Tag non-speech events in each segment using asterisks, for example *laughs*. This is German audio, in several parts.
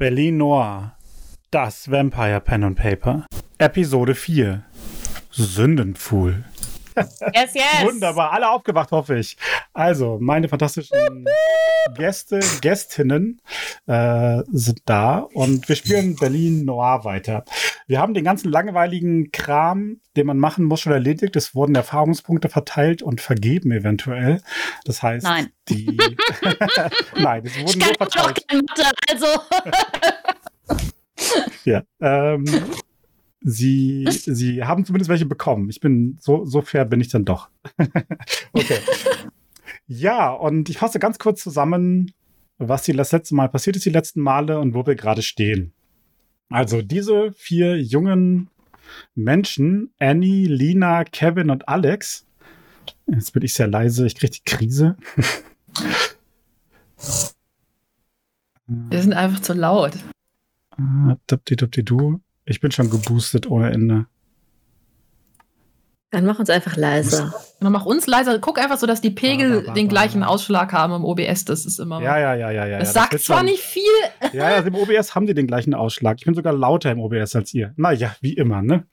Berlin Noir. Das Vampire Pen and Paper. Episode 4. Sündenpfuhl. Yes, yes. Wunderbar, alle aufgewacht, hoffe ich. Also, meine fantastischen Gäste, Gästinnen äh, sind da und wir spielen Berlin Noir weiter. Wir haben den ganzen langweiligen Kram, den man machen muss, schon erledigt. Es wurden Erfahrungspunkte verteilt und vergeben eventuell. Das heißt, Nein. die. *laughs* Nein, es wurden Ich nur kann auch verteilt. keine Mathe, also. Ja. Ähm, sie, sie haben zumindest welche bekommen. Ich bin so, so fair bin ich dann doch. *laughs* okay. Ja, und ich fasse ganz kurz zusammen, was die das letzte Mal passiert ist, die letzten Male und wo wir gerade stehen. Also diese vier jungen Menschen, Annie, Lina, Kevin und Alex. Jetzt bin ich sehr leise, ich kriege die Krise. Wir sind einfach zu laut. Ah, du. Ich bin schon geboostet ohne Ende. Dann mach uns einfach leiser. Und mach uns leiser. Guck einfach so, dass die Pegel Ba, ba, ba, den ba. gleichen Ausschlag haben im OBS. Das ist immer. Ja, ja, ja, ja, ja. das ja, sagt zwar schon- nicht viel. Ja, ja, im OBS haben die den gleichen Ausschlag. Ich bin sogar lauter im OBS als ihr. Naja, wie immer, ne?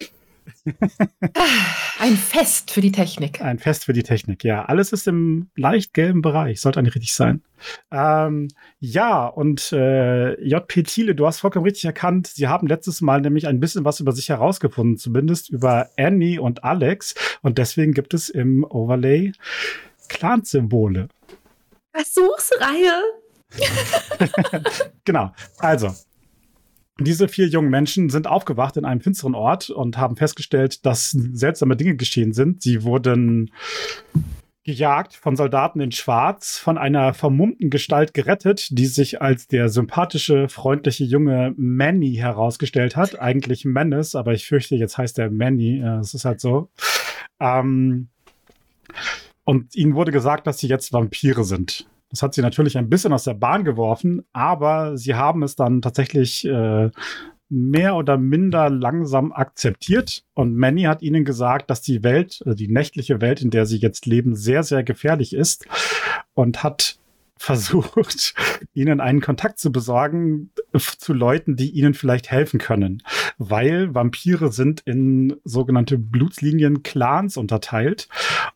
*laughs* Ein Fest für die Technik. Ein Fest für die Technik, ja. Alles ist im leicht gelben Bereich, sollte eigentlich richtig sein. Ähm, ja, und äh, JP Thiele, du hast vollkommen richtig erkannt, sie haben letztes Mal nämlich ein bisschen was über sich herausgefunden, zumindest über Annie und Alex. Und deswegen gibt es im Overlay Clan-Symbole. Versuchsreihe. *laughs* Genau. Also, diese vier jungen Menschen sind aufgewacht in einem finsteren Ort und haben festgestellt, dass seltsame Dinge geschehen sind. Sie wurden gejagt von Soldaten in Schwarz, von einer vermummten Gestalt gerettet, die sich als der sympathische, freundliche junge Manny herausgestellt hat. Eigentlich Menace, aber ich fürchte, jetzt heißt er Manny. Es ist halt so. Ähm, und ihnen wurde gesagt, dass sie jetzt Vampire sind. Das hat sie natürlich ein bisschen aus der Bahn geworfen, aber sie haben es dann tatsächlich äh, mehr oder minder langsam akzeptiert. Und Manny hat ihnen gesagt, dass die Welt, äh, die nächtliche Welt, in der sie jetzt leben, sehr, sehr gefährlich ist und hat versucht, *laughs* ihnen einen Kontakt zu besorgen äh, zu Leuten, die ihnen vielleicht helfen können. Weil Vampire sind in sogenannte Blutslinien-Clans unterteilt.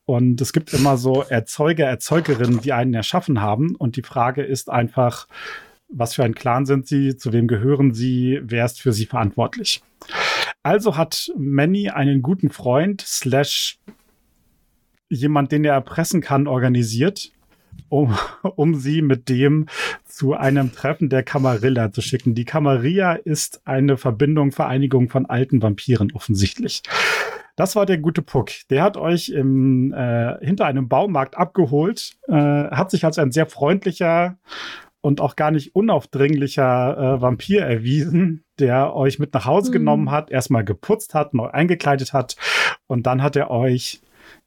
Und es gibt immer so Erzeuger, Erzeugerinnen, die einen erschaffen haben. Und die Frage ist einfach, was für ein Clan sind sie, zu wem gehören sie, wer ist für sie verantwortlich. Also hat Manny einen guten Freund, slash jemand, den er erpressen kann, organisiert, um, um sie mit dem zu einem Treffen der Camarilla zu schicken. Die Camarilla ist eine Verbindung, Vereinigung von alten Vampiren offensichtlich. Das war der gute Puck. Der hat euch im, äh, hinter einem Baumarkt abgeholt, äh, hat sich als ein sehr freundlicher und auch gar nicht unaufdringlicher äh, Vampir erwiesen, der euch mit nach Hause Mhm. genommen hat, erstmal geputzt hat, neu eingekleidet hat und dann hat er euch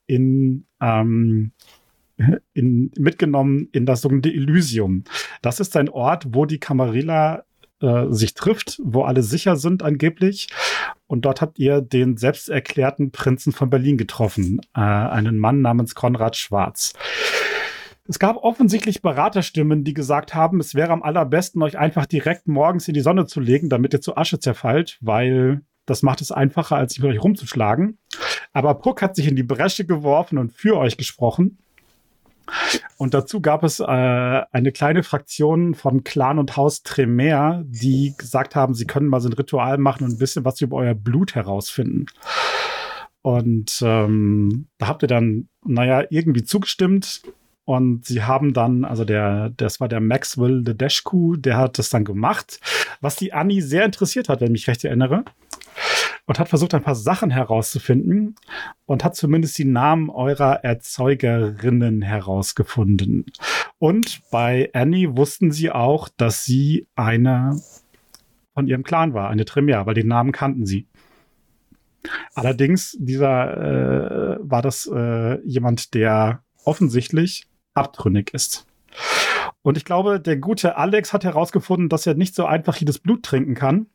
in, ähm, in, mitgenommen in das sogenannte Elysium. Das ist ein Ort, wo die Camarilla äh, sich trifft, wo alle sicher sind angeblich. Und dort habt ihr den selbsterklärten Prinzen von Berlin getroffen, äh, einen Mann namens Konrad Schwarz. Es gab offensichtlich Beraterstimmen, die gesagt haben, es wäre am allerbesten, euch einfach direkt morgens in die Sonne zu legen, damit ihr zu Asche zerfallt, weil das macht es einfacher, als sich mit euch rumzuschlagen. Aber Puck hat sich in die Bresche geworfen und für euch gesprochen. Und dazu gab es äh, eine kleine Fraktion von Clan und Haus Tremere, die gesagt haben, sie können mal so ein Ritual machen und ein bisschen was über euer Blut herausfinden. Und ähm, da habt ihr dann, naja, irgendwie zugestimmt. Und sie haben dann, also der, das war der Maxwell de Deshku, der hat das dann gemacht, was die Annie sehr interessiert hat, wenn ich mich recht erinnere. Und hat versucht, ein paar Sachen herauszufinden und hat zumindest die Namen eurer Erzeugerinnen herausgefunden. Und bei Annie wussten sie auch, dass sie eine von ihrem Clan war, eine Tremere, weil den Namen kannten sie. Allerdings, dieser äh, war das äh, jemand, der offensichtlich abtrünnig ist. Und ich glaube, der gute Alex hat herausgefunden, dass er nicht so einfach jedes Blut trinken kann.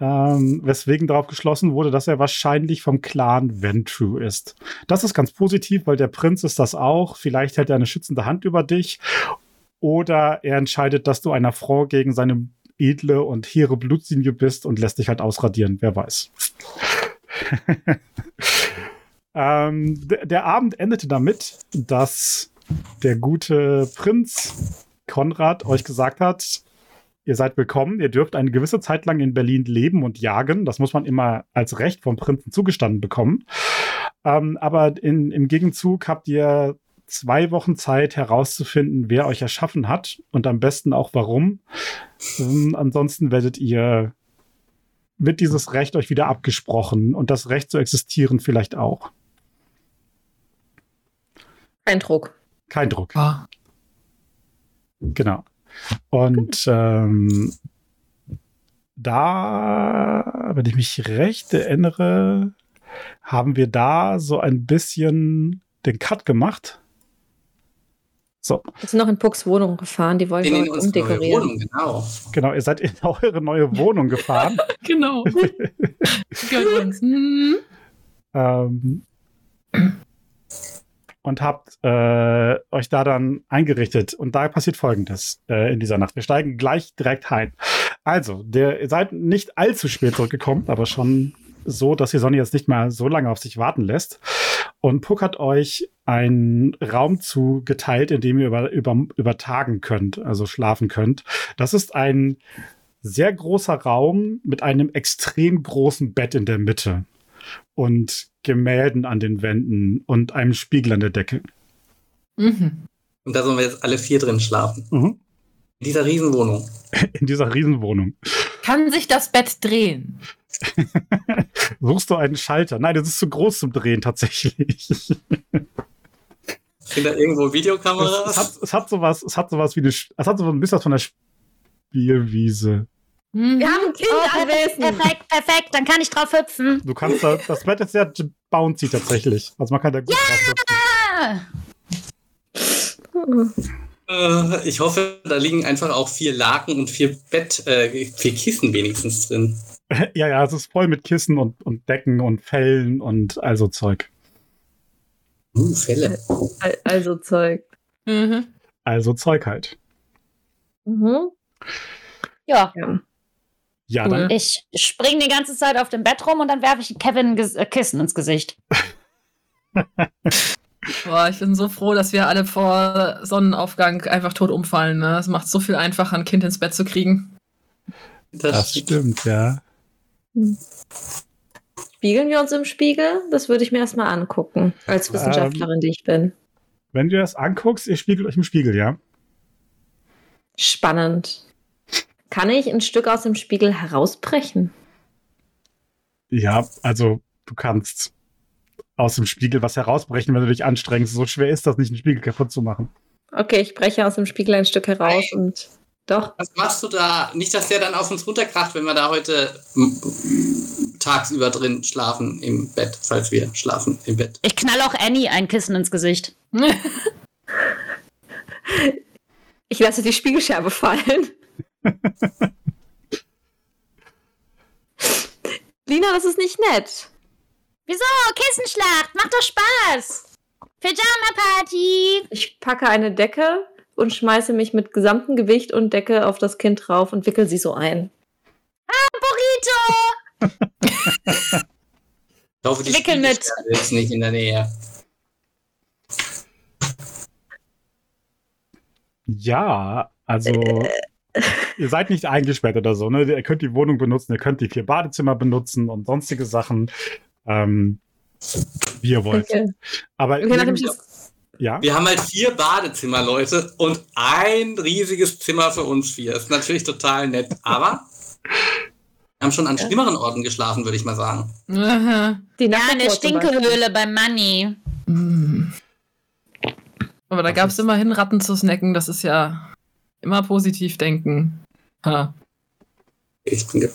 Ähm, weswegen darauf geschlossen wurde, dass er wahrscheinlich vom Clan Ventru ist. Das ist ganz positiv, weil der Prinz ist das auch. Vielleicht hält er eine schützende Hand über dich. Oder er entscheidet, dass du einer Frau gegen seine edle und hehre Blutlinie bist und lässt dich halt ausradieren. Wer weiß. *laughs* ähm, der Abend endete damit, dass der gute Prinz Konrad euch gesagt hat, ihr seid willkommen, ihr dürft eine gewisse Zeit lang in Berlin leben und jagen. Das muss man immer als Recht vom Prinzen zugestanden bekommen. Ähm, aber in, im Gegenzug habt ihr zwei Wochen Zeit herauszufinden, wer euch erschaffen hat und am besten auch warum. Ähm, ansonsten werdet ihr, wird dieses Recht euch wieder abgesprochen und das Recht zu existieren vielleicht auch. Kein Druck. Kein Druck. Ah. Genau. Und ähm, da, wenn ich mich recht erinnere, haben wir da so ein bisschen den Cut gemacht. So, Wir sind noch in Pucks Wohnung gefahren, die wollen In, wir umdekorieren. Wohnung, genau. genau, ihr seid in eure neue Wohnung gefahren. *laughs* Genau. *laughs* Gehört uns. Hm. ähm, und habt äh, euch da dann eingerichtet. Und da passiert Folgendes äh, in dieser Nacht. Wir steigen gleich direkt ein. Also, der, ihr seid nicht allzu spät zurückgekommen, aber schon so, dass die Sonne jetzt nicht mal so lange auf sich warten lässt. Und Puck hat euch einen Raum zugeteilt, in dem ihr über, über, übertagen könnt, also schlafen könnt. Das ist ein sehr großer Raum mit einem extrem großen Bett in der Mitte und Gemälden an den Wänden und einem Spiegel an der Decke. Mhm. Und da sollen wir jetzt alle vier drin schlafen. Mhm. In dieser Riesenwohnung. *laughs* In dieser Riesenwohnung. Kann sich das Bett drehen? *laughs* Suchst du einen Schalter? Nein, das ist zu groß zum Drehen tatsächlich. Sind da irgendwo Es, Videokameras? es, hat, es hat sowas, es hat sowas wie eine, es hat so ein bisschen was von der Spielwiese. Mhm. Wir haben ein Kind Oh, perfekt, anwesend. perfekt, perfekt. Dann kann ich drauf hüpfen. Du kannst da, das Bett ist sehr bouncy tatsächlich. Also man kann da gut drauf sitzen. Ah, Äh, ich hoffe, da liegen einfach auch vier Laken und vier Bett, äh, vier Kissen wenigstens drin. *laughs* Ja, ja, es ist voll mit Kissen und, und Decken und Fellen und also Zeug. Uh, Fälle. Al- Also Zeug. Mhm. Also Zeug halt. Mhm. ja, Ja. Ja, Cool. dann ich spring die ganze Zeit auf dem Bett rum und dann werfe ich Kevin ein äh, Kissen ins Gesicht. *laughs* Boah, ich bin so froh, dass wir alle vor Sonnenaufgang einfach tot umfallen. Ne? Das macht so viel einfacher, ein Kind ins Bett zu kriegen. das stimmt, ja. Spiegeln wir uns im Spiegel? Das würde ich mir erstmal angucken, als Ähm. Wissenschaftlerin, die ich bin. Wenn du das anguckst, ihr spiegelt euch im Spiegel, ja? Spannend. Kann ich ein Stück aus dem Spiegel herausbrechen? Ja, also du kannst aus dem Spiegel was herausbrechen, wenn du dich anstrengst. So schwer ist das nicht, einen Spiegel kaputt zu machen. Okay, ich breche aus dem Spiegel ein Stück heraus und doch. Was machst du da? Nicht, dass der dann auf uns runterkracht, wenn wir da heute tagsüber drin schlafen im Bett, falls wir schlafen im Bett. Ich knall auch Annie ein Kissen ins Gesicht. *laughs* Ich lasse die Spiegelscherbe fallen. Lina, das ist nicht nett. Wieso? Kissenschlacht, macht doch Spaß. Pyjama-Party. Ich packe eine Decke und schmeiße mich mit gesamtem Gewicht und Decke auf das Kind drauf und wickel sie so ein. Burrito. Ich hoffe, die Wickel mit. Ist nicht in der Nähe. Ja, also ihr seid nicht eingesperrt oder so, ne? Ihr könnt die Wohnung benutzen, ihr könnt die vier Badezimmer benutzen und sonstige Sachen, ähm, wie ihr wollt. Okay. Aber Okay, das, ja, Wir haben halt vier Badezimmer, Leute, und ein riesiges Zimmer für uns vier. Ist natürlich total nett, aber wir haben schon an schlimmeren Orten geschlafen, würde ich mal sagen. *laughs* Die Ja, eine Beispiel. Stinkehöhle beim Money. Mm. Aber da gab es immerhin Ratten zu snacken. Das ist ja immer positiv denken. Ha. Ich bin ge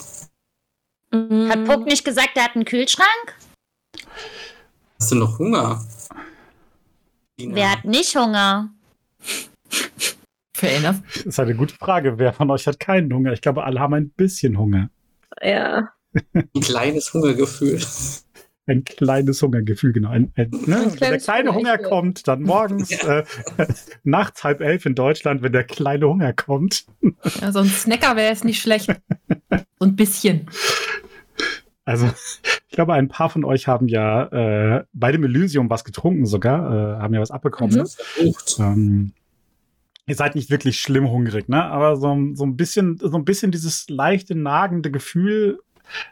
Mhm. Hat Puck nicht gesagt, er hat einen Kühlschrank? Hast du noch Hunger? Ina. Wer hat nicht Hunger? Fair enough. Das ist eine gute Frage. Wer von euch hat keinen Hunger? Ich glaube, alle haben ein bisschen Hunger. Ja. Ein kleines Hungergefühl. Ein kleines Hungergefühl, genau. Ein, ein, ne? Wenn der kleine Hunger kommt, dann morgens, *laughs* äh, *laughs* nachts halb elf in Deutschland, wenn der kleine Hunger kommt. Ja, so ein Snacker wäre jetzt nicht schlecht. So ein bisschen. Also, ich glaube, ein paar von euch haben ja äh, bei dem Elysium was getrunken sogar, äh, haben ja was abbekommen. Mhm. Ähm, ihr seid nicht wirklich schlimm hungrig, ne? Aber so, so ein bisschen, so ein bisschen dieses leichte, nagende Gefühl,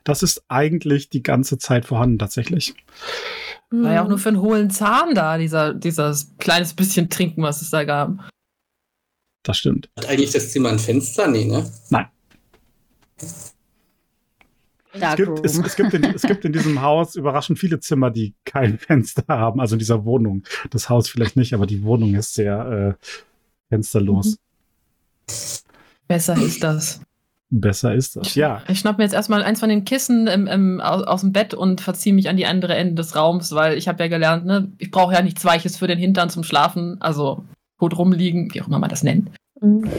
das ist eigentlich die ganze Zeit vorhanden tatsächlich. War ja auch nur für einen hohlen Zahn da, dieser, dieses kleines bisschen Trinken, was es da gab. Das stimmt. Hat eigentlich das Zimmer ein Fenster? Nee, ne? Es gibt, es, es, gibt in, es gibt in diesem Haus überraschend viele Zimmer, die kein *laughs* Fenster haben. Also in dieser Wohnung. Das Haus vielleicht nicht, aber die Wohnung ist sehr äh, fensterlos. Besser ist das. Besser ist das. Ja. Ich schnapp mir jetzt erstmal eins von den Kissen im, im, aus, aus dem Bett und verziehe mich an die andere Ende des Raums, weil ich habe ja gelernt, ne, ich brauche ja nichts Weiches für den Hintern zum Schlafen, also tot rumliegen, wie auch immer man das nennt, Mhm.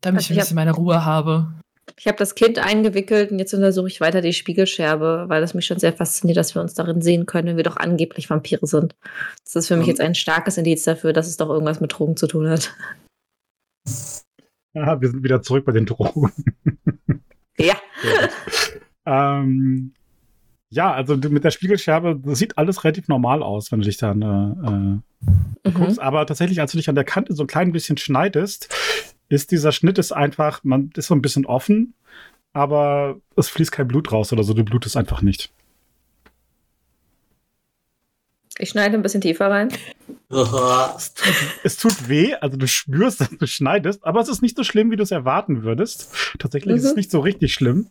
damit Also ich ein ich hab- bisschen meine Ruhe habe. Ich habe das Kind eingewickelt und jetzt untersuche ich weiter die Spiegelscherbe, weil das mich schon sehr fasziniert, dass wir uns darin sehen können, wenn wir doch angeblich Vampire sind. Das ist für mich Mhm. jetzt ein starkes Indiz dafür, dass es doch irgendwas mit Drogen zu tun hat. Ja, wir sind wieder zurück bei den Drogen. *laughs* Ja. ähm, ja, also mit der Spiegelscherbe, das sieht alles relativ normal aus, wenn du dich dann äh, Mhm. guckst. Aber tatsächlich, als du dich an der Kante so ein klein bisschen schneidest, ist dieser Schnitt ist einfach, man ist so ein bisschen offen, aber es fließt kein Blut raus oder so, du blutest einfach nicht. Ich schneide ein bisschen tiefer rein. Es *laughs* tut, es tut weh, also du spürst, dass du schneidest, aber es ist nicht so schlimm, wie du es erwarten würdest. Tatsächlich ist es Mhm. nicht so richtig schlimm.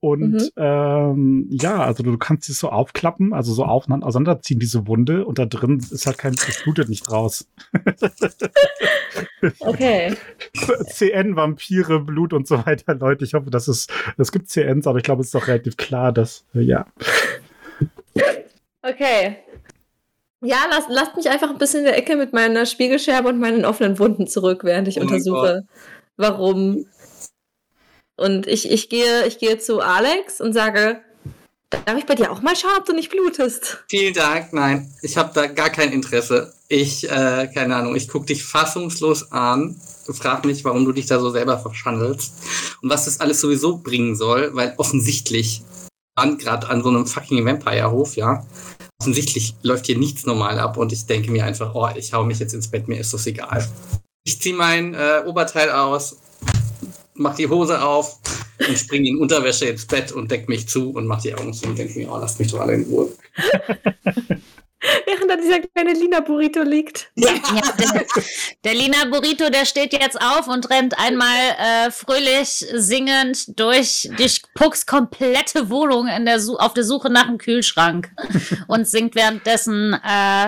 Und Mhm. ähm, ja, also du kannst es so aufklappen, also so auseinanderziehen, diese Wunde, und da drin ist halt kein, es blutet nicht raus. *laughs* Okay. *laughs* CN, Vampire, Blut und so weiter, Leute. Ich hoffe, dass es, es gibt CNs, aber ich glaube, es ist doch relativ klar, dass, ja. Okay. Ja, lasst, lasst mich einfach ein bisschen in der Ecke mit meiner Spiegelscherbe und meinen offenen Wunden zurück, während ich Oh untersuche, warum. Und ich, ich, gehe, ich gehe zu Alex und sage, darf ich bei dir auch mal schauen, ob du nicht blutest? Vielen Dank. Nein, ich habe da gar kein Interesse. Ich, äh, keine Ahnung, ich gucke dich fassungslos an. Du fragst mich, warum du dich da so selber verschandelst. Und was das alles sowieso bringen soll, weil offensichtlich, an gerade an so einem fucking Vampire-Hof, ja, offensichtlich läuft hier nichts normal ab und ich denke mir einfach, oh, ich hau mich jetzt ins Bett, mir ist das egal. Ich ziehe mein äh, Oberteil aus, mach die Hose auf und springe in Unterwäsche ins Bett und deck mich zu und mach die Augen zu und denke mir, oh, lasst mich doch alle in Ruhe. *laughs* *laughs* Während da dieser kleine Lina-Burrito liegt. Ja, der, der Lina Burrito, der steht jetzt auf und rennt einmal äh, fröhlich singend durch, durch Pucks komplette Wohnung in der Su auf der Suche nach einem Kühlschrank *laughs* und singt währenddessen äh,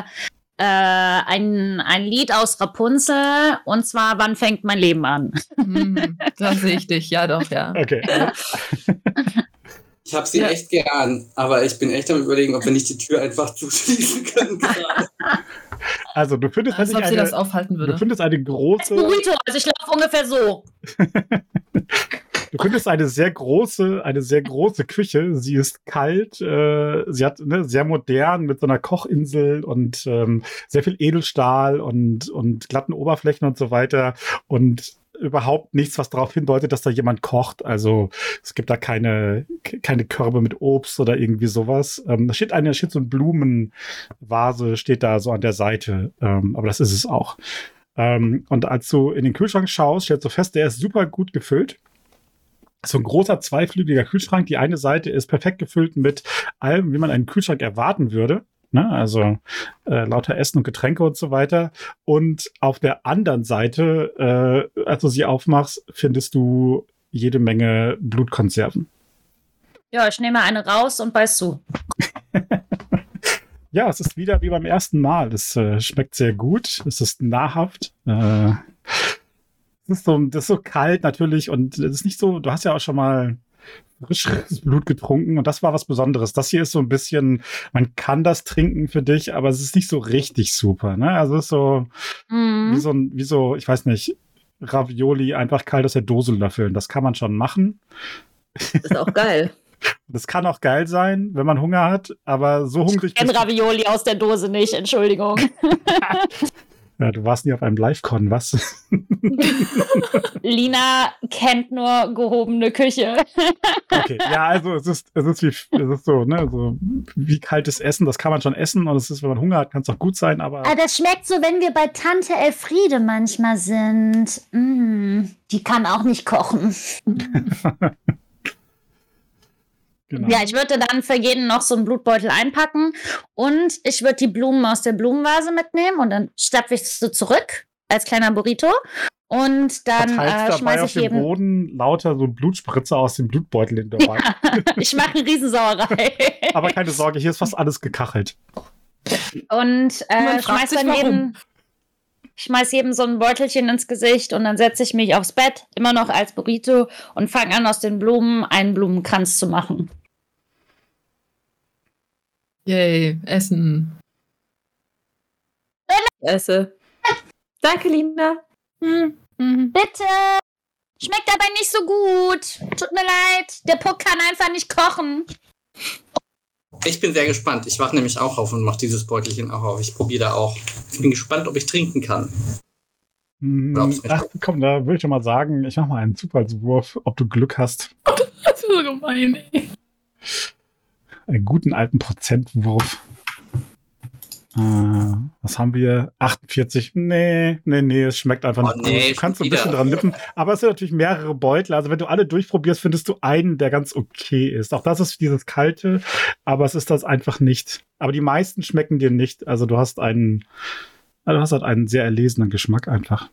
äh, ein, ein Lied aus Rapunzel und zwar Wann fängt mein Leben an? Hm, da sehe ich dich, ja doch, ja. Okay. *laughs* Ich habe sie Ja. echt gern, aber ich bin echt am überlegen, ob wir nicht die Tür einfach zuschließen können. *laughs* Also du findest, Als ob tatsächlich sie das eine, aufhalten du würde. findest eine große, Burrito, also ich laufe ungefähr so. *laughs* du findest eine sehr große, eine sehr große Küche. Sie ist kalt, äh, sie hat ne, sehr modern mit so einer Kochinsel und ähm, sehr viel Edelstahl und und glatten Oberflächen und so weiter und überhaupt nichts, was darauf hindeutet, dass da jemand kocht. Also es gibt da keine keine Körbe mit Obst oder irgendwie sowas. Ähm, da steht eine, da steht so ein Blumenvase, steht da so an der Seite. Ähm, aber das ist es auch. Ähm, und als du in den Kühlschrank schaust, stellst du fest, der ist super gut gefüllt. So ein großer zweiflügeliger Kühlschrank. Die eine Seite ist perfekt gefüllt mit allem, wie man einen Kühlschrank erwarten würde. Ne? Also äh, lauter Essen und Getränke und so weiter. Und auf der anderen Seite, äh, als du sie aufmachst, findest du jede Menge Blutkonserven. Ja, ich nehme eine raus und beiß zu. *laughs* Ja, es ist wieder wie beim ersten Mal. Es äh, schmeckt sehr gut. Es ist nahrhaft. Äh, es ist so, das ist so kalt natürlich und es ist nicht so, du hast ja auch schon mal frisches Blut getrunken und das war was Besonderes. Das hier ist so ein bisschen, man kann das trinken für dich, aber es ist nicht so richtig super. Ne? Also es ist so wie Mhm. so, ein, wie so, ich weiß nicht, Ravioli einfach kalt aus der Dose löffeln. Das kann man schon machen. Ist auch geil. *laughs* Das kann auch geil sein, wenn man Hunger hat, aber so hungrig bist du- Ravioli aus der Dose nicht, Entschuldigung. *laughs* Ja, du warst nie auf einem Live-Con, was? *laughs* Lina kennt nur gehobene Küche. Okay, ja, also es ist, es ist wie, es ist so, ne, so wie kaltes Essen, das kann man schon essen und es ist, wenn man Hunger hat, kann es auch gut sein, aber Ah, das schmeckt so, wenn wir bei Tante Elfriede manchmal sind. Mm, die kann auch nicht kochen. *laughs* genau. Ja, ich würde dann für jeden noch so einen Blutbeutel einpacken und ich würde die Blumen aus der Blumenvase mitnehmen und dann stapfe ich so zurück als kleiner Burrito und dann äh, schmeiße auf ich dem jedem. Boden lauter so Blutspritzer aus dem Blutbeutel in der Waage. ich mache eine Riesensauerei. Aber keine Sorge, hier ist fast alles gekachelt. Und äh, schmeiß dann warum. Schmeiß jedem so ein Beutelchen ins Gesicht und dann setze ich mich aufs Bett, immer noch als Burrito und fange an, aus den Blumen einen Blumenkranz zu machen. Yay, Essen. Ich esse. Danke, Lina. Hm, mhm. Bitte! Schmeckt aber nicht so gut. Tut mir leid. Der Puck kann einfach nicht kochen. Ich bin sehr gespannt. Ich wache nämlich auch auf und mache dieses Beutelchen auch auf. Ich probiere da auch. Ich bin gespannt, ob ich trinken kann. Hm, nicht. Ach, komm, da würde ich schon mal sagen, ich mach mal einen Zufallswurf, ob du Glück hast. Das ist so gemein, ey. Einen guten alten Prozentwurf. Äh, was haben wir? 48. Nee, nee, nee, es schmeckt einfach Oh, nicht nee, gut. Du kannst so ein bisschen dran nippen. Aber es sind natürlich mehrere Beutel. Also wenn du alle durchprobierst, findest du einen, der ganz okay ist. Auch das ist dieses kalte, aber es ist das einfach nicht. Aber die meisten schmecken dir nicht. Also du hast einen, also du hast halt einen sehr erlesenen Geschmack einfach.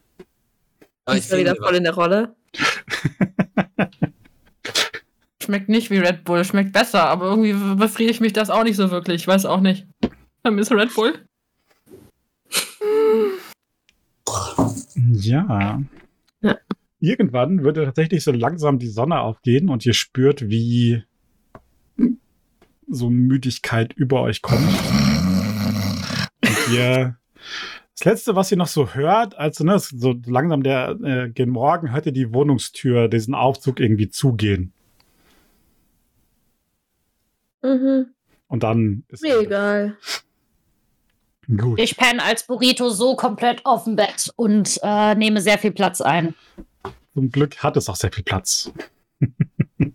Aber Ich bin wieder voll in der Rolle. *laughs* Schmeckt nicht wie Red Bull, schmeckt besser, aber irgendwie befriedigt mich das auch nicht so wirklich. Ich weiß auch nicht. Vermisse Red Bull? Ja. Ja. Irgendwann würde tatsächlich so langsam die Sonne aufgehen und ihr spürt, wie so Müdigkeit über euch kommt. Und ihr, das letzte, was ihr noch so hört, also ne, so langsam der äh, gen Morgen, hört ihr die Wohnungstür, diesen Aufzug irgendwie zugehen. Mhm. Und dann ist Mir egal. Gut. Ich penne als Burrito so komplett auf dem Bett und äh, nehme sehr viel Platz ein. Zum Glück hat es auch sehr viel Platz. *laughs*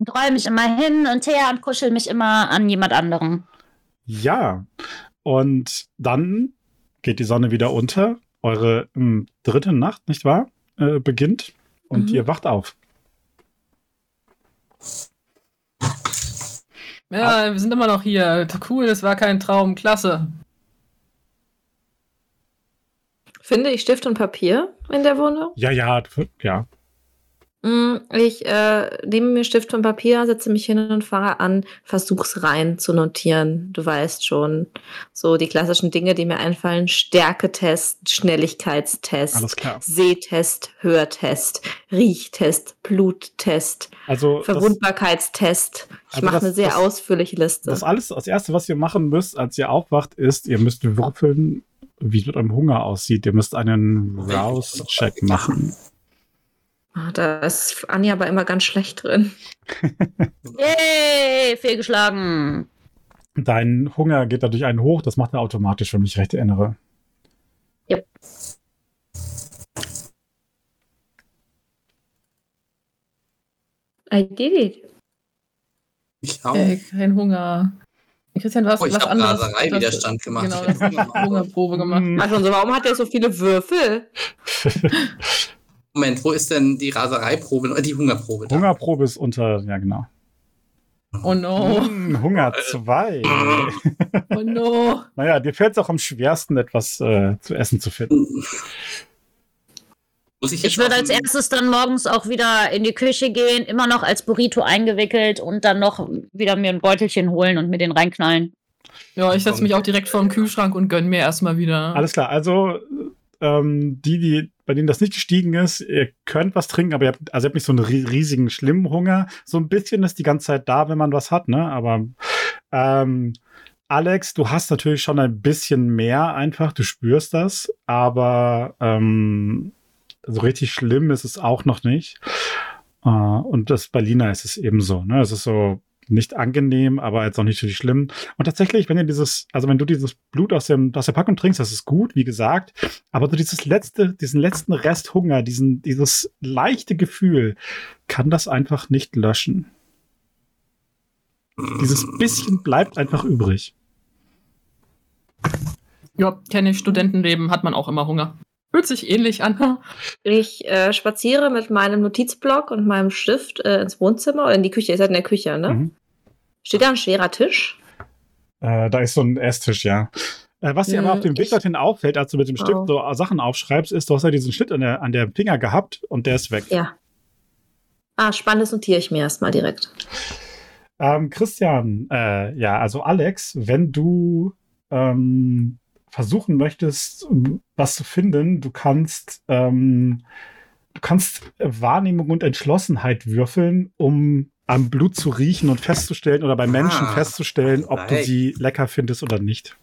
Und roll mich immer hin und her und kuschel mich immer an jemand anderen. Ja, und dann geht die Sonne wieder unter. Eure ähm, dritte Nacht, nicht wahr? Äh, beginnt und Mhm. ihr wacht auf. Ja, wir sind immer noch hier. Cool, das war kein Traum. Klasse. Finde ich Stift und Papier in der Wohnung? Ja, ja, ja. Mm, Ich äh, nehme mir Stift und Papier, setze mich hin und fange an, Versuchsreihen zu notieren. Du weißt schon, so die klassischen Dinge, die mir einfallen: Stärketest, Schnelligkeitstest. Sehtest, Hörtest, Riechtest, Bluttest, Also Verwundbarkeitstest. Ich Also mache das- eine sehr das- ausführliche Liste. das alles, das erste, was ihr machen müsst, als ihr aufwacht, ist, ihr müsst würfeln, wie es mit eurem Hunger aussieht. Ihr müsst einen Rouse-Check machen. Ah, da ist Anja aber immer ganz schlecht drin. *laughs* Yay, fehlgeschlagen. Dein Hunger geht dadurch einen hoch, das macht er automatisch, wenn ich mich recht erinnere. I did it. Ich auch. Ey, kein Hunger. Christian, du hast Oh, ich was hab anderes. Raserei-Widerstand gemacht. Genau, Ich Hungerprobe gemacht. Hm, Ach, und so, warum hat er so viele Würfel? *laughs* Moment, wo ist denn die Rasereiprobe? Äh, Die Hungerprobe. Da. Hungerprobe ist unter, ja genau. Oh no. Hm, Hunger 2. *laughs* Oh no. naja, dir fällt es auch am schwersten, etwas äh, zu essen zu finden. Muss ich Ich würde als erstes dann morgens auch wieder in die Küche gehen, immer noch als Burrito eingewickelt und dann noch wieder mir ein Beutelchen holen und mir den reinknallen. Ja, ich setze mich auch direkt vor den Kühlschrank und gönn mir erstmal wieder. Alles klar, also ähm, die, die, bei denen das nicht gestiegen ist, ihr könnt was trinken, aber ihr habt, also ihr habt nicht so einen ri- riesigen, schlimmen Hunger. So ein bisschen ist die ganze Zeit da, wenn man was hat, ne? Aber ähm, Alex, du hast natürlich schon ein bisschen mehr einfach, du spürst das, aber ähm, so richtig schlimm ist es auch noch nicht. Äh, und das Berliner ist es ebenso, ne? Es ist so nicht angenehm, aber jetzt auch nicht richtig schlimm. Und tatsächlich, wenn ihr dieses, also wenn du dieses Blut aus, dem, aus der Packung trinkst, das ist gut, wie gesagt, aber so dieses letzte, diesen letzten Rest Hunger, diesen, dieses leichte Gefühl, kann das einfach nicht löschen. Dieses bisschen bleibt einfach übrig. Ja, kenne ich. Studentenleben hat man auch immer Hunger. Fühlt sich ähnlich an. Ich äh, spaziere mit meinem Notizblock und meinem Stift äh, ins Wohnzimmer oder in die Küche. Ihr seid in der Küche, ne? Mhm. Steht da ein schwerer Tisch? Äh, da ist so ein Esstisch, ja. Äh, was dir aber Hm, auf dem Weg dorthin auffällt, als du mit dem Stift Oh. so Sachen aufschreibst, ist, du hast ja diesen Schnitt an der, an der Finger gehabt und der ist weg. Ja. Ah, spannendes notiere ich mir erstmal direkt. Ähm, Christian, äh, ja, also Alex, wenn du ähm, versuchen möchtest, was zu finden, du kannst, ähm, du kannst Wahrnehmung und Entschlossenheit würfeln, um am Blut zu riechen und festzustellen oder bei Menschen Ah, festzustellen, ob du sie lecker findest oder nicht.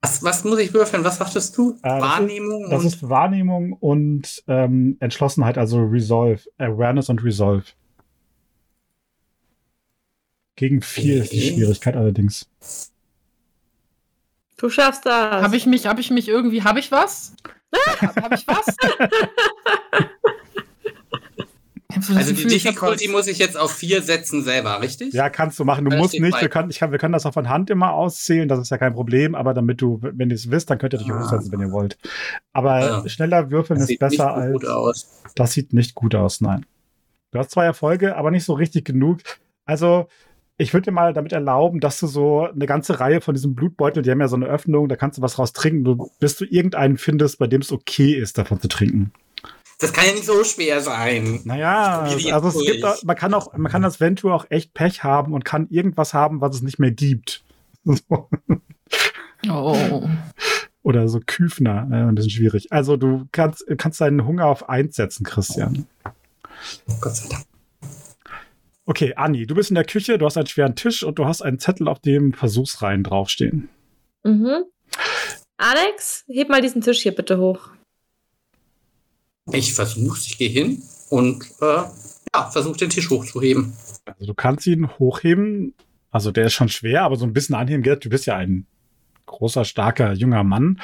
Was, was muss ich würfeln? Was sagtest du? Äh, das Wahrnehmung Das und ist Wahrnehmung und ähm, Entschlossenheit, also Resolve, Awareness und Resolve. Gegen vier ist die Okay. Schwierigkeit allerdings. Du schaffst das. Habe ich mich, habe ich mich irgendwie, habe ich was? Habe hab ich was? So das also die Gefühl, Difficulty muss ich jetzt auf vier setzen selber, richtig? Ja, kannst du machen. Du Ja, musst nicht. Wir können, ich kann, wir können das auch von Hand immer auszählen. Das ist ja kein Problem. Aber damit du, wenn ihr es wisst, dann könnt ihr dich Ah. hochsetzen, wenn ihr wollt. Aber Ja. schneller würfeln das ist sieht nicht besser so als. gut aus. Das sieht nicht gut aus, nein. Du hast zwei Erfolge, aber nicht so richtig genug. Also, ich würde dir mal damit erlauben, dass du so eine ganze Reihe von diesen Blutbeuteln, die haben ja so eine Öffnung, da kannst du was raus trinken, du, bis du irgendeinen findest, bei dem es okay ist, davon zu trinken. Das kann ja nicht so schwer sein. Naja, also es gibt auch, man kann auch, man kann als Venture auch echt Pech haben und kann irgendwas haben, was es nicht mehr gibt. So. *laughs* Oh. Oder so Küfner, äh, ein bisschen schwierig. Also du kannst, kannst deinen Hunger auf eins setzen, Christian. Gott sei Dank. Okay, Anni, du bist in der Küche, du hast einen schweren Tisch und du hast einen Zettel, auf dem Versuchsreihen draufstehen. Mhm. Alex, heb mal diesen Tisch hier bitte hoch. Ich versuch's, ich gehe hin und äh, ja, versuche den Tisch hochzuheben. Also du kannst ihn hochheben. Also der ist schon schwer, aber so ein bisschen anheben geht. Du bist ja ein großer, starker, junger Mann.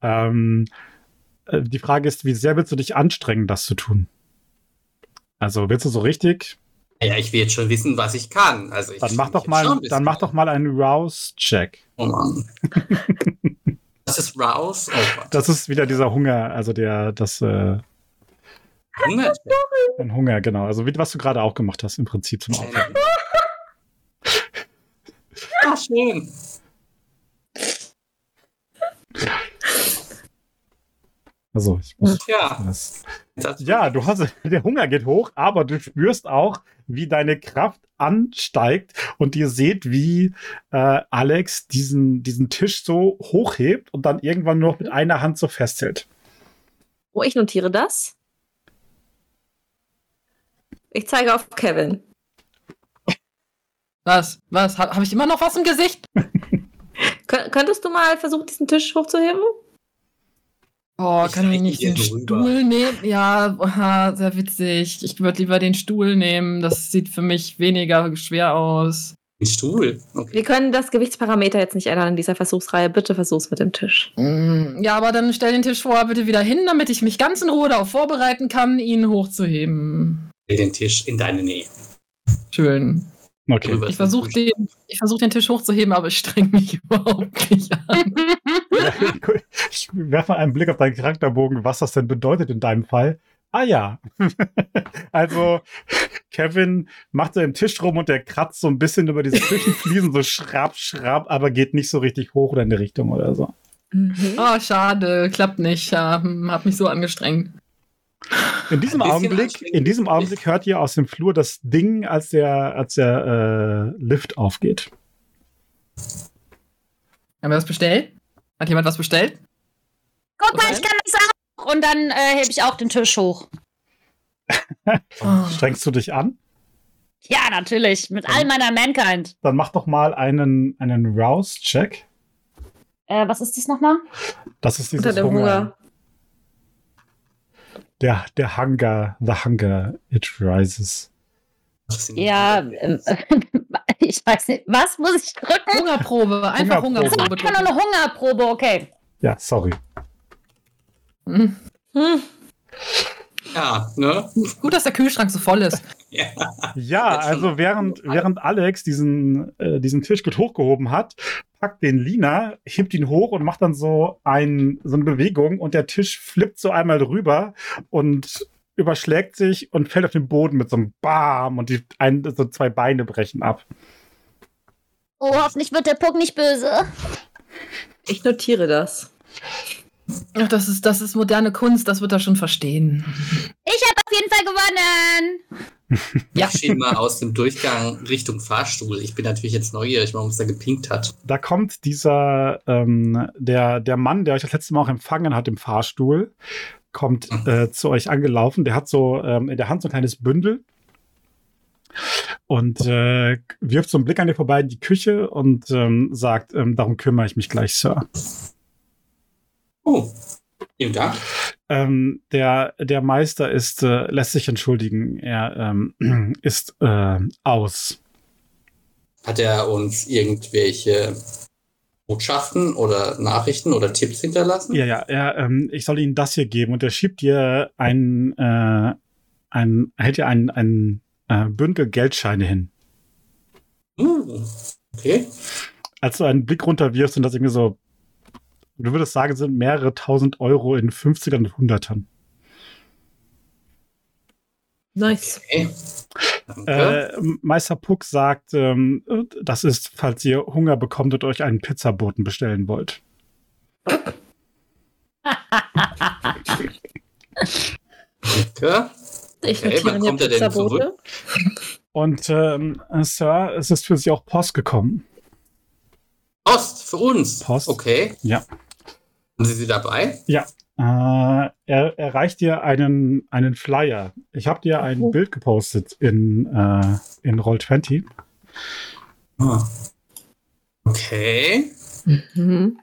Ähm, äh, die Frage ist, wie sehr willst du dich anstrengen, das zu tun? Also willst du so richtig? Ja, ich will jetzt schon wissen, was ich kann. Also ich Dann mach doch mal, dann mach doch mal einen Rouse-Check. Oh Mann. *laughs* das ist Rouse. Oh. Das ist wieder dieser Hunger, also der, das, äh, Hunger. ein Hunger, genau. Also wie, was du gerade auch gemacht hast, im Prinzip zum Aufhören. Ah, *laughs* schön. Also ich muss Ja. das. Ja, du hast, der Hunger geht hoch, aber du spürst auch, wie deine Kraft ansteigt und ihr seht, wie äh, Alex diesen, diesen Tisch so hochhebt und dann irgendwann nur noch mit einer Hand so festhält. Oh, ich notiere das. Ich zeige auf Kevin. Was? Was? Habe hab ich immer noch was im Gesicht? *laughs* *laughs* Kön könntest du mal versuchen, diesen Tisch hochzuheben? Oh, Ich kann ich nicht den so rüber. Stuhl nehmen? Ja, aha, sehr witzig. Ich würde lieber den Stuhl nehmen. Das sieht für mich weniger schwer aus. Ein Stuhl. Okay. Wir können das Gewichtsparameter jetzt nicht ändern in dieser Versuchsreihe. Bitte versuch's mit dem Tisch. Mm, Ja, aber dann stell den Tisch vorher bitte wieder hin, damit ich mich ganz in Ruhe darauf vorbereiten kann, ihn hochzuheben. Stell den Tisch in deine Nähe. Schön. Okay. Ich versuche den, ich versuch den Tisch hochzuheben, aber ich streng mich *laughs* überhaupt nicht an. *laughs* Ich werfe mal einen Blick auf deinen Charakterbogen, was das denn bedeutet in deinem Fall. Ah ja. *laughs* also, Kevin macht so den Tisch rum und der kratzt so ein bisschen über diese Küchenfliesen, *laughs* so schrapp, schrapp, aber geht nicht so richtig hoch oder in die Richtung oder so. Mhm. Oh, schade, klappt nicht. Ja, hab mich so angestrengt. In diesem Augenblick, in diesem Augenblick hört ihr aus dem Flur das Ding, als der, als der äh, Lift aufgeht. Haben wir was bestellt? Hat jemand was bestellt? Guck mal, ich kann das und dann äh, hebe ich auch den Tisch hoch. *laughs* Oh. Strengst du dich an? Ja, natürlich. Mit all meiner Mankind. Dann mach doch mal einen, einen Rouse-Check. Äh, was ist das nochmal? Das ist dieses Unter dem Hunger. Hunger. Der, der Hunger, the hunger, it rises. Ja, äh, *laughs* ich weiß nicht. Was muss ich drücken? Hungerprobe, einfach Hungerprobe. Hungerprobe. Ich kann nur eine Hungerprobe, okay. Ja, sorry. Hm. Ja, ne? Gut, dass der Kühlschrank so voll ist. *laughs* Ja. Ja, also während, während Alex diesen, äh, diesen Tisch gut hochgehoben hat, packt den Lina, hebt ihn hoch und macht dann so, ein, so eine Bewegung und der Tisch flippt so einmal rüber und überschlägt sich und fällt auf den Boden mit so einem Bam und die ein, so zwei Beine brechen ab. Oh, hoffentlich wird der Puck nicht böse. Ich notiere das. Ach, das ist, das ist moderne Kunst, das wird er schon verstehen. Ich habe auf jeden Fall gewonnen. Ja. Ich schiebe mal aus dem Durchgang Richtung Fahrstuhl. Ich bin natürlich jetzt neugierig, warum es da gepinkt hat. Da kommt dieser, ähm, der, der Mann, der euch das letzte Mal auch empfangen hat im Fahrstuhl, kommt äh, zu euch angelaufen. Der hat so ähm, in der Hand so ein kleines Bündel und äh, wirft so einen Blick an dir vorbei in die Küche und ähm, sagt, ähm, darum kümmere ich mich gleich, Sir. Oh, vielen Dank. Ähm, der, der Meister ist, äh, lässt sich entschuldigen, er ähm, *clears throat* ist äh, aus. Hat er uns irgendwelche Botschaften oder Nachrichten oder Tipps hinterlassen? Ja, ja, er, ähm, ich soll Ihnen das hier geben und er schiebt dir ein, äh, ein hält dir ein, ein äh, Bündel Geldscheine hin. Hm, Okay. Als du einen Blick runterwirfst und das irgendwie so, du würdest sagen, sind mehrere tausend Euro in 50ern und 100ern. Nice. okay. Danke. Äh, Meister Puck sagt, ähm, das ist, falls ihr Hunger bekommt und euch einen Pizzaboten bestellen wollt. Ich Okay, wann kommt er denn Pizzabote. Und ähm, Sir, es ist für Sie auch Post gekommen. Post für uns. Post. Okay. Ja. Haben Sie sie dabei? Ja. Äh, er, er reicht dir einen, einen Flyer. Ich habe dir ein Oh. Bild gepostet in, äh, in Roll20. Ah. Okay. Mhm.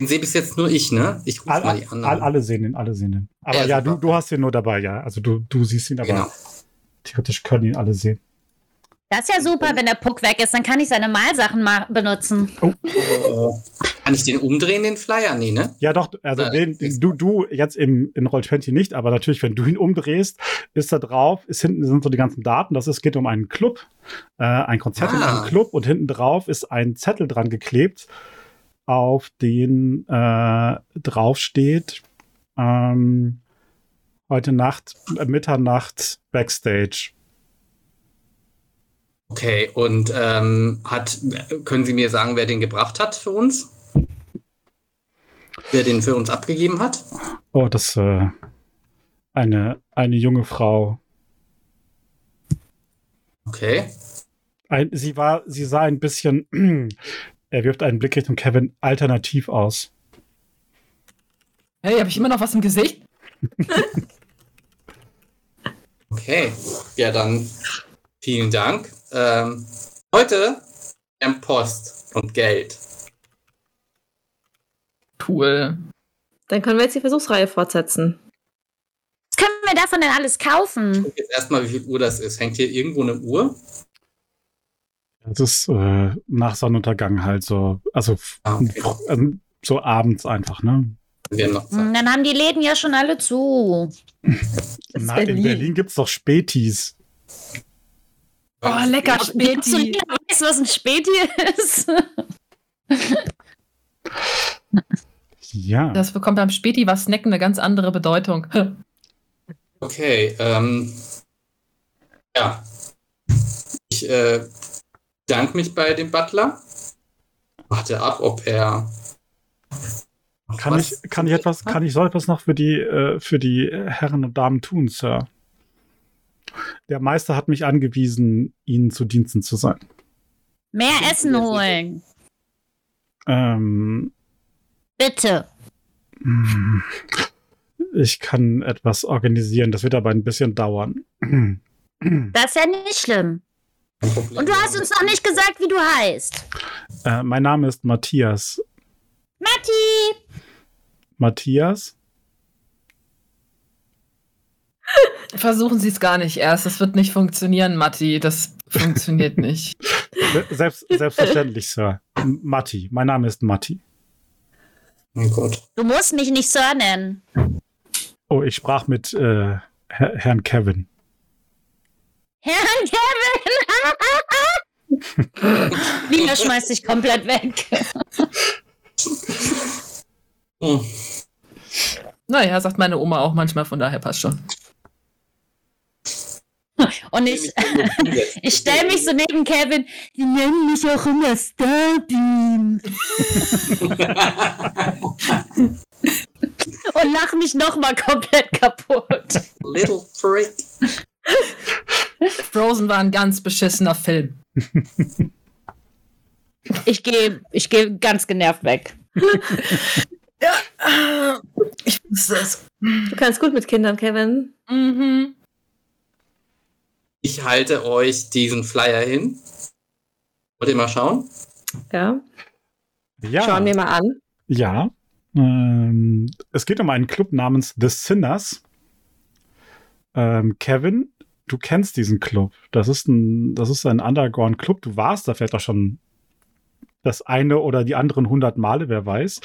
Den sehe bis jetzt nur ich, ne? Ich rufe All, mal die all, anderen. alle sehen ihn, alle sehen ihn. Aber Ja, ja, du, du hast ihn nur dabei, ja. Also du, du siehst ihn, aber Genau. theoretisch können ihn alle sehen. Das ist ja super, wenn der Puck weg ist, dann kann ich seine Malsachen mal benutzen. Oh. Kann ich den umdrehen, den Flyer? Nee, ne? Ja, doch, also Äh, den, den, du, du jetzt im, in Roll20 nicht, aber natürlich, wenn du ihn umdrehst, ist da drauf, ist hinten sind so die ganzen Daten. Das ist, geht um einen Club, äh, ein Konzert in Ah. einem Club und hinten drauf ist ein Zettel dran geklebt, auf den äh, drauf steht, ähm, heute Nacht, äh, Mitternacht Backstage. Okay, und ähm, hat, können Sie mir sagen, wer den gebracht hat für uns? Wer den für uns abgegeben hat? Oh, das äh, eine, eine junge Frau. Okay. Ein, sie war, sie sah ein bisschen, *clears throat* er wirft einen Blick Richtung Kevin, alternativ aus. Hey, habe ich immer noch was im Gesicht? *laughs* Okay. Ja, dann vielen Dank. Ähm, heute am Post und Geld. Cool. Dann können wir jetzt die Versuchsreihe fortsetzen. Was können wir davon denn alles kaufen? Guck jetzt erstmal, wie viel Uhr das ist. Hängt hier irgendwo eine Uhr? Das ist äh, nach Sonnenuntergang halt so, also, Ah, okay. also so abends einfach, ne? Hm, Dann haben die Läden ja schon alle zu. Na, in Berlin. Berlin gibt's doch Spätis. Oh, lecker So, Späti. weißt du, was ein Späti ist? *laughs* Ja. Das bekommt beim Späti was Snacken eine ganz andere Bedeutung. *laughs* Okay, ähm, ja. Ich äh, danke mich bei dem Butler. Warte ab, ob er. Kann ich, kann ich etwas, kann ich so etwas noch für die, äh, für die Herren und Damen tun, Sir? Der Meister hat mich angewiesen, Ihnen zu Diensten zu sein. Mehr Essen holen. Ähm, Bitte. ich kann etwas organisieren. Das wird aber ein bisschen dauern. Das ist ja nicht schlimm. Und du hast uns noch nicht gesagt, wie du heißt. Äh, mein Name ist Matthias. Matti! Matthias? Versuchen Sie es gar nicht erst. Das wird nicht funktionieren, Matti. Das funktioniert nicht. *laughs* Selbst, selbstverständlich, Sir. Matti. Mein Name ist Matti. Oh Gott. Du musst mich nicht Sir nennen. Oh, ich sprach mit äh, Herr, Herrn Kevin. Herrn Kevin! *laughs* Lina schmeißt dich komplett weg. Hm. Naja, sagt meine Oma auch manchmal, von daher passt schon. Und ich, *laughs* ich stelle mich so neben Kevin. Die nennen mich auch immer Starbeam. *laughs* Und lach mich nochmal komplett kaputt. Little Freak. Frozen war ein ganz beschissener Film. Ich gehe ich geh ganz genervt weg. *laughs* Ja, ich wusste es. Du kannst gut mit Kindern, Kevin. Mhm. Ich halte euch diesen Flyer hin. Wollt ihr mal schauen? Ja. Ja. Schauen wir mal an. Ja. Ähm, es geht um einen Club namens The Sinners. Ähm, Kevin, du kennst diesen Club. Das ist ein, das ist ein Underground-Club. Du warst da vielleicht auch schon das eine oder die anderen hundert Male, wer weiß.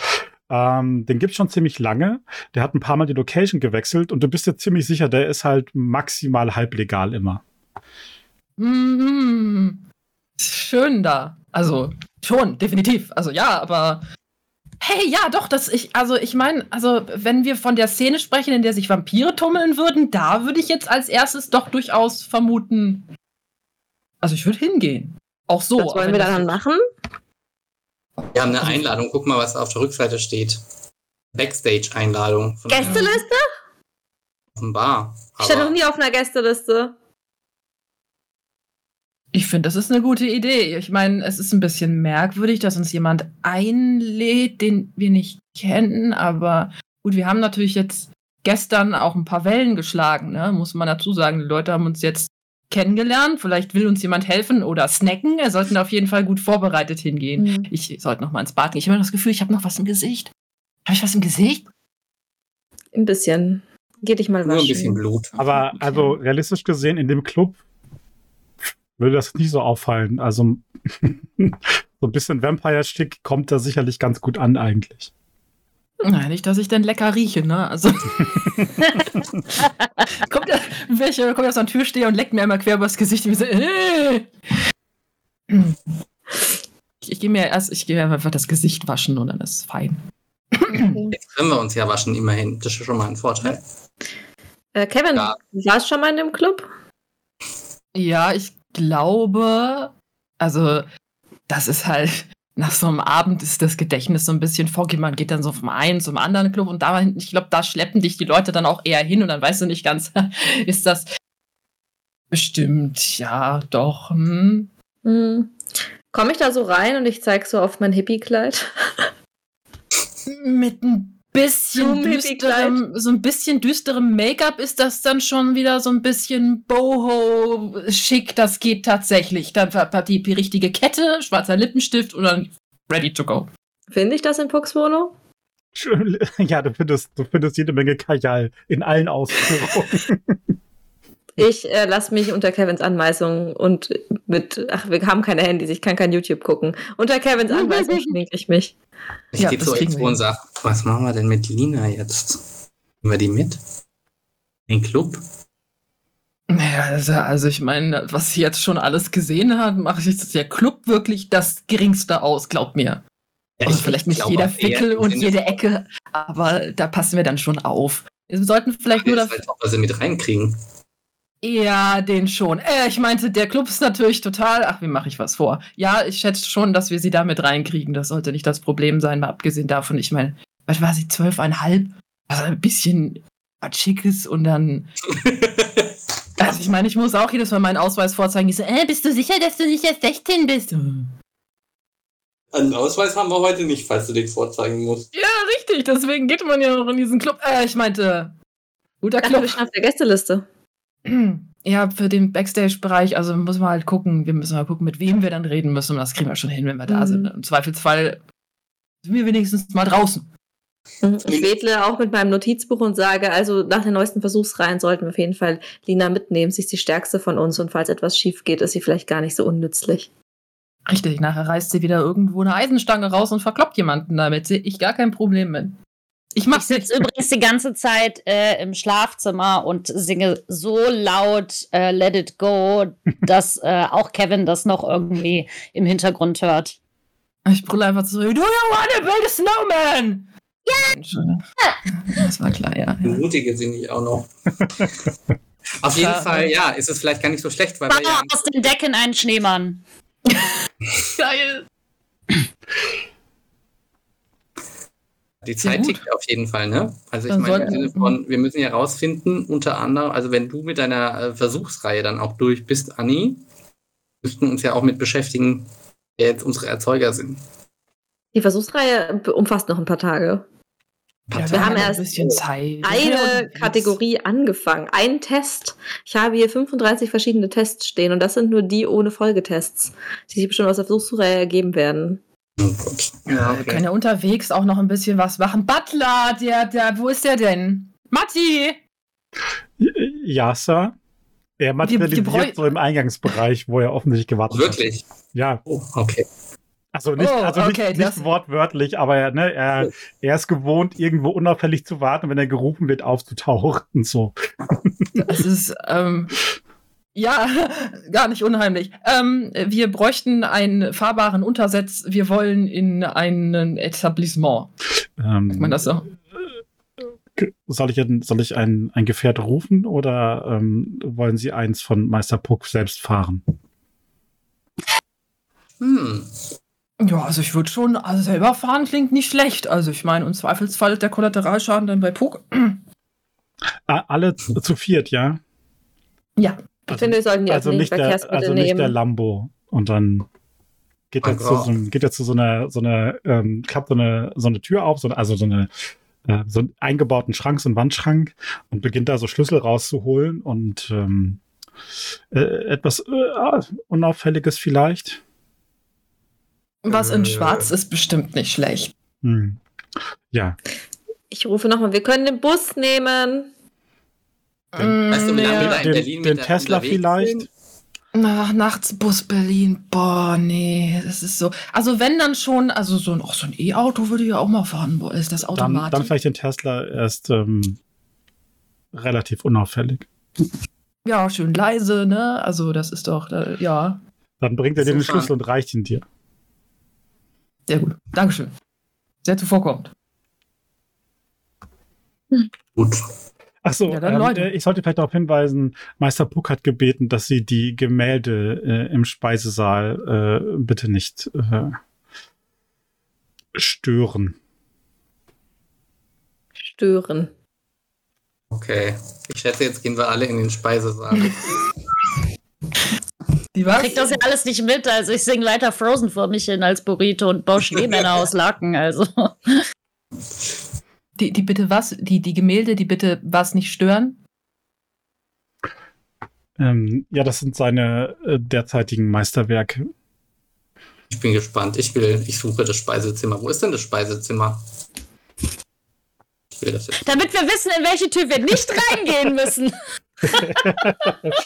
Ähm, den gibt's schon ziemlich lange. Der hat ein paar Mal die Location gewechselt und du bist dir ziemlich sicher, der ist halt maximal halblegal immer. Mhm. Schön da. Also, schon, definitiv. Also ja, aber. Hey, ja, doch, das ich, also ich meine, also wenn wir von der Szene sprechen, in der sich Vampire tummeln würden, da würde ich jetzt als erstes doch durchaus vermuten. Also ich würde hingehen. Auch so. Was wollen wir dann machen? Wir haben eine Einladung. Guck mal, was auf der Rückseite steht. Backstage-Einladung. von Gästeliste? Offenbar. Ich stand noch nie auf einer Gästeliste. Ich finde, das ist eine gute Idee. Ich meine, es ist ein bisschen merkwürdig, dass uns jemand einlädt, den wir nicht kennen, aber gut, wir haben natürlich jetzt gestern auch ein paar Wellen geschlagen, ne? muss man dazu sagen. Die Leute haben uns jetzt kennengelernt, vielleicht will uns jemand helfen oder snacken. Wir sollten auf jeden Fall gut vorbereitet hingehen. Mhm. Ich sollte noch mal ins Bad gehen. Ich habe das Gefühl, ich habe noch was im Gesicht. Habe ich was im Gesicht? Ein bisschen. Geh dich mal nur waschen. ein bisschen Blut. Aber Okay. also realistisch gesehen, in dem Club würde das nicht so auffallen. Also *laughs* so ein bisschen Vampire-Stick kommt da sicherlich ganz gut an eigentlich. Nein, nicht, dass ich denn lecker rieche, ne? Also. *laughs* kommt ja, welche, kommt so an Tür stehe und leckt mir einmal quer übers Gesicht und ich so, äh. Ich, ich gehe mir erst, ich gehe mir einfach das Gesicht waschen und dann ist es fein. Jetzt können wir uns ja waschen, immerhin. Das ist schon mal ein Vorteil. Äh, Kevin, Ja. du warst schon mal in dem Club? Ja, ich glaube, also, das ist halt, nach so einem Abend ist das Gedächtnis so ein bisschen foggy. Man geht dann so vom einen zum anderen Club und da, ich glaube, da schleppen dich die Leute dann auch eher hin und dann weißt du nicht ganz, *laughs* ist das bestimmt, ja, doch, hm. Hm. Komme ich da so rein und ich zeig so auf mein Hippie-Kleid? Mit ein bisschen düsterem, so ein bisschen düsterem Make-up ist das dann schon wieder so ein bisschen boho-schick. Das geht tatsächlich. Dann hat die, die richtige Kette, schwarzer Lippenstift und dann ready to go. Finde ich das in Puxwono? Schön, *laughs* ja, du findest, du findest jede Menge Kajal in allen Ausführungen. *laughs* Ich äh, lasse mich unter Kevins Anweisung und mit, ach, wir haben keine Handys, ich kann kein YouTube gucken. Unter Kevins Anweisung *laughs* schminke ich mich. Ich Ja, gehe zu Expo und hin. sag, was machen wir denn mit Lina jetzt? Nehmen wir die mit? In den Club? Naja, also, also ich meine, was sie jetzt schon alles gesehen hat, mache ich jetzt der Club wirklich das Geringste aus, glaubt mir. Ja, also ich vielleicht nicht jeder Fickel und Sinne jede Ecke, aber da passen wir dann schon auf. Wir sollten vielleicht nur dafür. halt auch, was sie mit reinkriegen. Ja, den schon. Äh, ich meinte, der Club ist natürlich total. Ach, wie mache ich was vor? Ja, ich schätze schon, dass wir sie damit reinkriegen. Das sollte nicht das Problem sein, mal abgesehen davon. Ich meine, was war sie, zwölfeinhalb? Also ein bisschen was Schickes und dann. *laughs* Also ich meine, ich muss auch jedes Mal meinen Ausweis vorzeigen. Ich so, äh, bist du sicher, dass du nicht erst 16 bist? Einen Ausweis haben wir heute nicht, falls du den vorzeigen musst. Ja, richtig. Deswegen geht man ja noch in diesen Club. Äh, ich meinte, Guter Club. bist schon auf der Gästeliste. Ja, für den Backstage-Bereich, also muss man halt gucken, wir müssen mal gucken, mit wem wir dann reden müssen. Und das kriegen wir schon hin, wenn wir da Mhm. sind. Im Zweifelsfall sind wir wenigstens mal draußen. Ich wedle auch mit meinem Notizbuch und sage, also nach den neuesten Versuchsreihen sollten wir auf jeden Fall Lina mitnehmen. Sie ist die stärkste von uns und falls etwas schief geht, ist sie vielleicht gar nicht so unnützlich. Richtig, nachher reißt sie wieder irgendwo eine Eisenstange raus und verkloppt jemanden damit. Sehe ich gar kein Problem mit. Ich Ich sitze übrigens die ganze Zeit äh, im Schlafzimmer und singe so laut äh, Let It Go, dass äh, auch Kevin das noch irgendwie im Hintergrund hört. Ich brülle einfach so, do you wanna build a snowman? Ja! Das war klar, ja. ja. Mutige sind die auch noch. *laughs* Auf jeden Ja, Fall, ja. ist es vielleicht gar nicht so schlecht, weil wir ja Bauer aus dem Decken einen Schneemann. *laughs* Geil. Die Zeit tickt auf jeden Fall, ne? Also ich Dann meine, im sollten- Sinne von, wir müssen ja rausfinden, unter anderem, also wenn du mit deiner äh, Versuchsreihe dann auch durch bist, Anni, müssten uns ja auch mit beschäftigen, wer jetzt unsere Erzeuger sind. Die Versuchsreihe umfasst noch ein paar Tage. Ja, Wir haben erst ein bisschen Zeit. Wir sind ja Eine. Kategorie angefangen, ein Test. Ich habe hier 35 verschiedene Tests stehen und das sind nur die ohne Folgetests, die sich bestimmt aus der Versuchsreihe ergeben werden. Oh Gott. Ja, wir können ja unterwegs auch noch ein bisschen was machen. Butler, der, der, wo ist der denn? Matti! Ja, Sir. Er materialisiert so im Eingangsbereich, wo er offensichtlich gewartet Wirklich? hat. Ja, Oh, okay. also nicht, Oh, also nicht, okay, nicht das- wortwörtlich, aber er, ne, er, er ist gewohnt, irgendwo unauffällig zu warten, wenn er gerufen wird, aufzutauchen und so. Das ist, ähm, ja, *laughs* gar nicht unheimlich. Ähm, wir bräuchten einen fahrbaren Untersetz. Wir wollen in ein Etablissement. Ähm, Sagt man das so? Soll ich, ein- soll ich ein, ein Gefährt rufen oder ähm, wollen Sie eins von Meister Puck selbst fahren? Hm. Ja, also ich würde schon, also selber fahren klingt nicht schlecht. Also ich meine, im Zweifelsfall ist der Kollateralschaden dann bei Puck. Ah, alle zu viert, ja? Ja, Ich finde, wir sollten die also nicht der, also nicht der nehmen. Lambo. Und dann geht er Oh zu, so, geht er zu so einer, so einer, ähm, klappt so eine, so eine Tür auf, so, also so eine, äh, so einen eingebauten Schrank, so einen Wandschrank und beginnt da so Schlüssel rauszuholen und ähm, äh, etwas äh, Unauffälliges vielleicht. was in Äh. Schwarz ist bestimmt nicht schlecht. Hm. Ja, Ich rufe nochmal, wir können den Bus nehmen. Weißt du, wie lange da in den, Berlin den mit Tesla vielleicht. sind? Nach Nachtsbus Berlin. Boah, nee, das ist so. Also wenn dann schon, also so ein, so ein E-Auto würde ja auch mal fahren. Boah, ist das Dann, Automatik? dann vielleicht den Tesla erst ähm, relativ unauffällig. ja, schön leise, ne? Also das ist doch, äh, ja, Dann bringt er dir den. Schlüssel und reicht ihn dir. sehr gut. Dankeschön. Sehr zuvorkommend. Gut. Ach so, Ja, dann ähm, Leute. äh, ich sollte vielleicht darauf hinweisen, Meister Puck hat gebeten, dass Sie die Gemälde äh, im Speisesaal äh, bitte nicht äh, stören. Stören. Okay. Ich schätze, jetzt gehen wir alle in den Speisesaal. *laughs* Die was? Kriegt das ja alles nicht mit, also ich singe weiter Frozen vor mich hin als Burrito und baue Schneemänner *laughs* aus Laken, also. Die, die bitte was? Die, die Gemälde, die bitte was nicht stören? Ähm, ja, das sind seine äh, derzeitigen Meisterwerke. Ich bin gespannt. Ich will, ich suche das Speisezimmer. Wo ist denn das Speisezimmer? Ich will das jetzt. Damit wir wissen, in welche Tür wir nicht reingehen müssen. *laughs*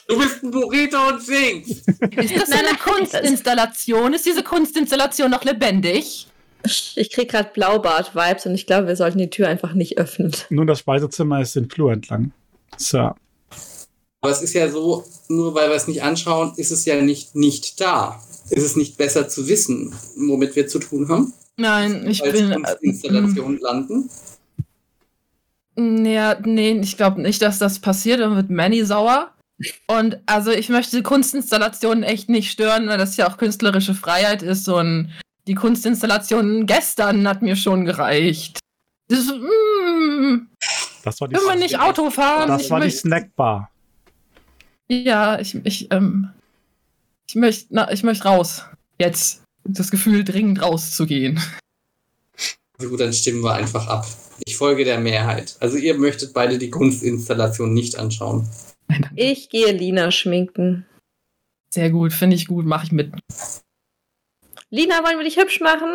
Du bist ein Burrito und singst! Ist das eine Kunstinstallation? Ist diese Kunstinstallation noch lebendig? Ich krieg gerade Blaubart-Vibes und ich glaube, wir sollten die Tür einfach nicht öffnen. Nun, das Speisezimmer ist den Flur entlang. Sir. Aber es ist ja so, nur weil wir es nicht anschauen, ist es ja nicht nicht da. Ist es nicht besser zu wissen, womit wir zu tun haben, Nein, ich als bin. Äh, Kunstinstallationen landen? ja, nee, ich glaube nicht, dass das passiert. Dann wird Manny sauer. Und also ich möchte Kunstinstallationen echt nicht stören, weil das ja auch künstlerische Freiheit ist. Und die Kunstinstallation gestern hat mir schon gereicht. Das, mm, Das war die, wenn wir nicht Auto fahren. das ich war die Snackbar. Ja, ich, ich, ähm, ich möchte, na, ich möchte raus. Jetzt. Das Gefühl, dringend rauszugehen. Also gut, dann stimmen wir einfach ab. Ich folge der Mehrheit. Also ihr möchtet beide die Kunstinstallation nicht anschauen. Ich gehe Lina schminken. Sehr gut, finde ich gut, mache ich mit. Lina, wollen wir dich hübsch machen?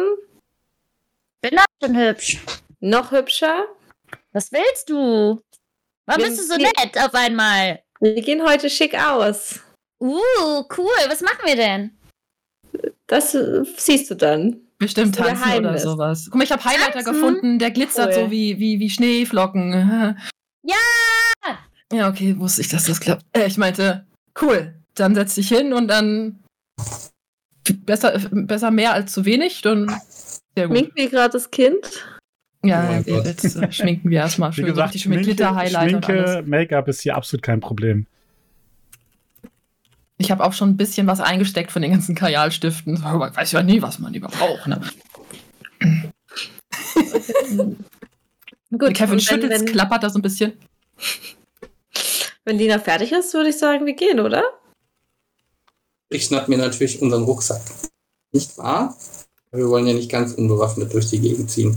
Bin auch schon hübsch. Noch hübscher? Was willst du? Warum Wir bist du so nett auf einmal? Wir gehen heute schick aus. Uh, cool. Was machen wir denn? Das äh, siehst du dann. Bestimmt tanzen oder Geheimnis. sowas. Guck mal, ich habe Highlighter Tanzen? gefunden, der glitzert Cool. so wie, wie, wie Schneeflocken. *laughs* Ja! Ja, okay, wusste ich, dass das klappt. Äh, ich meinte, cool, dann setz dich hin und dann besser, besser mehr als zu wenig, dann sehr gut. Schminken wir gerade das Kind? Ja, Oh jetzt äh, schminken wir erstmal Wie schön gesagt, so richtig mit und alles. Schminke Make-up ist hier absolut kein Problem. Ich habe auch schon ein bisschen was eingesteckt von den ganzen Kajalstiften. Man weiß ja nie, was man lieber braucht. Ne? Gut, Kevin schüttelt, wenn, wenn, klappert da so ein bisschen. wenn Lina fertig ist, würde ich sagen, wir gehen, oder? Ich schnapp mir natürlich unseren Rucksack. Nicht wahr? Wir wollen ja nicht ganz unbewaffnet durch die Gegend ziehen.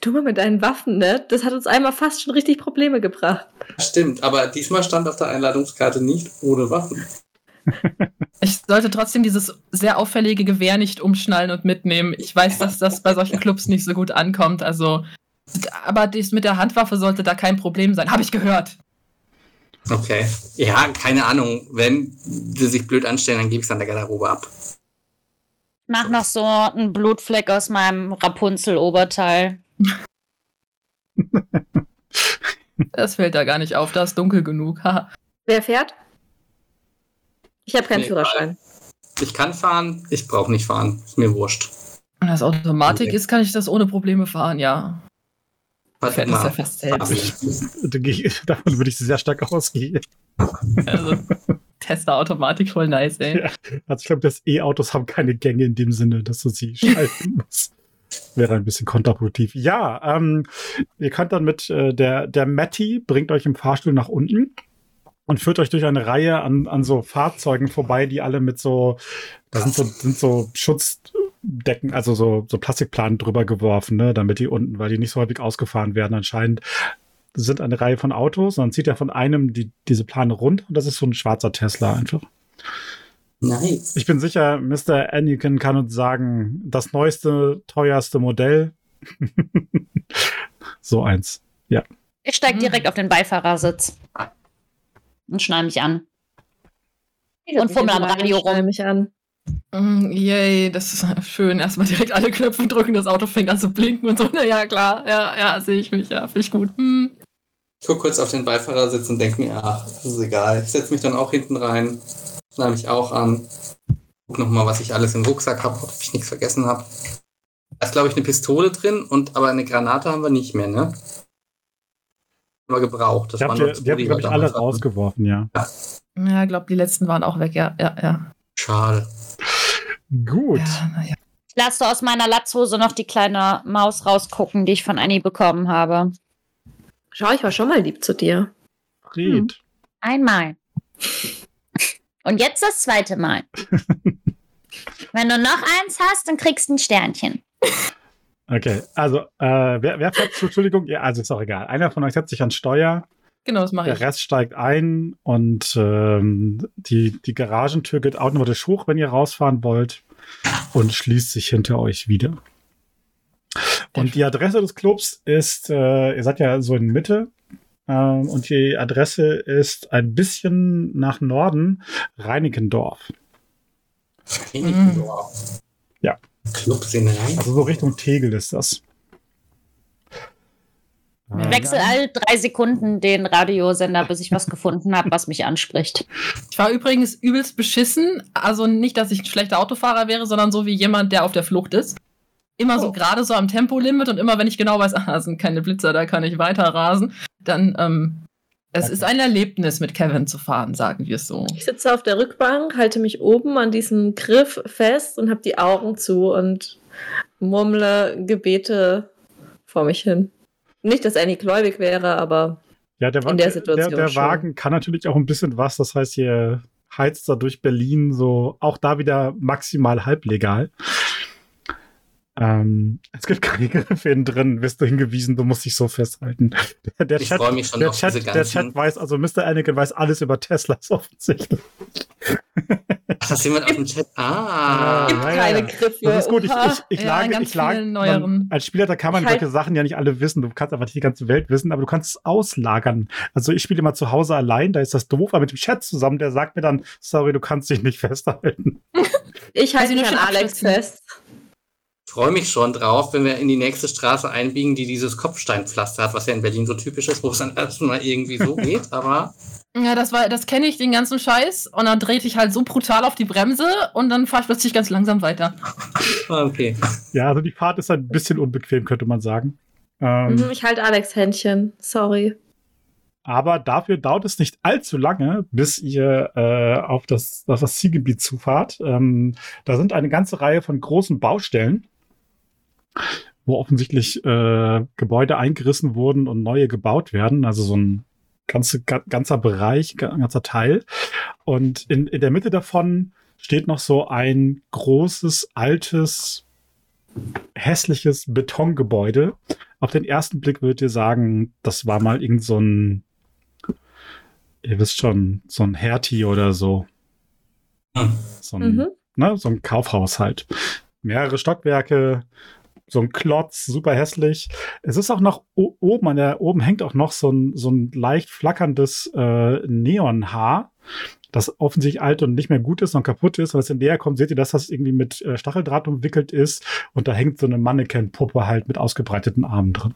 Du mal mit deinen Waffen, ne? Das hat uns einmal fast schon richtig Probleme gebracht. Stimmt, aber diesmal stand auf der Einladungskarte nicht ohne Waffen. *laughs* Ich sollte trotzdem dieses sehr auffällige Gewehr nicht umschnallen und mitnehmen. Ich weiß, dass das bei solchen Clubs nicht so gut ankommt. Also, aber dies mit der Handwaffe sollte da kein Problem sein. Habe ich gehört. Okay. Ja, keine Ahnung. Wenn sie sich blöd anstellen, dann gebe ich es an der Garderobe ab. Mach noch so einen Blutfleck aus meinem Rapunzel-Oberteil. Das fällt da gar nicht auf. Da ist dunkel genug. Wer fährt? Ich habe keinen Nee, Führerschein. Ich kann fahren, ich brauche nicht fahren. Ist mir wurscht. Wenn das Automatik Okay. ist, kann ich das ohne Probleme fahren, ja. Warte ja mal. fast selbst. *laughs* Da geh ich- Davon würde ich sehr stark ausgehen. Also, Tesla-Automatik voll nice, ey. Ja. Also ich glaube, dass E-Autos haben keine Gänge in dem Sinne, dass du sie schalten *laughs* musst. Wäre ein bisschen kontraproduktiv. Ja, ähm, ihr könnt dann mit äh, der, der Matty bringt euch im Fahrstuhl nach unten und führt euch durch eine Reihe an, an so Fahrzeugen vorbei, die alle mit so, da sind so, sind so Schutzdecken, also so, so Plastikplanen drüber geworfen, ne, damit die unten, weil die nicht so häufig ausgefahren werden anscheinend. Sind eine Reihe von Autos und dann zieht er von einem die, diese Plane rund und das ist so ein schwarzer Tesla einfach. Nice. Ich bin sicher, Mr. Anakin kann uns sagen, das neueste, teuerste Modell. *laughs* so eins. Ich steig Hm. direkt auf den Beifahrersitz. Und schnall mich an. Und fummel am Radio rum. mich an. Mm, Yay, das ist *laughs* schön. Erstmal direkt alle Knöpfe drücken, das Auto fängt an zu blinken und so. Na ja, klar. Ja, ja, sehe ich mich. Ja, finde ich gut. Hm. Ich gucke kurz auf den Beifahrersitz und denke mir, ach, das ist egal. Ich setze mich dann auch hinten rein, schneide mich auch an. Guck nochmal, was ich alles im Rucksack habe, ob ich nichts vergessen habe. Da ist, glaube ich, eine Pistole drin, und aber eine Granate haben wir nicht mehr, ne? Wir gebraucht. Das Die habt ihr, nur die habt ihr, glaube ich, alle hatten. rausgeworfen, ja. Ja, ich glaube, die letzten waren auch weg. Ja, ja, ja. Schade. Gut. Ja, naja. Ich lasse aus meiner Latzhose noch die kleine Maus rausgucken, die ich von Annie bekommen habe. Schau, ich war schon mal lieb zu dir. Fred. Einmal. Und jetzt das zweite Mal. *laughs* Wenn du noch eins hast, dann kriegst du ein Sternchen. Okay, also, äh, wer, wer fährt, Entschuldigung, ja, also ist auch egal. Einer von euch setzt sich an Steuer, Genau, das mache der ich. Rest steigt ein und ähm, die, die Garagentür geht automatisch hoch, wenn ihr rausfahren wollt und schließt sich hinter euch wieder. Und die Adresse des Clubs ist, äh, ihr seid ja so in Mitte, ähm, und die Adresse ist ein bisschen nach Norden, Reinickendorf. Reinickendorf. Clubs in Reinickendorf. Also so Richtung Tegel ist das. Ich wechsle alle drei Sekunden den Radiosender, bis ich was gefunden habe, was mich anspricht. Ich war übrigens übelst beschissen. Also nicht, dass ich ein schlechter Autofahrer wäre, sondern so wie jemand, der auf der Flucht ist. Immer so Oh. gerade so am Tempolimit und immer wenn ich genau weiß, ah, sind keine Blitzer, da kann ich weiter rasen, dann, ähm, es ist ein Erlebnis, mit Kevin zu fahren, sagen wir es so. Ich sitze auf der Rückbank, halte mich oben an diesem Griff fest und habe die Augen zu und murmle Gebete vor mich hin. Nicht, dass Annie gläubig wäre, aber Ja, der, In der der, Situation der schon. Wagen kann natürlich auch ein bisschen was. Das heißt, ihr heizt da durch Berlin so auch da wieder maximal halblegal. Ähm, es gibt keine *laughs* Griffe innen drin, wirst du hingewiesen, du musst dich so festhalten. Der, der Ich Chat, freue mich schon der, auf Chat, diese der. Chat weiß, also Mr. Anakin weiß alles über Teslas offensichtlich. Ach, das ist jemand aus dem Chat. Ah. Gibt ja, keine. Griffe. Das ist gut, ich, ich, ich Ja, lage, ganz ich lage, man, als Spieler, kann man Ich halt- solche Sachen ja nicht alle wissen. Du kannst einfach nicht die ganze Welt wissen, aber du kannst es auslagern. Also ich spiele immer zu Hause allein, da ist das doof, aber mit dem Chat zusammen, der sagt mir dann, sorry, du kannst dich nicht festhalten. Ich halte nur mich an Alex fest. Ich freue mich schon drauf, wenn wir in die nächste Straße einbiegen, die dieses Kopfsteinpflaster hat, was ja in Berlin so typisch ist, wo es dann erstmal irgendwie so geht, *laughs* aber Ja, das war, das kenne ich, den ganzen Scheiß. Und dann drehte ich halt so brutal auf die Bremse und dann fahre ich plötzlich ganz langsam weiter. *laughs* okay. Ja, also die Fahrt ist ein bisschen unbequem, könnte man sagen. Ähm, Mhm, ich halte Alex Händchen. Sorry. Aber dafür dauert es nicht allzu lange, bis ihr äh, auf, das, auf das Zielgebiet zufahrt. Ähm, da sind eine ganze Reihe von großen Baustellen, wo offensichtlich äh, Gebäude eingerissen wurden und neue gebaut werden. Also so ein ganze, ga, ganzer Bereich, ein ganzer Teil. Und in, in der Mitte davon steht noch so ein großes, altes, hässliches Betongebäude. Auf den ersten Blick würdet ihr sagen, das war mal irgend so ein, ihr wisst schon, so ein Hertie oder so. Hm. So ein, Mhm. ne, so ein Kaufhaus halt. Mehrere Stockwerke, so ein Klotz, super hässlich. Es ist auch noch oben, an der, oben hängt auch noch so ein, so ein leicht flackerndes äh, Neonhaar, das offensichtlich alt und nicht mehr gut ist und kaputt ist. Und als ihr näher kommt, seht ihr, dass das irgendwie mit äh, Stacheldraht umwickelt ist und da hängt so eine Mannequin-Puppe halt mit ausgebreiteten Armen drin.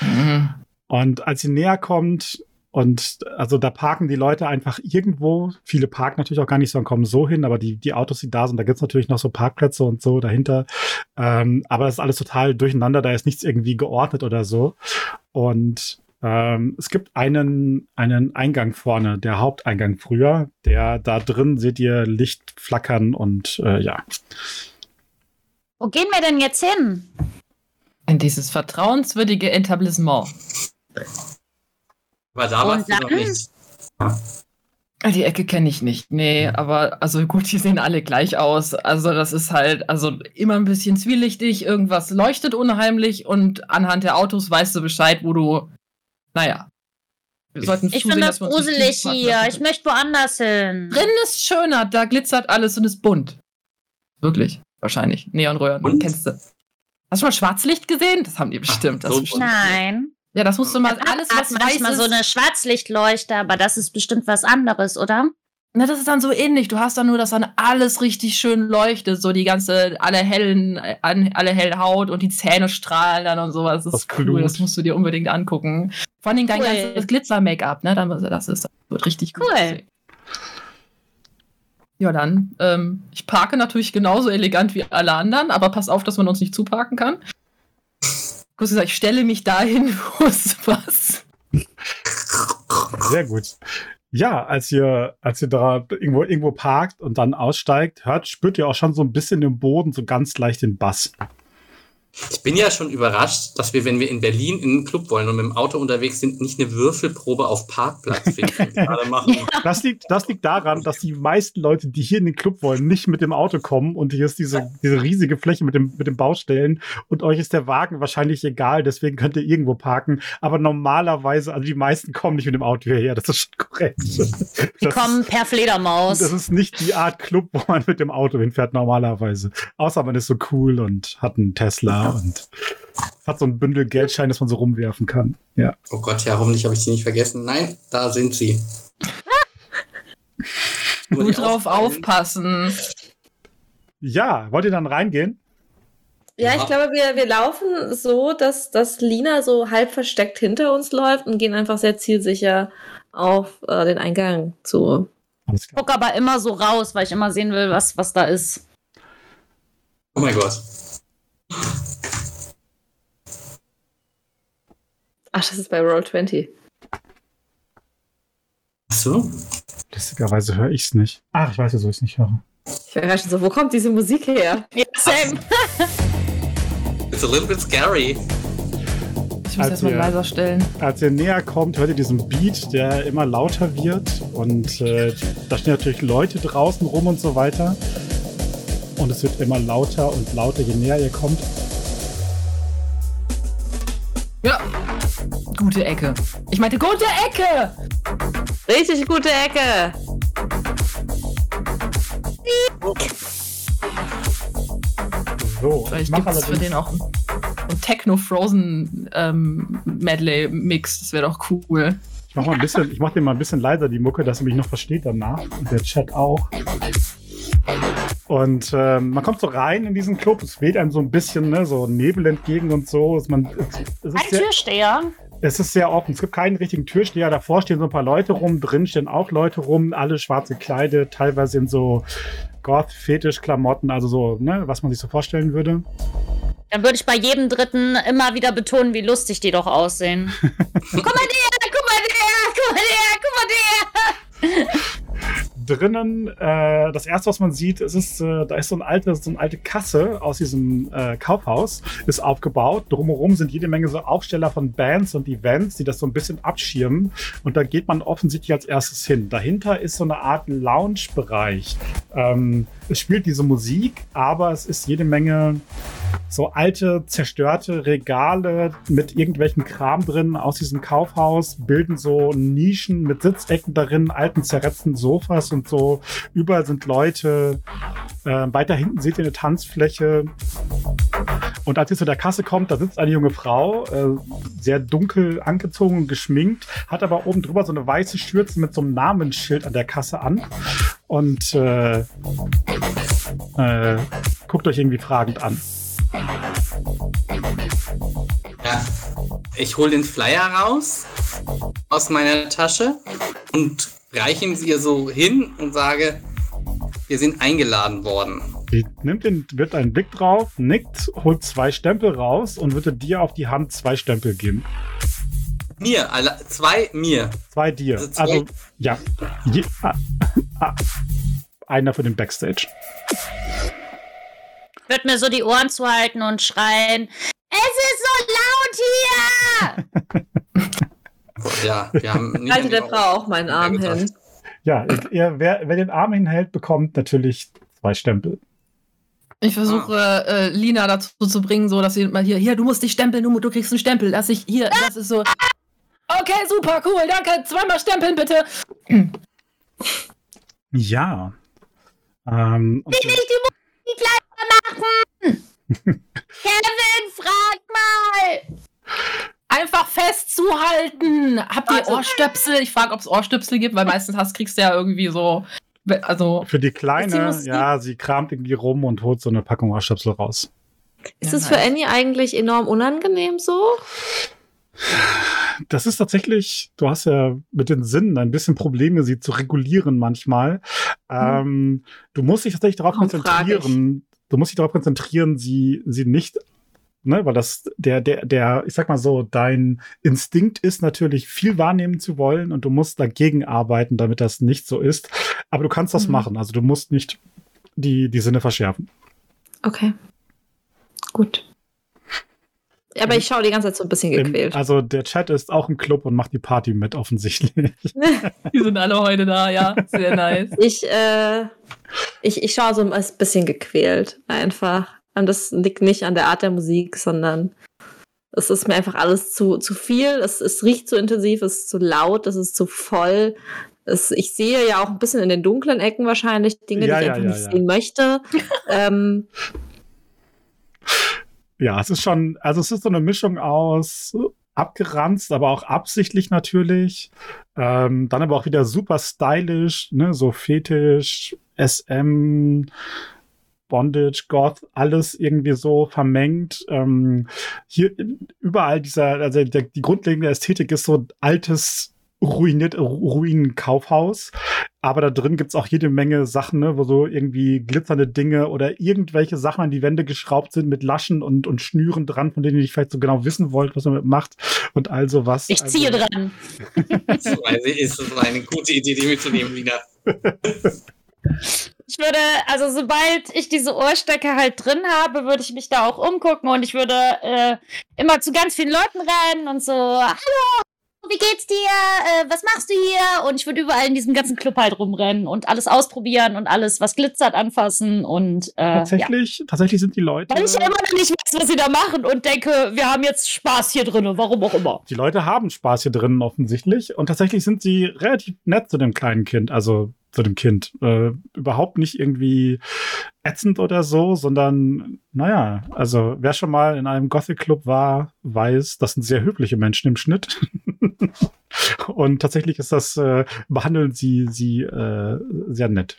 Mhm. Und als sie näher kommt, und also da parken die Leute einfach irgendwo. Viele parken natürlich auch gar nicht, sondern kommen so hin, aber die, die Autos, die da sind, da gibt's natürlich noch so Parkplätze und so dahinter. Ähm, aber das ist alles total durcheinander, da ist nichts irgendwie geordnet oder so. Und ähm, es gibt einen, einen Eingang vorne, der Haupteingang früher, der da drin seht ihr Licht flackern und äh, ja. Wo gehen wir denn jetzt hin? In dieses vertrauenswürdige Etablissement. Aber da warst du noch nicht. Die Ecke kenne ich nicht. Nee, aber also gut, die sehen alle gleich aus. Also das ist halt, also immer ein bisschen zwielichtig, irgendwas leuchtet unheimlich und anhand der Autos weißt du Bescheid, wo du, naja. Wir sollten Ich finde das gruselig hier. Ich möchte woanders hin. Drinnen ist schöner, da glitzert alles und ist bunt. Wirklich, wahrscheinlich. Neonröhren, Und? kennst du. Hast du schon mal Schwarzlicht gesehen? Das haben die bestimmt. Das so. Nein. Ja, das musst du mal, Alles was weiß manchmal ist, so eine Schwarzlichtleuchte, aber das ist bestimmt was anderes, oder? Na, das ist dann so ähnlich. Du hast dann nur, dass dann alles richtig schön leuchtet, so die ganze, alle hellen, an- alle helle Haut und die Zähne strahlen dann und sowas. Das, Das ist cool. Blut. Das musst du dir unbedingt angucken. Vor allem dein Cool. ganzes Glitzer-Make-up, ne? Dann, das ist, das wird richtig. Cool. Ja, dann, ähm, ich parke natürlich genauso elegant wie alle anderen, aber pass auf, dass man uns nicht zuparken kann. Kurz gesagt, ich stelle mich dahin, *laughs* wo es was. Sehr gut. Ja, als ihr, als ihr da irgendwo, irgendwo parkt und dann aussteigt, hört, spürt ihr auch schon so ein bisschen im Boden so ganz leicht den Bass. Ich bin ja schon überrascht, dass wir, wenn wir in Berlin in einen Club wollen und mit dem Auto unterwegs sind, nicht eine Würfelprobe auf Parkplatz *laughs* finden. Das liegt, das liegt daran, dass die meisten Leute, die hier in den Club wollen, nicht mit dem Auto kommen und hier ist diese, diese riesige Fläche mit dem, mit den Baustellen und euch ist der Wagen wahrscheinlich egal, deswegen könnt ihr irgendwo parken. Aber normalerweise, also die meisten kommen nicht mit dem Auto hierher, das ist schon korrekt. Die Das kommen per Fledermaus. Das ist nicht die Art Club, wo man mit dem Auto hinfährt normalerweise. Außer man ist so cool und hat einen Tesla und hat so ein Bündel Geldschein, das man so rumwerfen kann. Ja. Oh Gott, ja, hoffentlich habe ich sie nicht vergessen. Nein, da sind sie. *laughs* Ich Gut drauf aufpassen. Ja, wollt ihr dann reingehen? Ja, Ja. ich glaube, wir, wir laufen so, dass, dass Lina so halb versteckt hinter uns läuft und gehen einfach sehr zielsicher auf äh, den Eingang zu. Alles klar. guck aber immer so raus, weil ich immer sehen will, was, was da ist. Oh mein Gott. Ach, das ist bei Roll20. Achso. Lustigerweise höre ich es nicht. Ach, ich weiß ja, so ich es nicht höre. Ich war schon so, wo kommt diese Musik her? Ja, same. It's a little bit scary. Ich muss erstmal leiser stellen. Als ihr näher kommt, hört ihr diesen Beat, der immer lauter wird. Und äh, da stehen natürlich Leute draußen rum und so weiter. Und es wird immer lauter und lauter, je näher ihr kommt. Ja. Gute Ecke. Ich meinte gute Ecke! Richtig gute Ecke. So, ich Vielleicht mache gibt es für den auch einen Techno-Frozen-Medley-Mix. das wäre doch cool. Ich mach mal ein bisschen, ich mach den mal ein bisschen leiser, die Mucke, dass er mich noch versteht danach. Und der Chat auch. Und ähm, man kommt so rein in diesen Club, es weht einem so ein bisschen, ne, so Nebel entgegen und so. Es, man, es, es, Ein ist sehr, Türsteher. es ist sehr offen. Es gibt keinen richtigen Türsteher. Davor stehen so ein paar Leute rum, drin stehen auch Leute rum, alle schwarz gekleidet, teilweise in so Goth-Fetisch-Klamotten, also so, ne, was man sich so vorstellen würde. Dann würde ich bei jedem Dritten immer wieder betonen, wie lustig die doch aussehen. *laughs* guck mal der, guck mal der, guck mal der, guck mal der. Drinnen, äh, das erste, was man sieht, es ist, äh, da ist so, ein alte, so eine alte Kasse aus diesem äh, Kaufhaus, ist aufgebaut. Drumherum sind jede Menge so Aufsteller von Bands und Events, die das so ein bisschen abschirmen. Und da geht man offensichtlich als erstes hin. Dahinter ist so eine Art Lounge-Bereich. Ähm, es spielt diese Musik, aber es ist jede Menge so alte, zerstörte Regale mit irgendwelchen Kram drin aus diesem Kaufhaus, bilden so Nischen mit Sitzecken darin, alten, zerretzten Sofas und so. Überall sind Leute. Äh, weiter hinten seht ihr eine Tanzfläche. Und als ihr zu der Kasse kommt, da sitzt eine junge Frau, äh, sehr dunkel angezogen und geschminkt, hat aber oben drüber so eine weiße Schürze mit so einem Namensschild an der Kasse an. Und äh, äh, guckt euch irgendwie fragend an. Ja. Ich hole den Flyer raus aus meiner Tasche und reiche ihn ihr so hin und sage, wir sind eingeladen worden. Sie nimmt den, wird einen Blick drauf, nickt, holt zwei Stempel raus und würde dir auf die Hand zwei Stempel geben. Mir, alle, zwei mir. Zwei dir. Also zwei- Also, ja. Je, ah, ah, einer für den Backstage. Wird mir so die Ohren zuhalten und schreien. Es ist so laut hier! *laughs* Ja, wir haben nicht Halte der die Frau auch meinen Arm hin. Ja, ihr, wer, wer den Arm hinhält, bekommt natürlich zwei Stempel. Ich versuche äh, Lina dazu zu bringen, so dass sie mal hier, hier, du musst dich stempeln, du, du kriegst einen Stempel. Lass ich hier, das ist so. Okay, super, cool, danke. Zweimal stempeln, bitte. Ja. Ähm, und, Nicht die Musik leiser machen! Kevin, frag mal! Einfach festzuhalten. Habt ihr Also- Ohrstöpsel? Ich frage, ob es Ohrstöpsel gibt, weil meistens hast, kriegst du ja irgendwie so. Also, für die Kleine, ja, sie kramt irgendwie rum und holt so eine Packung Ohrstöpsel raus. Ist Ja, es für. Annie eigentlich enorm unangenehm so? Das ist tatsächlich, du hast ja mit den Sinnen ein bisschen Probleme, sie zu regulieren manchmal. Ähm, du musst dich tatsächlich darauf Warum konzentrieren. Du musst dich darauf konzentrieren, sie, sie nicht, ne, weil das, der, der, der, ich sag mal so, dein Instinkt ist natürlich viel wahrnehmen zu wollen und du musst dagegen arbeiten, damit das nicht so ist. Aber du kannst das Mhm. machen. Also du musst nicht die, die Sinne verschärfen. Okay. Gut. Aber ich schaue die ganze Zeit so ein bisschen Im, gequält. also der Chat ist auch im Club und macht die Party mit, offensichtlich. *laughs* die sind alle heute da, ja. Sehr nice. *laughs* Ich, äh, ich, ich schaue so ein bisschen gequält einfach. Und das liegt nicht an der Art der Musik, sondern es ist mir einfach alles zu, zu viel. Es, es riecht zu intensiv, es ist zu laut, es ist zu voll. Es, ich sehe ja auch ein bisschen in den dunklen Ecken wahrscheinlich Dinge, Ja, die ich ja, einfach ja, nicht ja. sehen möchte. *laughs* ähm, Ja, es ist schon, also es ist so eine Mischung aus abgeranzt, aber auch absichtlich natürlich. Ähm, dann aber auch wieder super stylisch, ne, so Fetisch, SM, Bondage, Goth, alles irgendwie so vermengt. Ähm, hier überall dieser, also der, die grundlegende Ästhetik ist so altes ruiniert, Ruinenkaufhaus. Aber da drin gibt's auch jede Menge Sachen, ne, wo so irgendwie glitzernde Dinge oder irgendwelche Sachen an die Wände geschraubt sind mit Laschen und, und Schnüren dran, von denen ihr nicht vielleicht so genau wissen wollt, was man damit macht und all sowas. Ich ziehe also, dran. Eine, ist das eine gute Idee, die mitzunehmen, Lina. Ich würde, also sobald ich diese Ohrstöcke halt drin habe, würde ich mich da auch umgucken und ich würde äh, immer zu ganz vielen Leuten rennen und so, hallo, wie geht's dir? Äh, was machst du hier? Und ich würde überall in diesem ganzen Club halt rumrennen und alles ausprobieren und alles, was glitzert, anfassen und äh, tatsächlich, ja. tatsächlich sind die Leute. Weil ich ja immer noch nicht weiß, was sie da machen und denke, wir haben jetzt Spaß hier drin, warum auch immer. Die Leute haben Spaß hier drinnen offensichtlich und tatsächlich sind sie relativ nett zu dem kleinen Kind. Also zu dem Kind. Äh, überhaupt nicht irgendwie ätzend oder so, sondern, naja, also wer schon mal in einem Gothic-Club war, weiß, das sind sehr höfliche Menschen im Schnitt. *laughs* Und tatsächlich ist das, äh, behandeln sie sie äh, sehr nett.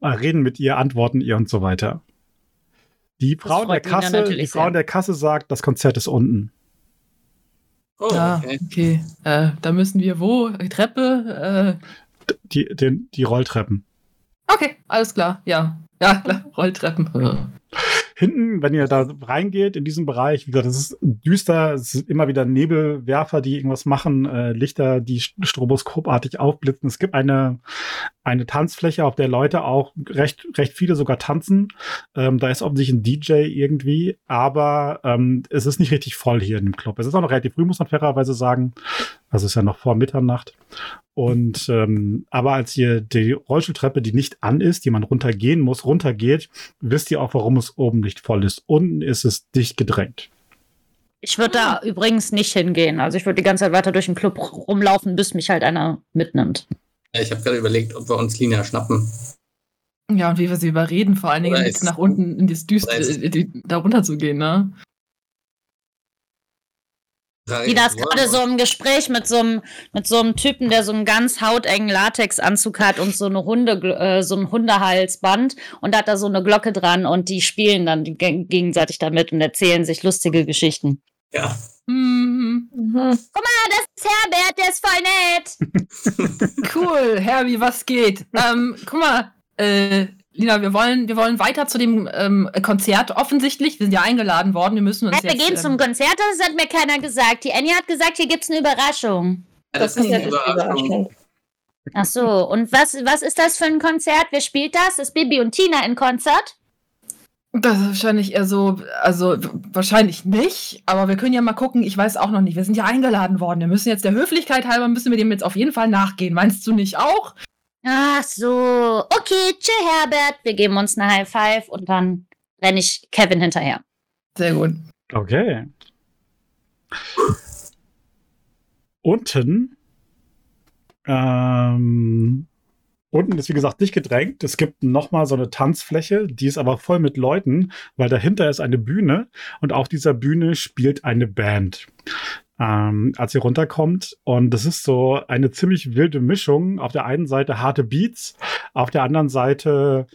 Äh, reden mit ihr, antworten ihr und so weiter. Die Frau in der Kasse, die Frau in der Kasse sagt, das Konzert ist unten. Oh, ja, okay. okay. Äh, da müssen wir wo? Treppe? Äh, die, den, die Rolltreppen. Okay, alles klar. Ja, ja, klar. *laughs* Rolltreppen. Hinten, wenn ihr da reingeht in diesen Bereich, wie gesagt, es ist düster, es sind immer wieder Nebelwerfer, die irgendwas machen, äh, Lichter, die stroboskopartig aufblitzen. Es gibt eine, eine Tanzfläche, auf der Leute auch recht, recht viele sogar tanzen. Ähm, da ist offensichtlich ein DJ irgendwie, aber ähm, es ist nicht richtig voll hier in dem Club. Es ist auch noch relativ früh, muss man fairerweise sagen. Also es ist ja noch vor Mitternacht. Und ähm, aber als ihr die Rollstuhltreppe, die nicht an ist, die man runtergehen muss, runtergeht, wisst ihr auch, warum es oben nicht voll ist. Unten ist es dicht gedrängt. Ich würde da übrigens nicht hingehen. Also ich würde die ganze Zeit weiter durch den Club rumlaufen, bis mich halt einer mitnimmt. Ich habe gerade überlegt, ob wir uns Lina schnappen. Ja, und wie wir sie überreden, vor allen Dingen jetzt nach unten in das Düster, äh, da runter zu gehen, ne? Die das gerade so im Gespräch mit so, einem, mit so einem Typen, der so einen ganz hautengen Latexanzug hat und so eine Hunde, äh, so ein Hundehalsband und da hat da so eine Glocke dran und die spielen dann gegenseitig damit und erzählen sich lustige Geschichten. Ja. Mhm. Mhm. Guck mal, das ist Herbert, der ist voll nett. *laughs* cool, Herbie, was geht? ähm, guck mal, äh, Lina, wir wollen, wir wollen weiter zu dem ähm, Konzert offensichtlich. Wir sind ja eingeladen worden. Wir müssen uns wir jetzt, gehen ähm, zum Konzert, das hat mir keiner gesagt. Die Annie hat gesagt, hier gibt es eine Überraschung. Ja, das, das, ist eine Überraschung. Ach so, und was, was ist das für ein Konzert? Wer spielt das? Ist Bibi und Tina in Konzert? Das ist wahrscheinlich eher so, also wahrscheinlich nicht, aber wir können ja mal gucken, ich weiß auch noch nicht. Wir sind ja eingeladen worden. Wir müssen jetzt der Höflichkeit halber, müssen wir dem jetzt auf jeden Fall nachgehen. Meinst du nicht auch? Ach so. Okay, tschö, Herbert. Wir geben uns eine High Five und dann renne ich Kevin hinterher. Sehr gut. Okay. Unten. Ähm, unten ist wie gesagt dicht gedrängt. Es gibt nochmal so eine Tanzfläche, die ist aber voll mit Leuten, weil dahinter ist eine Bühne und auf dieser Bühne spielt eine Band ähm, als sie runterkommt. Und das ist so eine ziemlich wilde Mischung. Auf der einen Seite harte Beats, auf der anderen Seite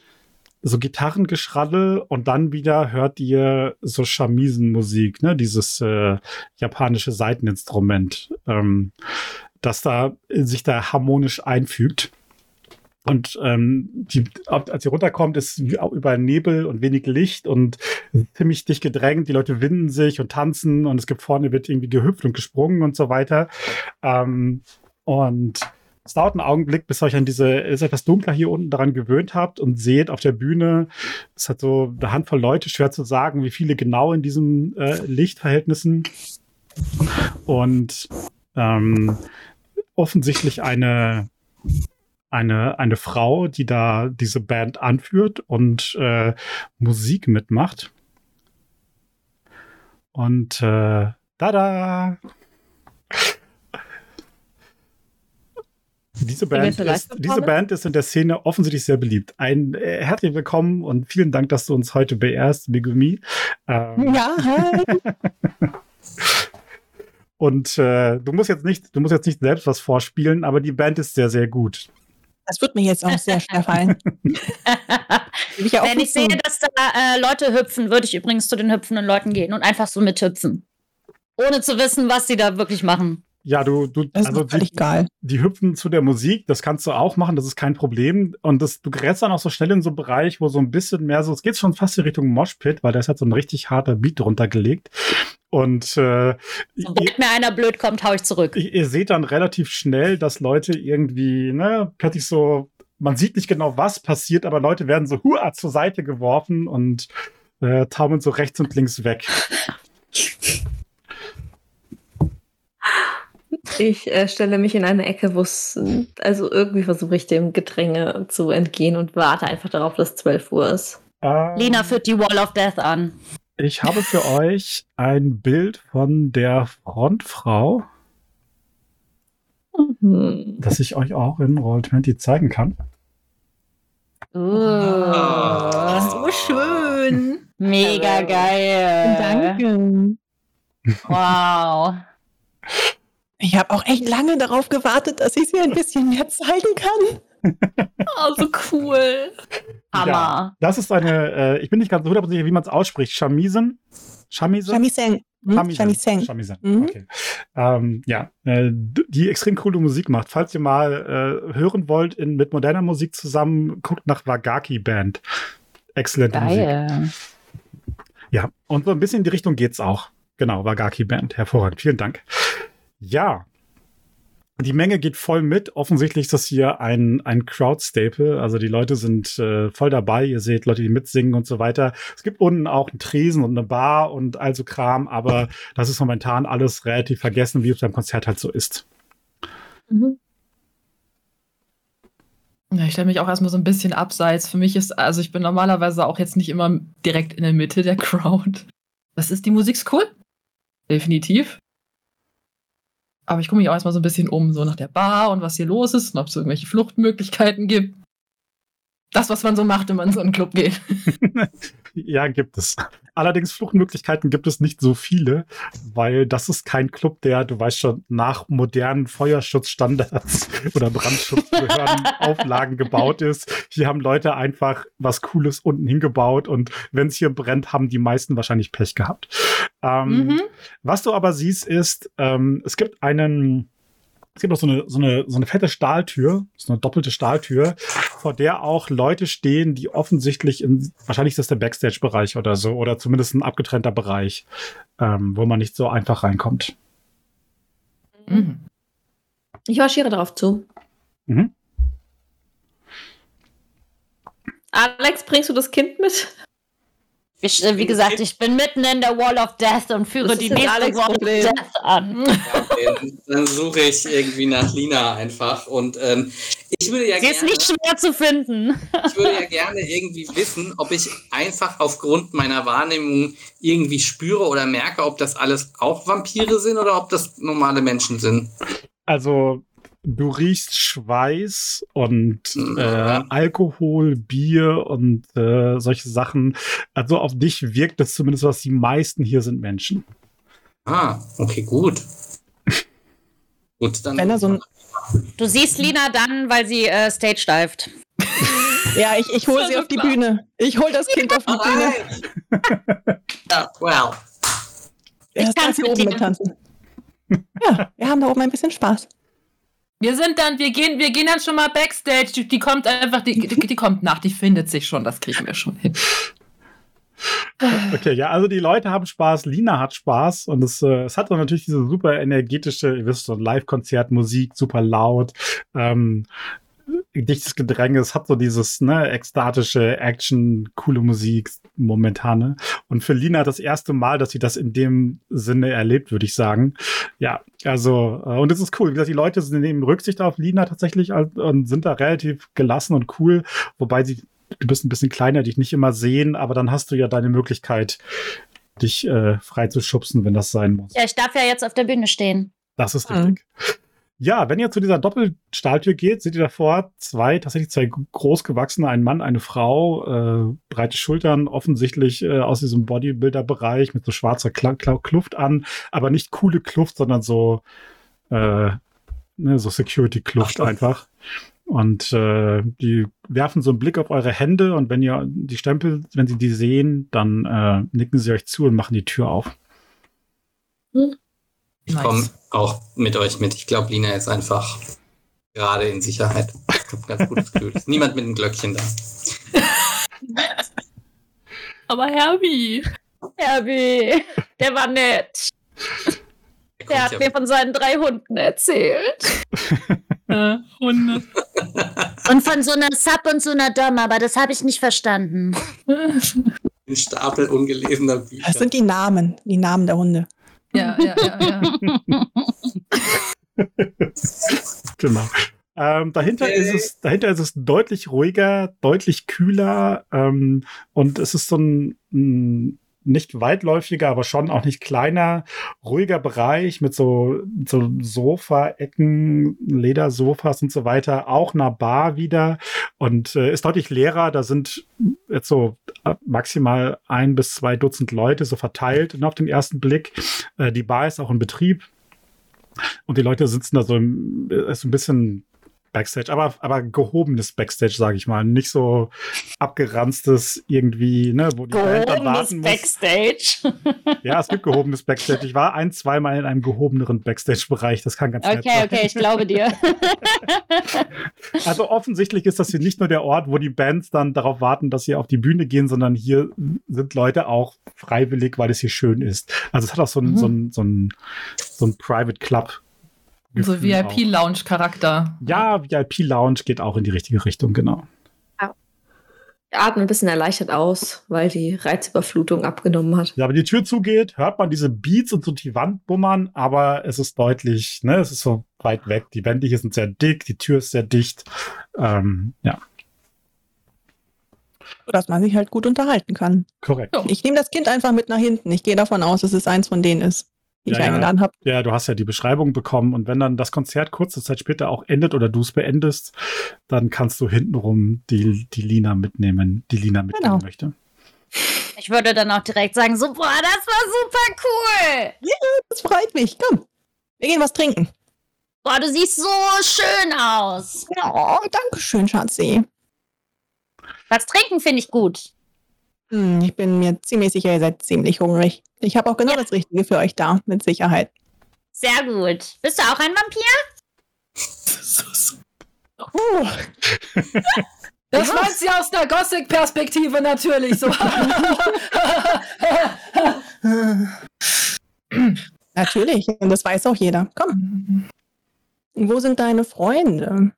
so Gitarrengeschraddel und dann wieder hört ihr so Chamisenmusik, ne? Dieses äh, japanische Seiteninstrument, ähm, das da sich da harmonisch einfügt. Und ähm, die, als sie runterkommt, ist überall Nebel und wenig Licht und ziemlich dicht gedrängt. Die Leute winden sich und tanzen und es gibt vorne wird irgendwie gehüpft und gesprungen und so weiter. Ähm, und es dauert einen Augenblick, bis ihr euch an diese, ist etwas dunkler hier unten daran gewöhnt habt und seht auf der Bühne, es hat so eine Handvoll Leute, schwer zu sagen, wie viele genau in diesen äh, Lichtverhältnissen. Und ähm, offensichtlich eine eine, eine Frau, die da diese Band anführt und äh, Musik mitmacht. Und äh, da! Diese Band, ist, diese Band ist in der Szene offensichtlich sehr beliebt. Ein äh, herzlich willkommen und vielen Dank, dass du uns heute beehrst, Megumi. Ähm, ja, *laughs* und äh, du musst jetzt nicht, du musst jetzt nicht selbst was vorspielen, aber die Band ist sehr, sehr gut. Das wird mir jetzt auch sehr schwer fallen. *laughs* ich Wenn ich sehe, dass da äh, Leute hüpfen, würde ich übrigens zu den hüpfenden Leuten gehen und einfach so mithüpfen. Ohne zu wissen, was sie da wirklich machen. Ja, du, du, das also die, geil. die hüpfen zu der Musik, das kannst du auch machen, das ist kein Problem. Und das, du gerätst dann auch so schnell in so einen Bereich, wo so ein bisschen mehr so, es geht schon fast in Richtung Moshpit, weil da ist halt so ein richtig harter Beat drunter gelegt. Und äh, Sobald mir einer blöd kommt, hau ich zurück. Ihr, ihr seht dann relativ schnell, dass Leute irgendwie, ne, plötzlich so, man sieht nicht genau, was passiert, aber Leute werden so hua zur Seite geworfen und äh, taumeln so rechts und links weg. Ich äh, stelle mich in eine Ecke, wo es, also irgendwie versuche ich dem Gedränge zu entgehen und warte einfach darauf, dass 12 Uhr ist. Ähm, Lena führt die Wall of Death an. Ich habe für euch ein Bild von der Frontfrau, Hm. das ich euch auch in Roll20 zeigen kann. Uh, So schön. mega geil. Danke. Wow. Ich habe auch echt lange darauf gewartet, dass ich sie ein bisschen mehr zeigen kann. Oh, so cool. Hammer. Ja, das ist eine, äh, ich bin nicht ganz hundertprozentig sicher, wie man es ausspricht. Shamisen? Shamisen? Shamisen. Hm? Shamisen. Shamisen. Shamisen. Mhm. Okay. Ähm, ja, äh, die extrem coole Musik macht. Falls ihr mal äh, hören wollt in, mit moderner Musik zusammen, guckt nach Wagaki Band. Exzellente Musik. Ja, und so ein bisschen in die Richtung geht's auch. Genau, Wagaki Band. Hervorragend. Vielen Dank. Ja. Die Menge geht voll mit. Offensichtlich ist das hier ein, ein Crowd-Staple. Also die Leute sind äh, voll dabei. Ihr seht Leute, die mitsingen und so weiter. Es gibt unten auch einen Tresen und eine Bar und all so Kram, aber das ist momentan alles relativ vergessen, wie es beim Konzert halt so ist. Mhm. Ja, ich stelle mich auch erstmal so ein bisschen abseits. Für mich ist, also ich bin normalerweise auch jetzt nicht immer direkt in der Mitte der *laughs* Crowd. Das ist, die Musik cool. Definitiv. Aber ich gucke mich auch erstmal so ein bisschen um, so nach der Bar und was hier los ist und ob es irgendwelche Fluchtmöglichkeiten gibt. Das, was man so macht, wenn man in so einen Club geht. *laughs* Ja, gibt es. Allerdings Fluchtmöglichkeiten gibt es nicht so viele, weil das ist kein Club, der, du weißt schon, nach modernen Feuerschutzstandards *laughs* oder Brandschutzbehörden *laughs* Auflagen gebaut ist. Hier haben Leute einfach was Cooles unten hingebaut und wenn es hier brennt, haben die meisten wahrscheinlich Pech gehabt. Ähm, Mhm. Was du aber siehst, ist, ähm, es gibt einen, es gibt auch so eine, so eine, so eine fette Stahltür, so eine doppelte Stahltür, vor der auch Leute stehen, die offensichtlich in, wahrscheinlich ist das der Backstage-Bereich oder so, oder zumindest ein abgetrennter Bereich, ähm, wo man nicht so einfach reinkommt. Mhm. Ich marschiere darauf zu. Mhm. Alex, bringst du das Kind mit? Ich, äh, wie gesagt, ich bin mitten in der Wall of Death und führe Das die ist nächste Alex' Wall Problem. of Death an. Ja, okay, dann suche ich irgendwie nach Lina einfach. Und ähm, ich würde ja Sie ist gerne, nicht schwer zu finden. ich würde ja gerne irgendwie wissen, ob ich einfach aufgrund meiner Wahrnehmung irgendwie spüre oder merke, ob das alles auch Vampire sind oder ob das normale Menschen sind. Also, du riechst Schweiß und Mhm. äh, Alkohol, Bier und äh, solche Sachen. Also auf dich wirkt es zumindest, was die meisten hier sind Menschen. Ah, okay, gut. *laughs* gut, dann. Wenn er so ein- *laughs* Du siehst Lina dann, weil sie äh, stage dived. *laughs* Ja, ich, ich hole Das sie auf die klar. Bühne. Ich hole das Kind auf die Oh Bühne. ja, well. Erst darf tanze hier mit oben dir. mittanzen. Ja, wir haben da oben ein bisschen Spaß. Wir sind dann, wir gehen, wir gehen dann schon mal backstage. Die, die kommt einfach, die, die, die kommt nach, die findet sich schon, das kriegen wir schon hin. Okay, ja, also die Leute haben Spaß, Lina hat Spaß und es, äh, es hat dann natürlich diese super energetische, ihr wisst, so Live-Konzert, Musik, super laut, ähm, dichtes Gedränge, es hat so dieses, ne, ekstatische Action, coole Musik momentane. Und für Lina das erste Mal, dass sie das in dem Sinne erlebt, würde ich sagen. Ja, also, äh, und es ist cool. Wie gesagt, die Leute sind nehmen Rücksicht auf Lina tatsächlich und sind da relativ gelassen und cool, wobei sie du bist ein bisschen kleiner, dich nicht immer sehen, aber dann hast du ja deine Möglichkeit, dich äh, frei zu schubsen, wenn das sein muss. Ja, ich darf ja jetzt auf der Bühne stehen. Das ist Mhm. Ja, wenn ihr zu dieser Doppelstahltür geht, seht ihr davor zwei, tatsächlich zwei großgewachsene, ein Mann, eine Frau, äh, breite Schultern, offensichtlich äh, aus diesem Bodybuilder-Bereich mit so schwarzer Kla Kla Kluft an, aber nicht coole Kluft, sondern so, äh, ne, so Security-Kluft einfach. Und äh, die werfen so einen Blick auf eure Hände und wenn ihr die Stempel, wenn sie die sehen, dann äh, nicken sie euch zu und machen die Tür auf. Ich Nice. komme auch mit euch mit. Ich glaube, Lina ist einfach gerade in Sicherheit. Ich habe ein ganz gutes Gefühl. Ist niemand mit einem Glöckchen da. *laughs* Aber Herbie. Herbie, der war nett. Der hat ja mir von seinen drei Hunden erzählt. *laughs* Äh, Hunde. *laughs* Und von so einer Sub und so einer Dom, aber das habe ich nicht verstanden. ein Stapel ungelesener Bücher. Das sind die Namen, die Namen der Hunde. Ja, ja, ja, ja. *laughs* genau. Ähm, dahinter, Okay. ist es, dahinter ist es deutlich ruhiger, deutlich kühler ähm, und es ist so ein, ein nicht weitläufiger, aber schon auch nicht kleiner, ruhiger Bereich mit so, so Sofa-Ecken, Ledersofas und so weiter, auch einer Bar wieder und äh, ist deutlich leerer. Da sind jetzt so äh, maximal ein bis zwei Dutzend Leute so verteilt auf den ersten Blick. Äh, die Bar ist auch in Betrieb. Und die Leute sitzen da so im, ist so ein bisschen Backstage, aber, aber gehobenes Backstage, sage ich mal. Nicht so abgeranztes irgendwie, ne, wo die Band dann Gehobenes warten muss. Backstage. *laughs* Ja, es gibt gehobenes Backstage. Ich war ein, zweimal in einem gehobeneren Backstage-Bereich. Das kann ganz nett Okay, sein. okay, ich glaube dir. *laughs* Also offensichtlich ist das hier nicht nur der Ort, wo die Bands dann darauf warten, dass sie auf die Bühne gehen, sondern hier sind Leute auch freiwillig, weil es hier schön ist. Also es hat auch so ein, Mhm. so ein, so ein, so ein Private Club. So Gefühl. VIP-Lounge-Charakter. Ja, VIP-Lounge geht auch in die richtige Richtung, genau. Ich atme ein bisschen erleichtert aus, weil die Reizüberflutung abgenommen hat. Ja, aber die Tür zugeht, hört man diese Beats und so die Wand bummern, aber es ist deutlich, ne, es ist so weit weg. Die Wände hier sind sehr dick, die Tür ist sehr dicht. Ähm, ja, Dass man sich halt gut unterhalten kann. korrekt. Ja. Ich nehme das Kind einfach mit nach hinten. Ich gehe davon aus, dass es eins von denen ist, die Ja, ich ja. eingeladen habe. Ja, du hast ja die Beschreibung bekommen und wenn dann das Konzert kurze Zeit später auch endet oder du es beendest, dann kannst du hintenrum die, die Lina mitnehmen, die Lina mitnehmen Genau. möchte. Ich würde dann auch direkt sagen, so, boah, das war super cool. Das freut mich. Komm, wir gehen was trinken. Boah, du siehst so schön aus. Oh, danke schön, Schatzi. Was trinken finde ich gut. Hm, ich bin mir ziemlich sicher, ihr seid ziemlich hungrig. Ich habe auch genau Ja. das Richtige für euch da, mit Sicherheit. Sehr gut. Bist du auch ein Vampir? Uh, Das meint sie aus einer Gothic-Perspektive natürlich so. *laughs* natürlich, und das weiß auch jeder. Komm, wo sind deine Freunde?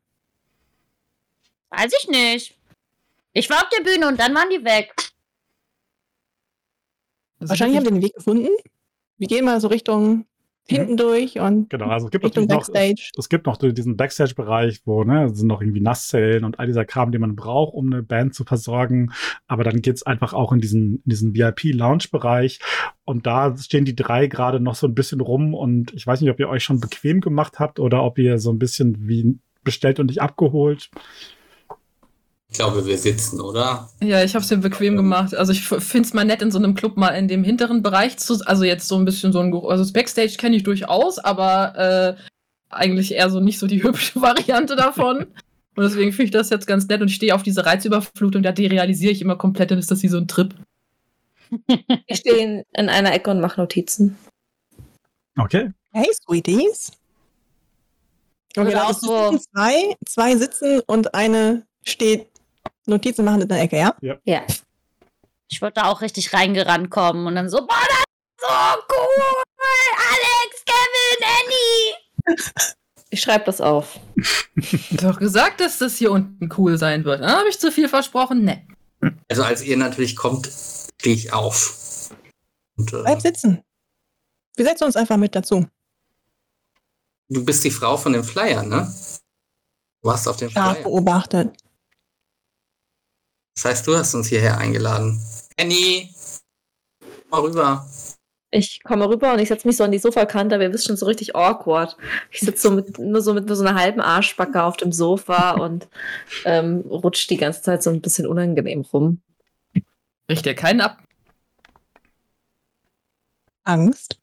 Weiß ich nicht. Ich war auf der Bühne und dann waren die weg. Wahrscheinlich haben die den Weg gefunden. Wir gehen mal so Richtung hinten durch und Genau, also es gibt Richtung noch, Backstage. es gibt noch diesen Backstage-Bereich, wo ne, sind noch irgendwie Nasszellen und all dieser Kram, den man braucht, um eine Band zu versorgen. Aber dann geht's einfach auch in diesen, in diesen VIP-Lounge-Bereich. Und da stehen die drei gerade noch so ein bisschen rum. Und ich weiß nicht, ob ihr euch schon bequem gemacht habt oder ob ihr so ein bisschen wie bestellt und nicht abgeholt. Ich glaube, wir sitzen, oder? Ja, ich habe es mir bequem gemacht. Also ich finde es mal nett, in so einem Club mal in dem hinteren Bereich zu, also jetzt so ein bisschen so ein, Geruch- also das Backstage kenne ich durchaus, aber äh, eigentlich eher so nicht so die *laughs* hübsche Variante davon. Und deswegen finde ich das jetzt ganz nett und ich stehe auf diese Reizüberflutung, da derealisiere ich immer komplett, dann ist das wie so ein Trip. Ich stehe in, in einer Ecke und mache Notizen. Okay. Hey, Sweeties. Okay, Oder da auch sitzen so- zwei, zwei sitzen und eine steht Notizen machen in der Ecke, ja? Ja. Ich würde da auch richtig reingerannt kommen und dann so, boah, das ist so cool. Alex, Kevin, Annie. *laughs* Ich schreibe das auf. *laughs* Doch gesagt, dass das hier unten cool sein wird. Habe ich zu viel versprochen? Ne. Also als ihr natürlich kommt, stehe ich auf. Und, äh, Bleib sitzen. Wir setzen uns einfach mit dazu. du bist die Frau von dem Flyer, ne? Du warst auf dem Flyer. beobachtet. Das heißt, du hast uns hierher eingeladen. Annie, mal rüber. Ich komme rüber und ich setze mich so an die Sofakante, aber ihr wisst schon so richtig awkward. Ich sitze so mit, nur so mit nur so einer halben Arschbacke auf dem Sofa und ähm, rutscht die ganze Zeit so ein bisschen unangenehm rum. Richte dir keinen ab. Angst.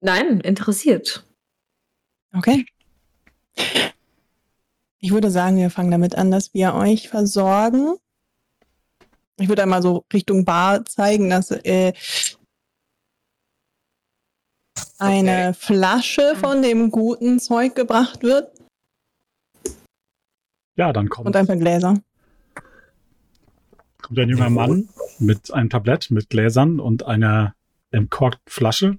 Nein, interessiert. Okay. Ich würde sagen, wir fangen damit an, dass wir euch versorgen. Ich würde einmal so Richtung Bar zeigen, dass äh, eine Flasche von dem guten Zeug gebracht wird Ja, dann kommt, und ein paar Gläser. kommt ein junger Mann mit einem Tablett mit Gläsern und einer entkorkten Flasche.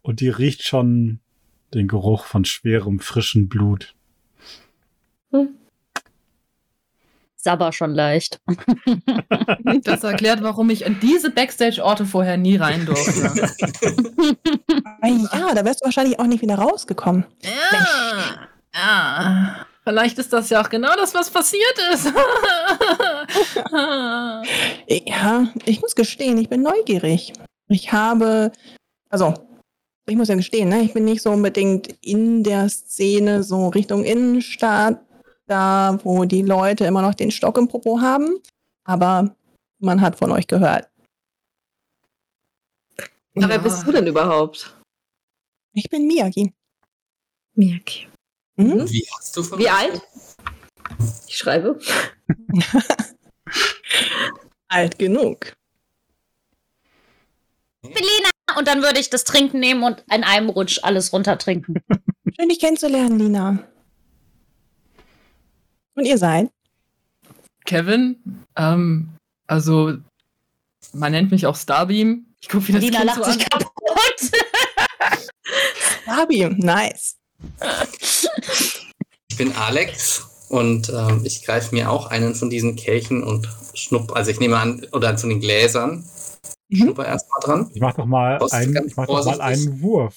Und die riecht schon den Geruch von schwerem, frischen Blut. Sabber schon leicht. *laughs* Das erklärt, warum ich in diese Backstage-Orte vorher nie rein durfte. Ah, ja, da wärst du wahrscheinlich auch nicht wieder rausgekommen. Ja, ja. Vielleicht ist das ja auch genau das, was passiert ist. *laughs* Ja, ich muss gestehen, ich bin neugierig. Ich habe, also, ich muss ja gestehen, ne, ich bin nicht so unbedingt in der Szene so Richtung Innenstadt, da wo die Leute immer noch den Stock im Popo haben. Aber man hat von euch gehört. Aber wer bist du denn überhaupt? Ich bin Miyagi. Miyaki. Mhm. Wie hast du von Wie alt? Ich schreibe. *laughs* Alt genug. Selina! Und dann würde ich das Trinken nehmen und in einem Rutsch alles runtertrinken. Schön, dich kennenzulernen, Lina. Und ihr seid? Kevin, ähm, also, man nennt mich auch Starbeam. Ich gucke, wie das Lina Kind lacht so sich an. kaputt. *laughs* Fabi, nice. Ich bin Alex und ähm, ich greife mir auch einen von diesen Kelchen und schnupp, also ich nehme an, oder zu den Gläsern. Mhm. Schnupper erstmal dran. Ich mach doch mal, einen, ich mach doch mal einen Wurf.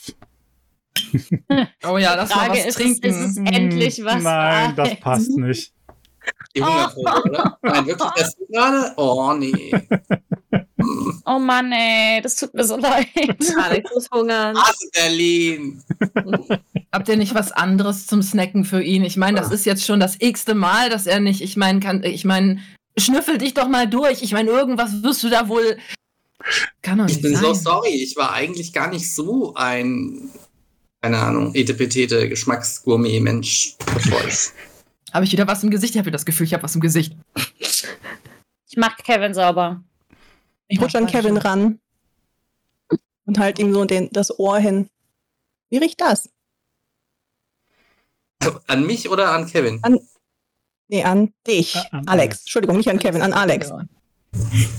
*laughs* Oh ja, mal Frage was ist, trinken. ist es endlich was? Hm, Nein, das passt nicht. Die Hungerprobe, oder? Nein, wirklich, das gerade? Oh, nee. *laughs* Oh Mann, ey, das tut mir so leid. *laughs* Alex muss hungern. Hasse Berlin. Habt ihr nicht was anderes zum Snacken für ihn? Ich meine, das ist jetzt schon das x-te Mal, dass er nicht, ich meine, kann, ich meine, schnüffel dich doch mal durch. Ich meine, irgendwas wirst du da wohl. Kann doch nicht Ich bin sein. so sorry. Ich war eigentlich gar nicht so ein, keine Ahnung, etepetete Geschmacksgourmet-Mensch. bevor ich- Habe ich wieder was im Gesicht? Ich habe das Gefühl, ich habe was im Gesicht. Ich mach Kevin sauber. Ich rutsche an Kevin ran und halt ihm so den, das Ohr hin. Wie riecht das? An mich oder an Kevin? Nee, an dich. Ah, an Alex. Alex. Entschuldigung, nicht an Kevin, an Alex.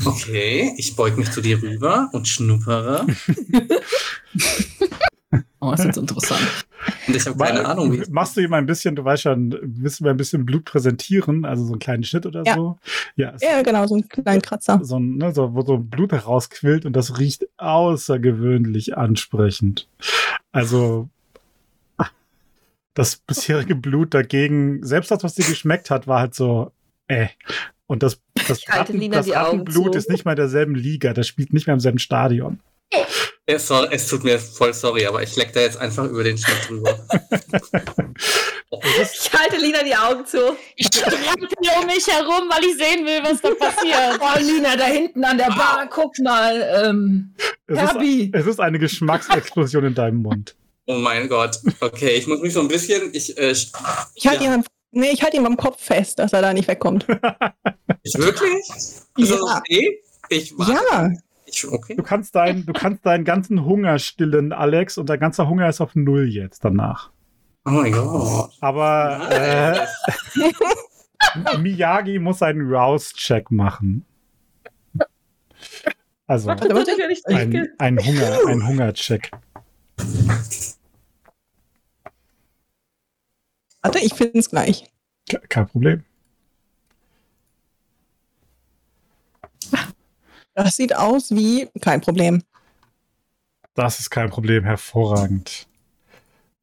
Okay, ich beug mich zu dir rüber und schnuppere. *laughs* Oh, das ist jetzt interessant. Und ich habe keine Ahnung, wie Machst du ihm ein bisschen, du weißt schon, du mir ein bisschen Blut präsentieren, also so einen kleinen Schnitt oder Ja. so? Ja, Ja, genau, so einen kleinen Kratzer. so, ein, ne, so, wo so Blut herausquillt und das riecht außergewöhnlich ansprechend. Also das bisherige Blut dagegen, selbst das, was dir geschmeckt hat, war halt so, äh. Und das, das, Ratten, das Rattenblut ist nicht mal in derselben Liga, das spielt nicht mehr im selben Stadion. Es, soll, es tut mir voll sorry, aber ich leck da jetzt einfach über den Schnitt drüber. *laughs* Ich halte Lina die Augen zu. Ich strampel um mich herum, weil ich sehen will, was da passiert. *laughs* Oh, Lina, da hinten an der Bar, guck mal. Ähm, Es ist, es ist eine Geschmacksexplosion in deinem Mund. Oh mein Gott. Okay, ich muss mich so ein bisschen. Ich, äh, Ich halte Ja. ihn, am- nee, ich halte ihn am Kopf fest, dass er da nicht wegkommt. ich wirklich? Ist das Ja. okay? Ich, Ja, Ich, okay. Du kannst, dein, du kannst deinen ganzen Hunger stillen, Alex, und dein ganzer Hunger ist auf Null jetzt danach. Oh mein Gott. Aber äh, *laughs* Miyagi muss einen Rouse-Check machen. Also ein, ein Hunger, ein Hungercheck. Warte, ich finde es gleich. Ke- Kein Problem. Das sieht aus wie kein Problem. Das ist kein Problem, hervorragend.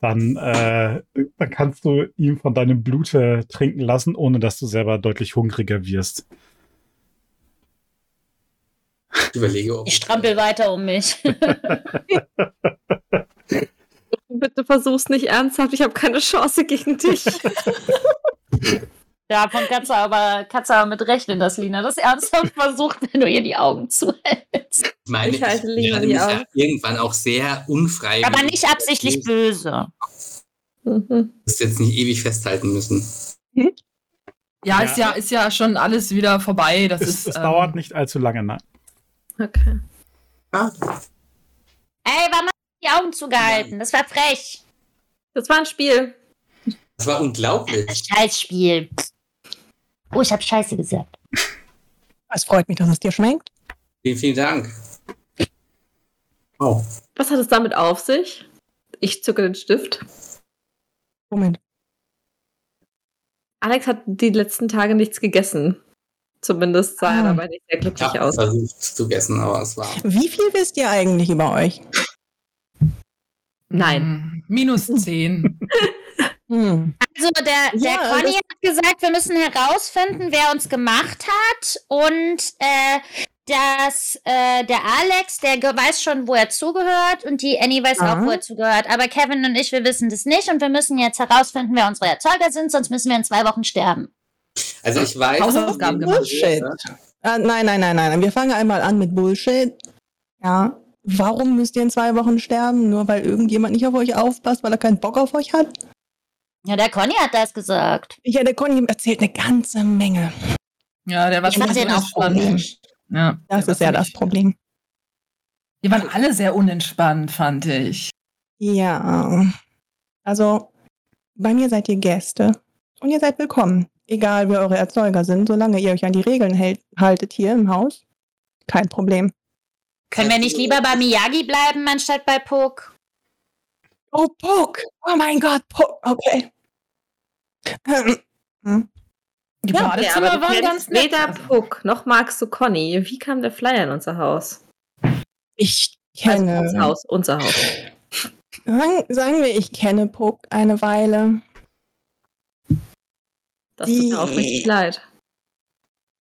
Dann, äh, dann kannst du ihm von deinem Blute trinken lassen, ohne dass du selber deutlich hungriger wirst. Ich überlege, ob Ich strampel weiter um mich. *laughs* Bitte versuch's nicht ernsthaft. Ich habe keine Chance gegen dich. *laughs* Davon kannst du aber, kannst du aber mit rechnen, dass Lina das ernsthaft *laughs* versucht, wenn du ihr die Augen zuhältst. Ich meine, Ich halte werde die Augen. irgendwann auch sehr unfreiwillig. Aber nicht absichtlich böse. Mhm. Das jetzt nicht ewig festhalten müssen. ja, Ja. ist ja, ist ja schon alles wieder vorbei. Das Es, ist, es ähm, dauert nicht allzu lange, nein. Okay. Ah, Ey, warum hast du die Augen zugehalten? Das war frech. Das war ein Spiel. das war unglaublich. Scheißspiel. Oh, ich hab Scheiße gesagt. *laughs* Es freut mich, dass es dir schmeckt. Vielen, vielen Dank. Oh. Was hat es damit auf sich? Ich zücke den Stift. Moment. Alex hat die letzten Tage nichts gegessen. Zumindest sah er Ah. dabei nicht sehr Ich glücklich habe aus. versucht zu essen, aber es war. Wie viel wisst ihr eigentlich über euch? Nein. Hm, Minus 10. Hm. *laughs* Also der, der Ja, Conny hat gesagt, wir müssen herausfinden, wer uns gemacht hat. Und äh, dass äh, der Alex, der weiß schon, wo er zugehört. Und die Annie weiß Aha. auch, wo er zugehört. Aber Kevin und ich, wir wissen das nicht. Und wir müssen jetzt herausfinden, wer unsere Erzeuger sind. Sonst müssen wir in zwei Wochen sterben. Also ich weiß. Hausaufgaben gemacht. Bullshit. Ah, nein, nein, nein, nein. Wir fangen einmal an mit Bullshit. Ja. Warum müsst ihr in zwei Wochen sterben? Nur weil irgendjemand nicht auf euch aufpasst, weil er keinen Bock auf euch hat? Ja, der Conny hat das gesagt. Ja, der Conny erzählt eine ganze Menge. Ja, der war Ich fand ziemlich den auch. Ja, Das ist ja das Problem. Die waren alle sehr unentspannt, fand ich. Ja. Also, bei mir seid ihr Gäste. Und ihr seid willkommen. Egal, wer eure Erzeuger sind, solange ihr euch an die Regeln hält, haltet hier im Haus. Kein Problem. Können wir nicht lieber bei Miyagi bleiben, anstatt bei Puck? Oh, Puck! Oh mein Gott, Puck! Okay. Hm. Die Ja, Okay, Badezimmer aber du waren ganz nett. weder Puck noch magst du Conny. Wie kam der Flyer in unser Haus? Ich Also kenne. unser Haus, unser Haus. Sagen, wir, ich kenne Puck eine Weile. Das tut mir aufrichtig leid.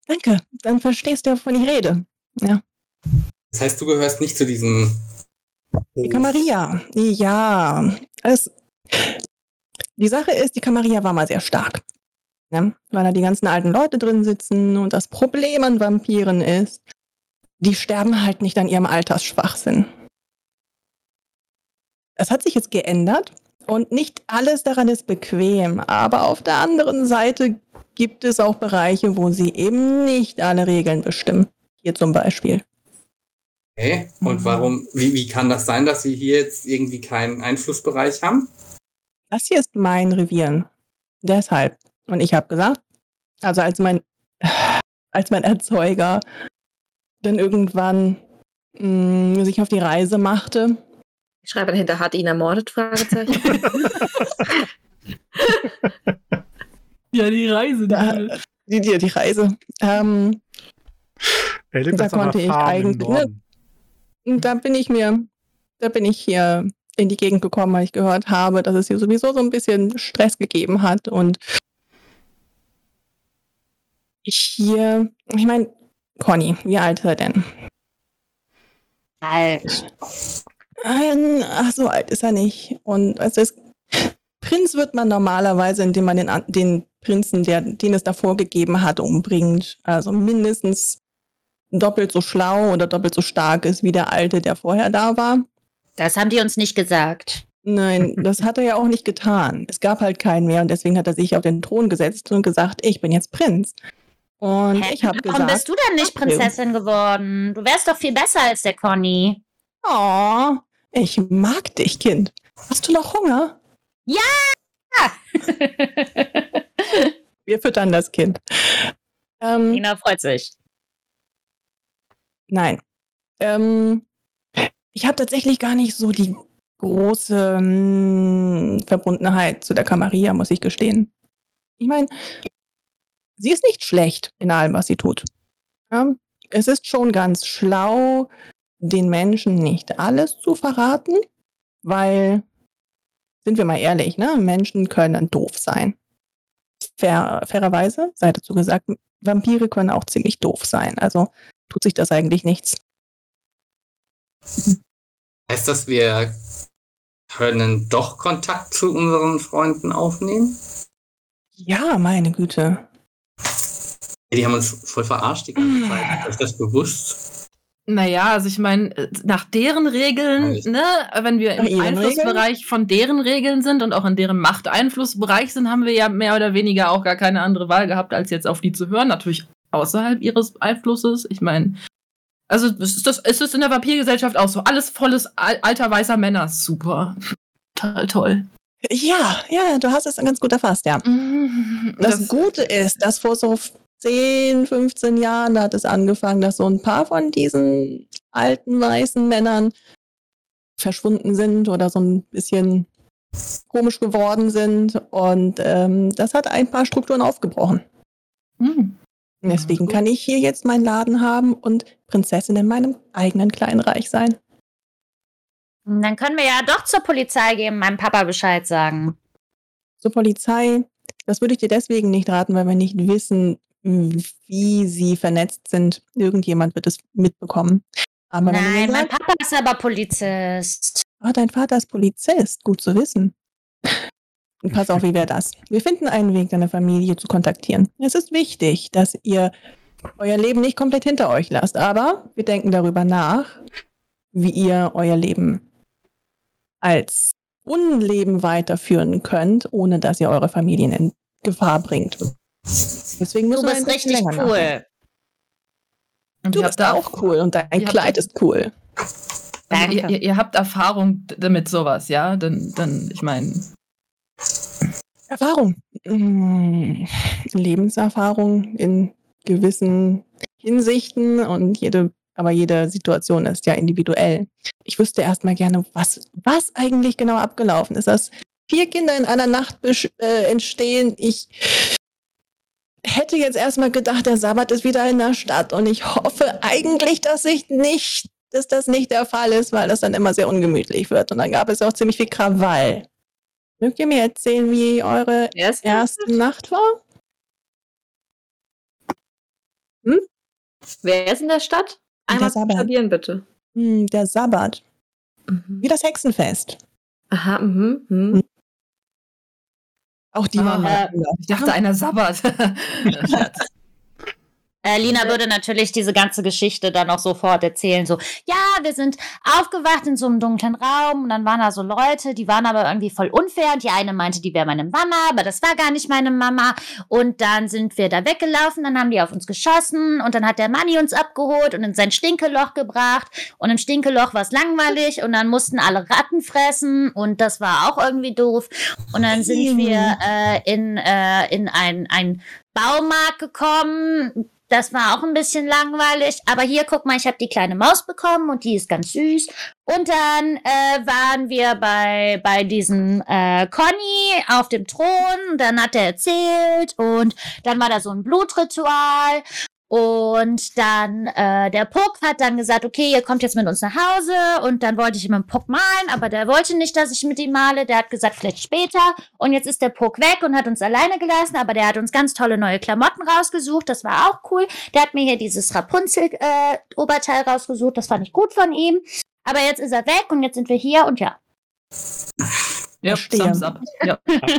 Danke, dann verstehst du, wovon ich rede. Das heißt, du gehörst nicht zu diesem. Die Camarilla. Ja. Es, die Sache ist, die Camarilla war mal sehr stark. Ne? Weil da die ganzen alten Leute drin sitzen und das Problem an Vampiren ist, die sterben halt nicht an ihrem Altersschwachsinn. Es hat sich jetzt geändert und nicht alles daran ist bequem, aber auf der anderen Seite gibt es auch Bereiche, wo sie eben nicht alle Regeln bestimmen. Hier zum Beispiel. Okay. Und warum, wie, wie kann das sein, dass sie hier jetzt irgendwie keinen Einflussbereich haben? Das hier ist mein Revier. Deshalb. Und ich habe gesagt, also als mein, *sighs* als mein Erzeuger dann irgendwann mh, sich auf die Reise machte, Ich schreibe dahinter, hat ihn ermordet? Fragezeichen. *laughs* Ja, die Reise. da, die, die, die Reise, ähm, Er lebt Da konnte ich eigentlich- ne? Da bin ich mir, da bin ich hier in die Gegend gekommen, weil ich gehört habe, dass es hier sowieso so ein bisschen Stress gegeben hat und ich hier, ich meine, Conny, wie alt ist er denn? Alt. Ach, so alt ist er nicht. Und also es, Prinz wird man normalerweise, indem man den, den Prinzen, der, den es davor gegeben hat, umbringt. Also mindestens doppelt so schlau oder doppelt so stark ist wie der Alte, der vorher da war. Das haben die uns nicht gesagt. Nein, *laughs* das hat er ja auch nicht getan. Es gab halt keinen mehr und deswegen hat er sich auf den Thron gesetzt und gesagt, ich bin jetzt Prinz. Und Hä? ich habe Warum gesagt, bist du denn nicht. Prinzessin geworden? Du wärst doch viel besser als der Conny. oh, ich mag dich, Kind. Hast du noch Hunger? *laughs* Wir füttern das Kind. Ähm, Nina freut sich. Nein. Ähm, ich habe tatsächlich gar nicht so die große mm, Verbundenheit zu der Camarilla, muss ich gestehen. Ich meine, sie ist nicht schlecht in allem, was sie tut. Ja, es ist schon ganz schlau, den Menschen nicht alles zu verraten, weil, sind wir mal ehrlich, ne? Menschen können doof sein. Fair, fairerweise, sei dazu gesagt, Vampire können auch ziemlich doof sein. Also tut sich das eigentlich nichts. Heißt das, wir können doch Kontakt zu unseren Freunden aufnehmen? Ja, meine Güte. Die haben uns voll verarscht die ganze Zeit. Ist das bewusst? Naja, also ich meine, äh, nach deren Regeln, ne, wenn wir im Einflussbereich von deren Regeln sind und auch in deren Machteinflussbereich sind, haben wir ja mehr oder weniger auch gar keine andere Wahl gehabt, als jetzt auf die zu hören. Natürlich außerhalb ihres Einflusses. Ich meine, also ist das, ist das in der Vampirgesellschaft auch so? Alles volles al- alter weißer Männer. Super. Total toll. Ja, ja, du hast es ganz gut erfasst, ja. Das, Das, Gute ist, dass vor so 10, 15 Jahren da hat es angefangen, dass so ein paar von diesen alten weißen Männern verschwunden sind oder so ein bisschen komisch geworden sind und ähm, das hat ein paar Strukturen aufgebrochen. Hm. Deswegen kann ich hier jetzt meinen Laden haben und Prinzessin in meinem eigenen kleinen Reich sein. Dann können wir ja doch zur Polizei gehen, meinem Papa Bescheid sagen. Zur Polizei, das würde ich dir deswegen nicht raten, weil wir nicht wissen, wie sie vernetzt sind. Irgendjemand wird es mitbekommen. Aber Nein, mein sagst, Papa ist aber Polizist. ah, dein Vater ist Polizist, gut zu wissen. Und pass auf, wie wäre das? Wir finden einen Weg, deine Familie zu kontaktieren. Es ist wichtig, dass ihr euer Leben nicht komplett hinter euch lasst, aber wir denken darüber nach, wie ihr euer Leben als Unleben weiterführen könnt, ohne dass ihr eure Familien in Gefahr bringt. Deswegen Du müssen wir ein bist bisschen richtig cool. Du bist auch cool und dein Kleid ist cool. Also ihr, ihr, ihr habt Erfahrung damit sowas, ja? Dann, dann ich meine, Erfahrung. Mm, Lebenserfahrung in gewissen Hinsichten und jede, aber jede Situation ist ja individuell. Ich wüsste erstmal gerne, was, was eigentlich genau abgelaufen ist. Dass vier Kinder in einer Nacht äh, entstehen. Ich hätte jetzt erstmal gedacht, der Sabbat ist wieder in der Stadt und ich hoffe eigentlich, dass ich nicht, dass das nicht der Fall ist, weil das dann immer sehr ungemütlich wird. Und dann gab es auch ziemlich viel Krawall. Mögt ihr mir erzählen, wie eure Wer ist erste Nacht war? Wer ist in der Stadt? Einmal Der Sabbat. probieren, bitte. Hm, der Sabbat. Mhm. Wie das Hexenfest. Aha, mhm, mhm. Auch die Ah, waren äh, ich dachte einer Sabbat. *laughs* *laughs* Äh, Lina würde natürlich diese ganze Geschichte dann auch sofort erzählen. So, ja, wir sind aufgewacht in so einem dunklen Raum und dann waren da so Leute, die waren aber irgendwie voll unfair. Und die eine meinte, die wäre meine Mama, aber das war gar nicht meine Mama. Und dann sind wir da weggelaufen, dann haben die auf uns geschossen und dann hat der Manni uns abgeholt und in sein Stinkeloch gebracht. Und im Stinkeloch war es langweilig und dann mussten alle Ratten fressen und das war auch irgendwie doof. Und dann sind wir äh, in, äh, in ein, ein Baumarkt gekommen. Das war auch ein bisschen langweilig. Aber hier, guck mal, ich habe die kleine Maus bekommen und die ist ganz süß. Und dann äh, waren wir bei, bei diesem äh, Conny auf dem Thron. Dann hat er erzählt und dann war da so ein Blutritual. Und dann, äh, der Puck hat dann gesagt, okay, ihr kommt jetzt mit uns nach Hause. Und dann wollte ich ihm einen Puck malen, aber der wollte nicht, dass ich mit ihm male. Der hat gesagt, vielleicht später. Und jetzt ist der Puck weg und hat uns alleine gelassen, aber der hat uns ganz tolle neue Klamotten rausgesucht. Das war auch cool. Der hat mir hier dieses Rapunzel-Oberteil rausgesucht. Das fand ich gut von ihm. Aber jetzt ist er weg und jetzt sind wir hier und ja. Ja. Thumbs up. Ja.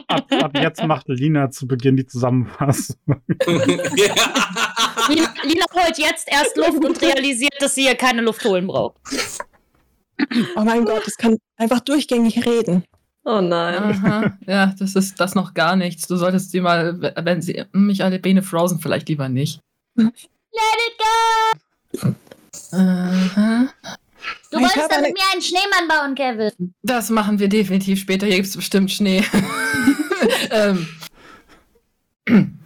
Ab, ab jetzt macht Lina zu Beginn die Zusammenfassung. *laughs* *laughs* ja. Lina, Lina holt jetzt erst Luft und *laughs* realisiert, dass sie hier keine Luft holen braucht. Oh mein Gott, es kann einfach durchgängig reden. Oh nein. Aha. Ja, das ist das noch gar nichts. Du solltest sie mal, wenn sie, mich alle Bene frozen, vielleicht lieber nicht. Let it go! Aha. Du Ich wolltest doch mit mir einen Schneemann bauen, Kevin. Das machen wir definitiv später. Hier gibt es bestimmt Schnee. *laughs* *laughs* ähm. *clears throat*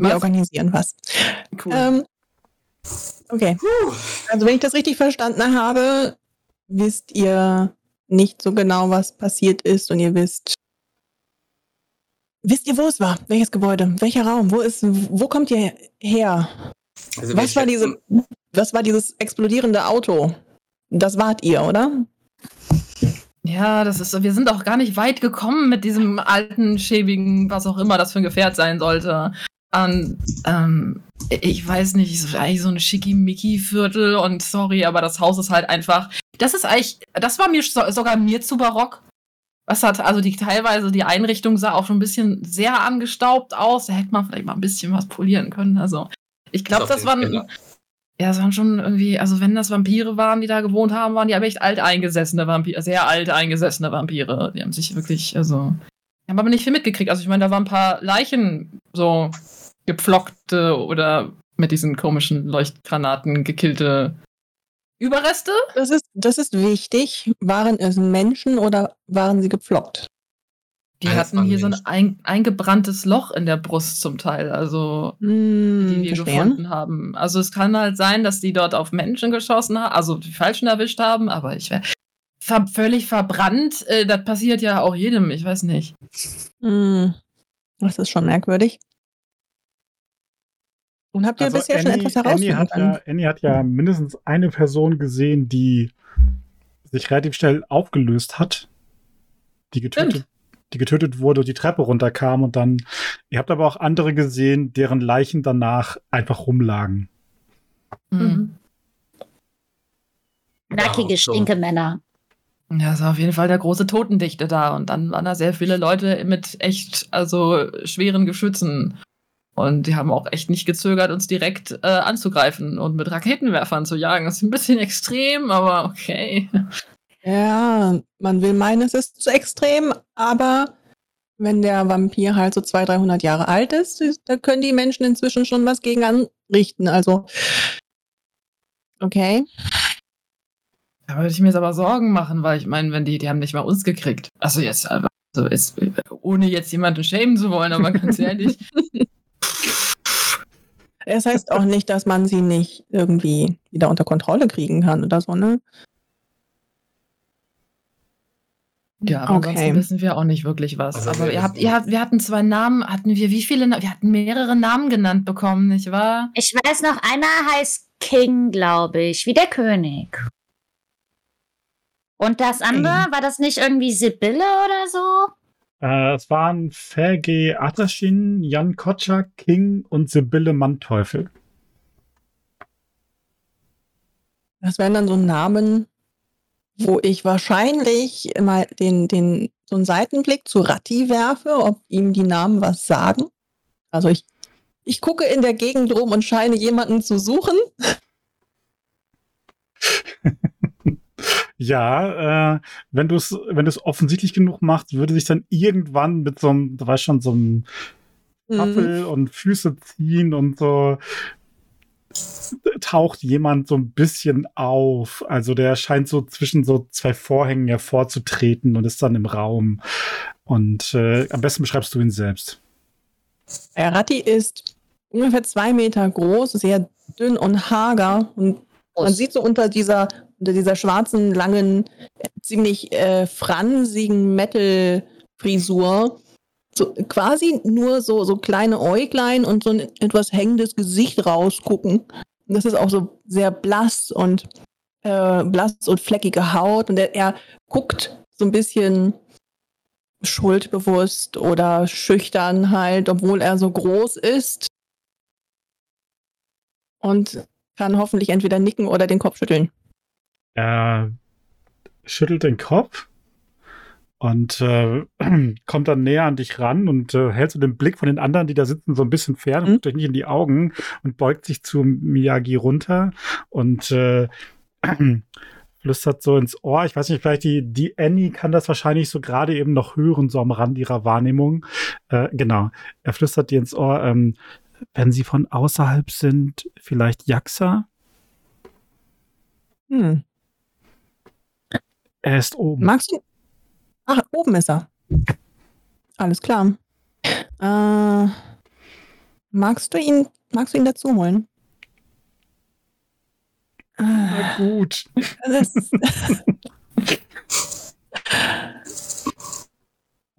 Wir Was? organisieren was. Cool. Ähm, okay. Also wenn ich das richtig verstanden habe, wisst ihr nicht so genau, was passiert ist und ihr wisst. Wisst ihr, wo es war? Welches Gebäude? Welcher Raum? Wo ist, wo kommt ihr her? Also Was war diese, was war dieses explodierende Auto? Das wart ihr, oder? ja, das ist, wir sind auch gar nicht weit gekommen mit diesem alten, schäbigen, was auch immer das für ein Gefährt sein sollte. Und, ähm, ich weiß nicht, es ist eigentlich so eine Schickimicki-Viertel und sorry, aber das Haus ist halt einfach. Das ist eigentlich, das war mir so, sogar mir zu barock. Was hat, also die teilweise, die Einrichtung sah auch schon ein bisschen sehr angestaubt aus. Da hätte man vielleicht mal ein bisschen was polieren können. Also, ich glaube, das waren. Keller. Ja, es waren schon irgendwie, also wenn das Vampire waren, die da gewohnt haben, waren die aber echt alt eingesessene Vampire, sehr alt eingesessene Vampire. Die haben sich wirklich, also, die haben aber nicht viel mitgekriegt. Also ich meine, da waren ein paar Leichen, so gepflockte oder mit diesen komischen Leuchtgranaten gekillte Überreste. Das ist, das ist wichtig. Waren es Menschen oder waren sie gepflockt? Die das hatten hier so ein eingebranntes Loch in der Brust zum Teil, also die Hm, wir verstehe. gefunden haben. Also es kann halt sein, dass die dort auf Menschen geschossen haben, also die Falschen erwischt haben, aber ich wär, ver völlig verbrannt. Äh, das passiert ja auch jedem, ich weiß nicht. Hm. Das ist schon merkwürdig. Und habt ihr Also bisher schon Annie, etwas Annie, herausfinden hat ja, Annie hat ja mindestens eine Person gesehen, die sich relativ schnell aufgelöst hat, die getötet, Stimmt. die getötet wurde und die Treppe runterkam und dann. Ihr habt aber auch andere gesehen, deren Leichen danach einfach rumlagen. Mhm. Nackige Ja, so. Stinkemänner. Ja, es war auf jeden Fall der große Totendichte da und dann waren da sehr viele Leute mit echt, also schweren Geschützen. Und die haben auch echt nicht gezögert, uns direkt äh, anzugreifen und mit Raketenwerfern zu jagen. Das ist ein bisschen extrem, aber okay. Ja, man will meinen, es ist zu extrem, aber wenn der Vampir halt so 200, 300 Jahre alt ist, da können die Menschen inzwischen schon was gegen anrichten. Also, okay. Da würde ich mir jetzt aber Sorgen machen, weil ich meine, wenn die, die haben nicht mal uns gekriegt. Also jetzt, also ist, ohne jetzt jemanden schämen zu wollen, aber ganz ehrlich. *laughs* Es heißt auch nicht, dass man sie nicht irgendwie wieder unter Kontrolle kriegen kann oder so, ne? Ja, aber Okay. ansonsten wissen wir auch nicht wirklich was. Also aber wir ihr habt, ihr habt, wir hatten zwei Namen, hatten wir wie viele? Wir hatten mehrere Namen genannt bekommen, nicht wahr? Ich weiß noch, einer heißt King, glaube ich, wie der König. Und das andere, war das nicht irgendwie Sibylle oder so? Äh, es waren Ferge Ataschin, Jan Kotschak, King und Sibylle Manteuffel. Das wären dann so Namen, wo ich wahrscheinlich mal den, den, so einen Seitenblick zu Ratti werfe, ob ihm die Namen was sagen. Also ich, ich gucke in der Gegend rum und scheine jemanden zu suchen. *laughs* Ja, äh, wenn du es wenn du es offensichtlich genug machst, würde sich dann irgendwann mit so einem, du weißt schon, so einem Mhm. Waffel und Füße ziehen und so taucht jemand so ein bisschen auf. Also der scheint so zwischen so zwei Vorhängen hervorzutreten und ist dann im Raum. Und äh, am besten beschreibst du ihn selbst. Der Ratti ist ungefähr zwei Meter groß, sehr dünn und hager. Und man sieht so unter dieser, unter dieser schwarzen, langen, ziemlich äh, fransigen Metal-Frisur so quasi nur so, so kleine Äuglein und so ein etwas hängendes Gesicht rausgucken. Und das ist auch so sehr blass und äh, blass und fleckige Haut. Und er, er guckt so ein bisschen schuldbewusst oder schüchtern halt, obwohl er so groß ist. Und kann hoffentlich entweder nicken oder den Kopf schütteln. Er schüttelt den Kopf und äh, *clears throat* kommt dann näher an dich ran und äh, hält so den Blick von den anderen, die da sitzen, so ein bisschen fern, Mhm. guckt euch nicht in die Augen und beugt sich zu Miyagi runter und äh, *clears throat* flüstert so ins Ohr. Ich weiß nicht, vielleicht die, die Annie kann das wahrscheinlich so gerade eben noch hören, so am Rand ihrer Wahrnehmung. Äh, genau. Er flüstert dir ins Ohr, ähm, wenn sie von außerhalb sind, vielleicht Jaxa? Hm. Er ist oben. Magst du? Ach, oben ist er. Alles klar. Äh, magst du ihn, magst du ihn dazu holen? Na gut. das, *laughs*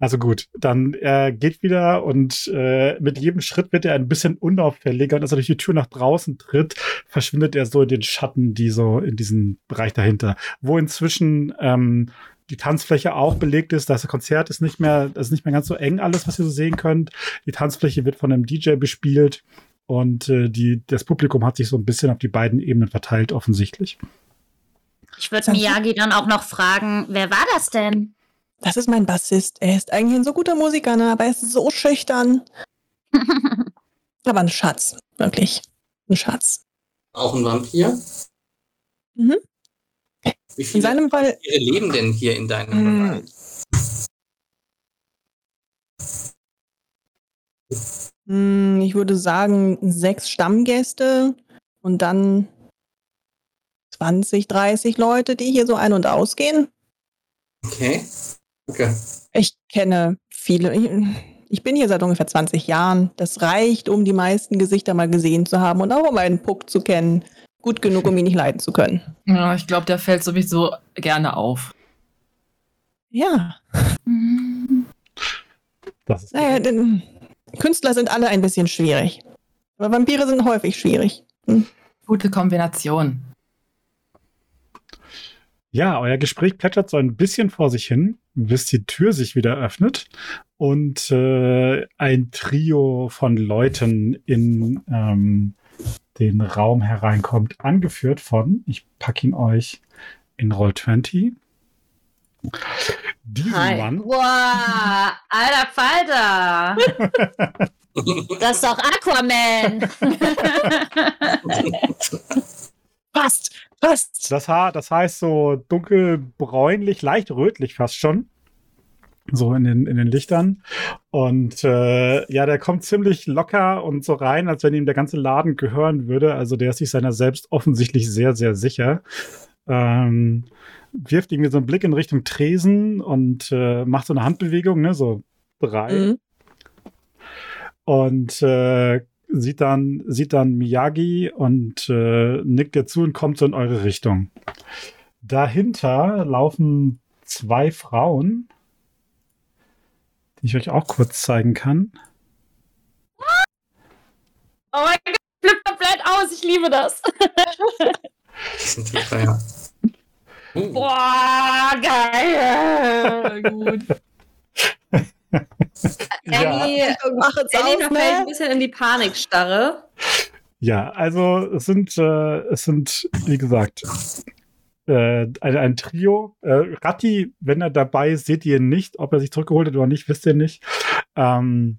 Also gut, dann er geht wieder und äh, mit jedem Schritt wird er ein bisschen unauffälliger und als er durch die Tür nach draußen tritt, verschwindet er so in den Schatten, die so in diesem Bereich dahinter, wo inzwischen ähm, die Tanzfläche auch belegt ist. Das Konzert ist nicht mehr, das ist nicht mehr ganz so eng alles, was ihr so sehen könnt. Die Tanzfläche wird von einem DJ bespielt und äh, die, das Publikum hat sich so ein bisschen auf die beiden Ebenen verteilt, offensichtlich. Ich würde? Miyagi dann auch noch fragen, wer war das denn? Das ist mein Bassist. Er ist eigentlich ein so guter Musiker, ne? aber er ist so schüchtern. *laughs* Aber ein Schatz, wirklich. Ein Schatz. Auch ein Vampir? Mhm. Wie In viele seinem Fall, Vampire leben denn hier in deinem Mm. Bereich? hm, ich würde sagen, sechs Stammgäste und dann 20, 30 Leute, die hier so ein- und ausgehen. Okay. Okay. Ich kenne viele. Ich, bin hier seit ungefähr 20 Jahren. Das reicht, um die meisten Gesichter mal gesehen zu haben und auch um einen Puck zu kennen. Gut genug, um ihn nicht leiden zu können. Ja, ich glaube, der fällt sowieso gerne auf. Ja. Das ist Naja, denn Künstler sind alle ein bisschen schwierig. Aber Vampire sind häufig schwierig. Gute Kombination. Ja, euer Gespräch plätschert so ein bisschen vor sich hin, bis die Tür sich wieder öffnet und äh, ein Trio von Leuten in ähm, den Raum hereinkommt, angeführt von, ich packe ihn euch in Roll 20. Diesen Hi. Mann, Boah, alter Falter. *laughs* Das ist doch Aquaman. *laughs* Passt, passt. das Haar, das heißt so dunkelbräunlich, leicht rötlich fast schon. So in den, in den Lichtern. Und äh, ja, der kommt ziemlich locker und so rein, als wenn ihm der ganze Laden gehören würde. Also der ist sich seiner selbst offensichtlich sehr, sehr sicher. Ähm, wirft irgendwie so einen Blick in Richtung Tresen und äh, macht so eine Handbewegung, ne? So drei. Mhm. und äh, sieht dann sieht dann Miyagi und äh, nickt ihr zu und kommt so in eure Richtung. Dahinter laufen zwei Frauen, die ich euch auch kurz zeigen kann. Oh mein Gott, flippt komplett aus. Ich liebe das. Das sind die Feier. Uh, Boah, geil. *laughs* Gut. Ellie, Machet's Ellie auf, verfällt ein ne? bisschen in die Panikstarre. Ja, also es sind äh, es sind wie gesagt äh, ein, ein Trio. Äh, Ratti, wenn er dabei ist, seht ihr ihn nicht, ob er sich zurückgeholt hat oder nicht, wisst ihr nicht. Ähm,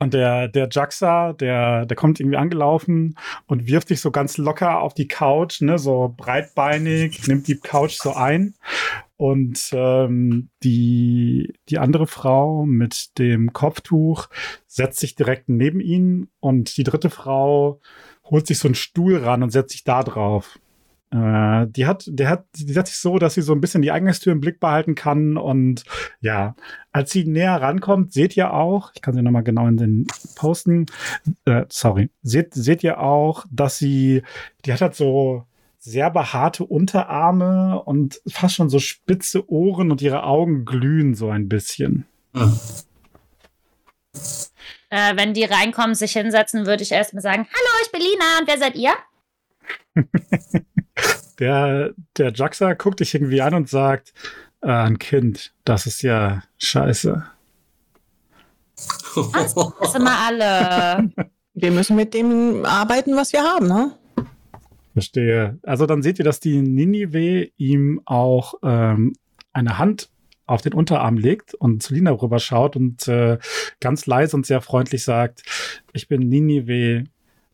und der, der Jaxa, der, der kommt irgendwie angelaufen und wirft sich so ganz locker auf die Couch, ne, so breitbeinig, nimmt die Couch so ein. Und ähm, die, die andere Frau mit dem Kopftuch setzt sich direkt neben ihn und die dritte Frau holt sich so einen Stuhl ran und setzt sich da drauf. Äh, die hat, der hat, die setzt sich so, dass sie so ein bisschen die Eingangstür im Blick behalten kann und ja, als sie näher rankommt, seht ihr auch, ich kann sie nochmal genau in den posten, äh, sorry, seht, seht ihr auch, dass sie, die hat halt so sehr behaarte Unterarme und fast schon so spitze Ohren und ihre Augen glühen so ein bisschen. hm. Äh, wenn die reinkommen, sich hinsetzen, würde ich erstmal sagen: Hallo, ich bin Lina und wer seid ihr? *laughs* Der, der Jaxa guckt dich irgendwie an und sagt, äh, ein Kind, das ist ja scheiße. Das sind wir alle. Wir müssen mit dem arbeiten, was wir haben, ne? Verstehe. Also dann seht ihr, dass die Ninive ihm auch ähm, eine Hand auf den Unterarm legt und zu Lina rüberschaut und äh, ganz leise und sehr freundlich sagt, ich bin Ninive,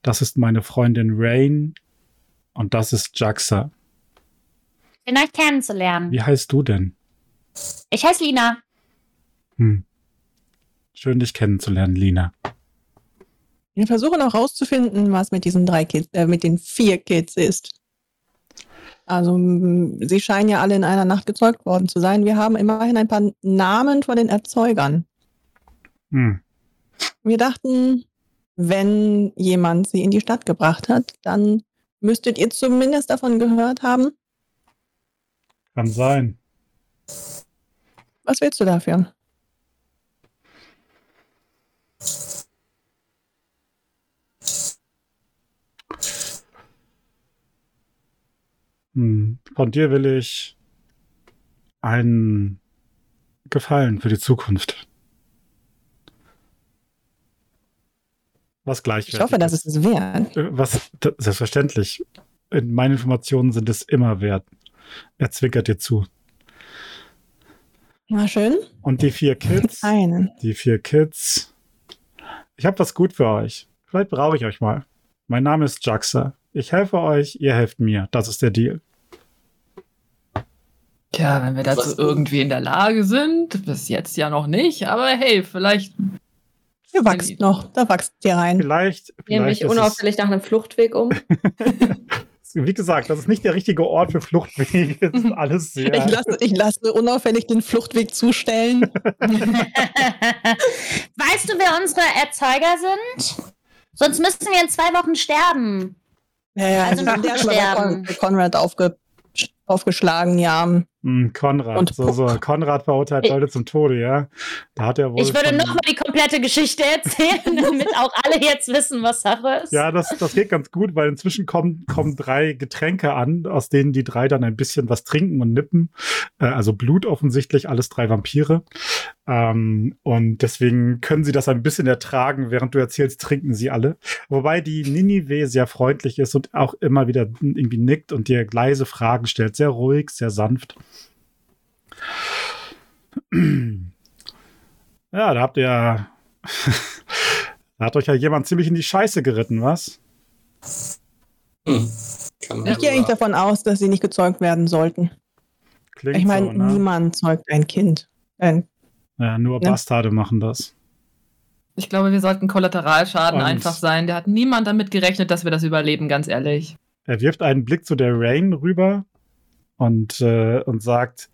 das ist meine Freundin Rain und das ist Jaxa. Schön, euch kennenzulernen. Wie heißt du denn? Ich heiße Lina. Hm. Schön, dich kennenzulernen, Lina. Wir versuchen auch rauszufinden, was mit diesen drei Kids, äh, mit den vier Kids ist. Also, sie scheinen ja alle in einer Nacht gezeugt worden zu sein. Wir haben immerhin ein paar Namen von den Erzeugern. Hm. Wir dachten, wenn jemand sie in die Stadt gebracht hat, dann müsstet ihr zumindest davon gehört haben. Kann sein. Was willst du dafür? Hm. Von dir will ich einen Gefallen für die Zukunft. Was gleichwertig Ich hoffe, dass es es wert. Äh, Was, selbstverständlich. In meinen Informationen sind es immer wert. Er zwinkert dir zu. Na schön. Und die vier Kids, Einen. die vier Kids. Ich habe was gut für euch. Vielleicht brauche ich euch mal. Mein Name ist Jaxa. Ich helfe euch, ihr helft mir. Das ist der Deal. Tja, wenn wir dazu Was- irgendwie in der Lage sind, bis jetzt ja noch nicht, aber hey, vielleicht. Ihr wachst noch. Da wächst ihr rein. Vielleicht, Ich nehme vielleicht mich unauffällig nach einem Fluchtweg um. es, *laughs* wie gesagt, das ist nicht der richtige Ort für Fluchtwege. *laughs* Das ist alles sehr. Ich lasse, ich lasse unauffällig den Fluchtweg zustellen. *laughs* weißt du, wer unsere Erzeuger sind? Sonst müssten wir in zwei Wochen sterben. Ja, ja, Also noch *laughs* der Conrad aufge aufgeschlagen, ja. Hm, Konrad. Und so, so. Konrad verurteilt Leute zum Tode, ja. Da hat er wohl. Ich würde nochmal die komplette Geschichte erzählen, *laughs* damit auch alle jetzt wissen, was Sache ist. Ja, das, das geht ganz gut, weil inzwischen kommen, kommen drei Getränke an, aus denen die drei dann ein bisschen was trinken und nippen. Äh, also Blut offensichtlich, alles drei Vampire. Ähm, und deswegen können sie das ein bisschen ertragen, während du erzählst, trinken sie alle. Wobei die Ninive sehr freundlich ist und auch immer wieder irgendwie nickt und dir leise Fragen stellt. Sehr ruhig, sehr sanft. Ja, da habt ihr. *laughs* da hat euch ja jemand ziemlich in die Scheiße geritten, was? Hm. Ich gehe eigentlich davon aus, dass sie nicht gezeugt werden sollten. Klingt ich meine, so, ne? niemand zeugt ein Kind. Ein Ja, nur Ne? Bastarde machen das. Ich glaube, wir sollten Kollateralschaden Und- einfach sein. Der hat niemand damit gerechnet, dass wir das überleben, ganz ehrlich. Er wirft einen Blick zu der Rain rüber und, äh, und sagt,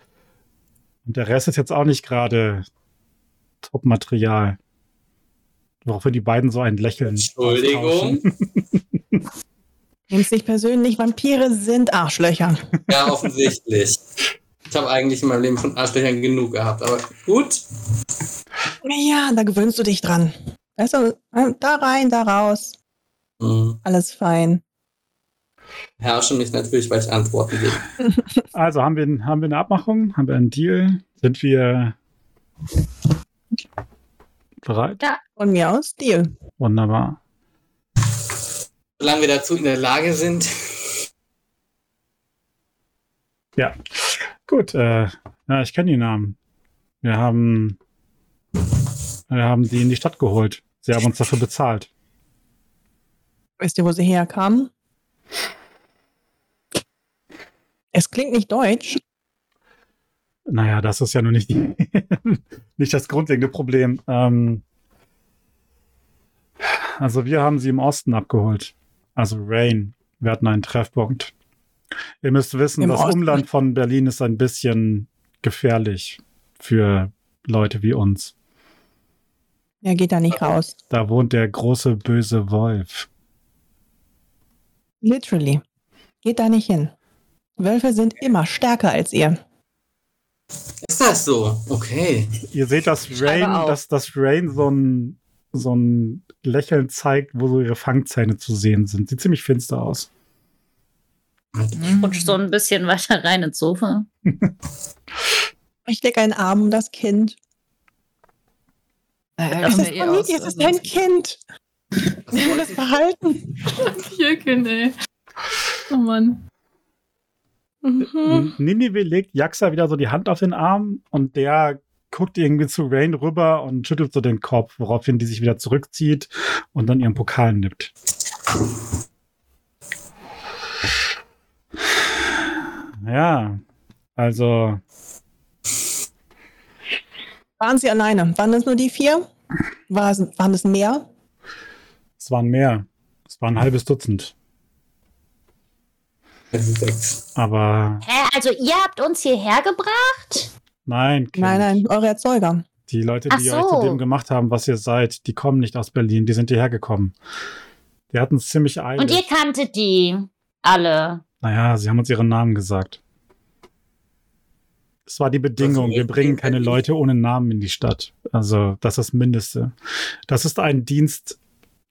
und der Rest ist jetzt auch nicht gerade Top-Material. Woraufhin die beiden so ein Lächeln. Entschuldigung. Nimm's *laughs* *laughs* nicht persönlich, Vampire sind Arschlöcher. Ja, offensichtlich. Ich habe eigentlich in meinem Leben von Arschlöchern genug gehabt, aber gut. Ja, da gewöhnst du dich dran. Äh, da rein, da raus. Hm. Alles fein. Herrsche mich natürlich, weil ich Antworten gebe. *laughs* Also haben wir, haben wir eine Abmachung? Haben wir einen Deal? Sind wir bereit? Von mir aus, Deal. Wunderbar. Solange wir dazu in der Lage sind. Ja. Gut, äh, ja, ich kenne die Namen. Wir haben, wir haben die in die Stadt geholt. Sie haben uns dafür bezahlt. Wisst ihr, wo sie herkamen? Es klingt nicht deutsch. Naja, das ist ja nur nicht, die, *laughs* nicht das grundlegende Problem. Ähm, also wir haben sie im Osten abgeholt. Also Rain. Wir hatten einen Treffpunkt. Ihr müsst wissen, Im das Osten. Umland von Berlin ist ein bisschen gefährlich für Leute wie uns. Er geht da nicht raus. Da wohnt der große böse Wolf. Literally. Geht da nicht hin. Wölfe sind immer stärker als ihr. Ist das so? Okay. Ihr seht, dass Rain, dass, dass Rain so ein, so ein Lächeln zeigt, wo so ihre Fangzähne zu sehen sind. Sieht ziemlich finster aus. Rutsch so ein bisschen weiter rein ins Sofa. Ich lege einen Arm um das Kind. Naja, Es komm ist ja eh Familie, aus, es ist also- ein Kind. Sie will es behalten. *laughs* Vampirkind, ey. Oh Mann. Mhm. Ninive legt Jaxa wieder so die Hand auf den Arm und der guckt irgendwie zu Rain rüber und schüttelt so den Kopf, woraufhin die sich wieder zurückzieht und dann ihren Pokal nippt. Ja, also Waren sie alleine? Waren es nur die vier? War es, waren es mehr? es waren mehr. Es waren ein halbes Dutzend. Sechs. Aber Hä, also ihr habt uns hierher gebracht? nein, Kind. Nein, nein, eure Erzeuger. Die Leute, die euch so. zu dem gemacht haben, was ihr seid, die kommen nicht aus Berlin, die sind hierher gekommen. Die hatten es ziemlich eilig. Und ihr kanntet die alle. Naja, sie haben uns ihren Namen gesagt. Es war die Bedingung, Also, wir bringen keine Leute ohne Namen in die Stadt. Also, das ist das Mindeste. Das ist ein Dienst.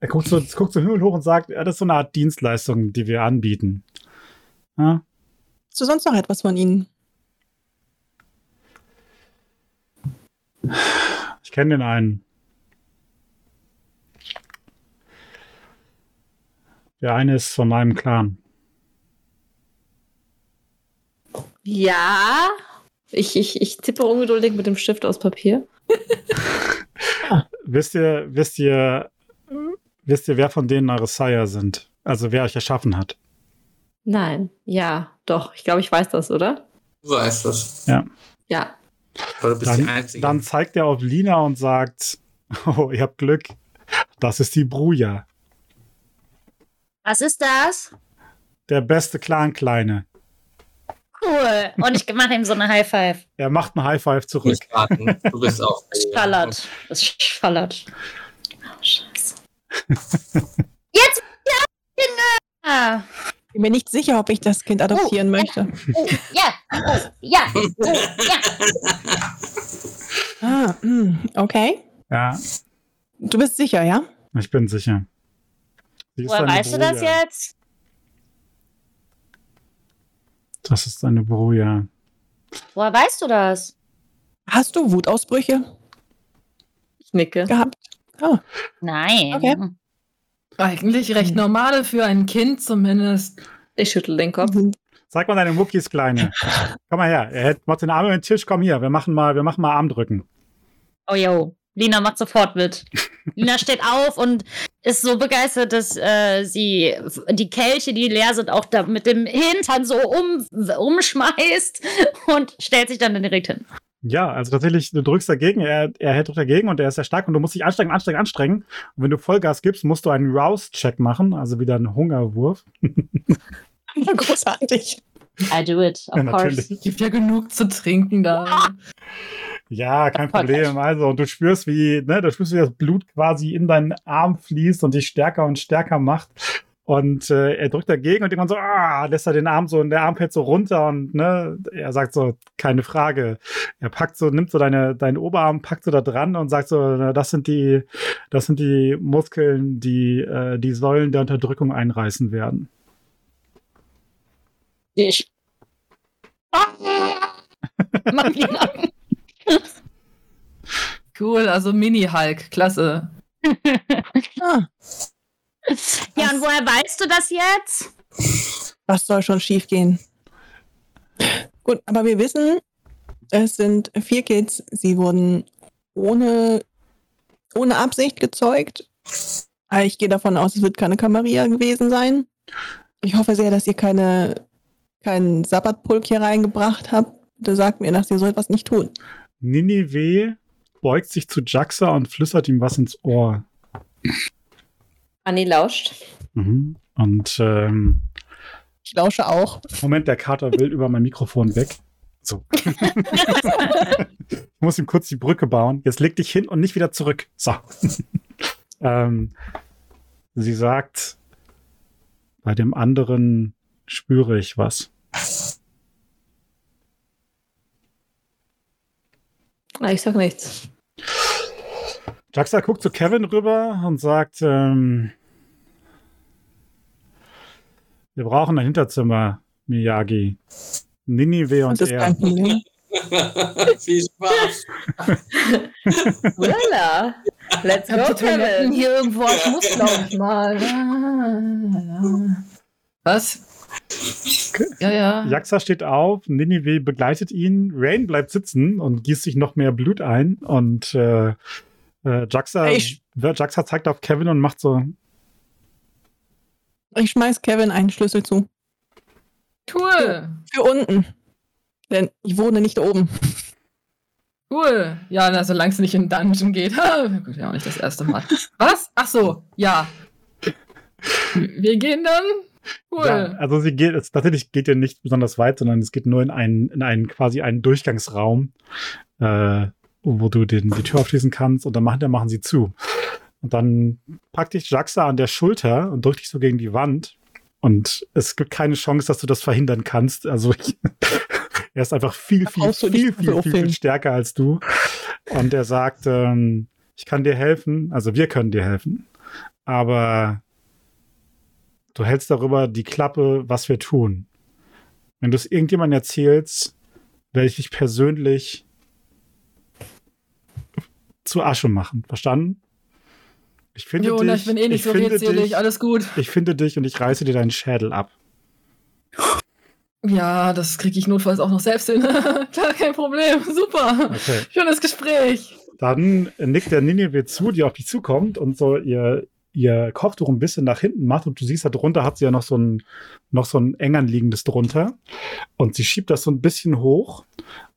Er guckt so, guckt so Himmel hoch und sagt, ja, das ist so eine Art Dienstleistung, die wir anbieten. Ja? Hast du sonst noch etwas von ihnen? Ich kenne den einen. Der eine ist von meinem Clan. Ja. Ich, ich, ich tippe ungeduldig mit dem Stift aus Papier. *laughs* Wisst ihr, wisst ihr, wisst ihr, wer von denen eure Sire sind? Also wer euch erschaffen hat? Nein. Ja, doch. Ich glaube, ich weiß das, oder? Du weißt das. Ja. Aber du bist die Dann, Einzige. dann zeigt er auf Lina und sagt, *laughs* oh, ihr habt Glück. Das ist die Bruja. Was ist das? Der beste Clan-Kleine. Cool. Und ich mache ihm so eine High Five. Er macht einen High Five zurück. Du bist auch. Es schallert. Es schallert. Oh, scheiße. *laughs* Jetzt ja, Kinder! Bin mir nicht sicher, ob ich das Kind adoptieren möchte. Oh, ja, oh, ja, oh, ja. *laughs* Ah, hm, okay. Ja, Du bist sicher, ja? ich bin sicher. Woher weißt du das Bruja. jetzt? Das ist eine Bruja. Woher weißt du das? Hast du Wutausbrüche Ich nicke. gehabt? Ah, Nein. Okay. Eigentlich recht normale für ein Kind zumindest. Ich schüttel den Kopf. Sag mal deine Muckis, Kleine. komm mal her. Er macht den Arm über den Tisch. Komm hier. Wir machen mal, wir machen mal Armdrücken. Oh yo, Lina macht sofort mit. Lina steht auf und ist so begeistert, dass äh, sie die Kelche, die leer sind, auch da mit dem Hintern so um, umschmeißt und stellt sich dann direkt hin. Ja, also tatsächlich, du drückst dagegen, er, er hält dagegen und er ist sehr stark und du musst dich anstrengen, anstrengen, anstrengen. Und wenn du Vollgas gibst, musst du einen Rouse-Check machen, also wieder einen Hungerwurf. *laughs* großartig. I do it, of Ja, course. natürlich. Gibt ja genug zu trinken da. Ja, kein Problem. Also, und du spürst, wie, ne, du spürst, wie das Blut quasi in deinen Arm fließt und dich stärker und stärker macht. Und äh, er drückt dagegen und irgendwann so, ah, lässt er den Arm so, und der Arm fällt so runter und ne, er sagt so, keine Frage. Er packt so, nimmt so deine, deinen Oberarm, packt so da dran und sagt so, na, das sind die, das sind die Muskeln, die äh, die Säulen der Unterdrückung einreißen werden. Ich. *laughs* Mach Lina. Cool, also Mini-Hulk, klasse. *laughs* Ah, Ja, und woher weißt du das jetzt? was soll schon schief gehen? Gut, aber wir wissen, es sind vier Kids. Sie wurden ohne, ohne Absicht gezeugt. Ich gehe davon aus, es wird keine Kamaria gewesen sein. Ich hoffe sehr, dass ihr keine, keinen Sabbatpulk hier reingebracht habt. Bitte sagt mir, dass ihr so etwas nicht tun. Ninive beugt sich zu Jaxa und flüstert ihm was ins Ohr. Anni lauscht. Mhm. Und ähm, Ich lausche auch. Moment, der Kater will über mein Mikrofon weg. So. *laughs* ich muss ihm kurz die Brücke bauen. Jetzt leg dich hin und nicht wieder zurück. So. *laughs* ähm, sie sagt, bei dem anderen spüre ich was. Ah, ich sag nichts. Jaxa guckt zu Kevin rüber und sagt, ähm, wir brauchen ein Hinterzimmer, Miyagi. Ninive und ist er. *laughs* Viel Spaß. *laughs* Voila. Let's go, Kevin. hier irgendwo. Ich muss, glaube ich, mal. *laughs* Was? Ja, ja. Jaxa steht auf, Ninive begleitet ihn, Rain bleibt sitzen und gießt sich noch mehr Blut ein und äh, äh, Jaxa, Jaxa zeigt auf Kevin und macht so, Ich schmeiß Kevin einen Schlüssel zu. Cool. Für unten. Denn ich wohne nicht oben. Cool. Ja, na, solange es nicht in den Dungeon geht. Ha, *laughs* gut, ja, auch nicht das erste Mal. Was? Ach so, ja. Wir gehen dann? Cool. ja, also sie geht, es tatsächlich geht ihr nicht besonders weit, sondern es geht nur in einen, in einen quasi einen Durchgangsraum, äh, wo du den, die Tür aufschließen kannst und dann machen, dann machen sie zu. Und dann packt dich Jaxa an der Schulter und drückt dich so gegen die Wand. Und es gibt keine Chance, dass du das verhindern kannst. Also *laughs* ich, er ist einfach viel, viel, viel, viel, viel, stärker als du. Und er sagt, ähm, ich kann dir helfen. Also wir können dir helfen. Aber du hältst darüber die Klappe, was wir tun. Wenn du es irgendjemandem erzählst, werde ich dich persönlich zu Asche machen. Verstanden? Ich finde Jonas, dich. ich bin eh nicht so finde redselig, dich, alles gut. ich finde dich und ich reiße dir deinen Schädel ab. Ja, das kriege ich notfalls auch noch selbst hin. *laughs* Klar, kein Problem. Super. Okay. Schönes Gespräch. Dann nickt der Nineveh zu, die auf dich zukommt und so ihr, ihr Kopftuch ein bisschen nach hinten macht und du siehst, da drunter hat sie ja noch so ein, noch so ein eng anliegendes drunter. Und sie schiebt das so ein bisschen hoch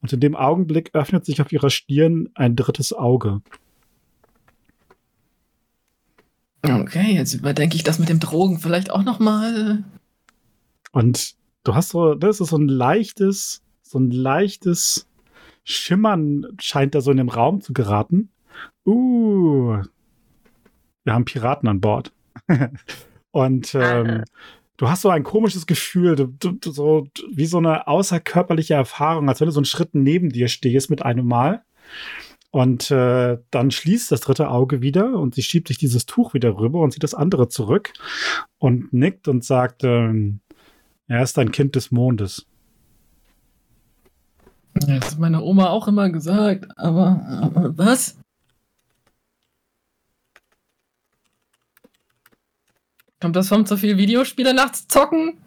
und in dem Augenblick öffnet sich auf ihrer Stirn ein drittes Auge. Okay, jetzt überdenke ich das mit dem Drogen vielleicht auch noch mal. Und du hast so, das ist so ein leichtes, so ein leichtes Schimmern scheint da so in den Raum zu geraten. Uh, wir haben Piraten an Bord. *laughs* Und ähm, Ah. du hast so ein komisches Gefühl, du, du, du, so wie so eine außerkörperliche Erfahrung, als wenn du so einen Schritt neben dir stehst mit einem Mal. Und äh, dann schließt das dritte Auge wieder und sie schiebt sich dieses Tuch wieder rüber und zieht das andere zurück und nickt und sagt, ähm, er ist ein Kind des Mondes. Das hat meine Oma auch immer gesagt, aber, aber was? Kommt das vom zu viel Videospiele nachts zocken?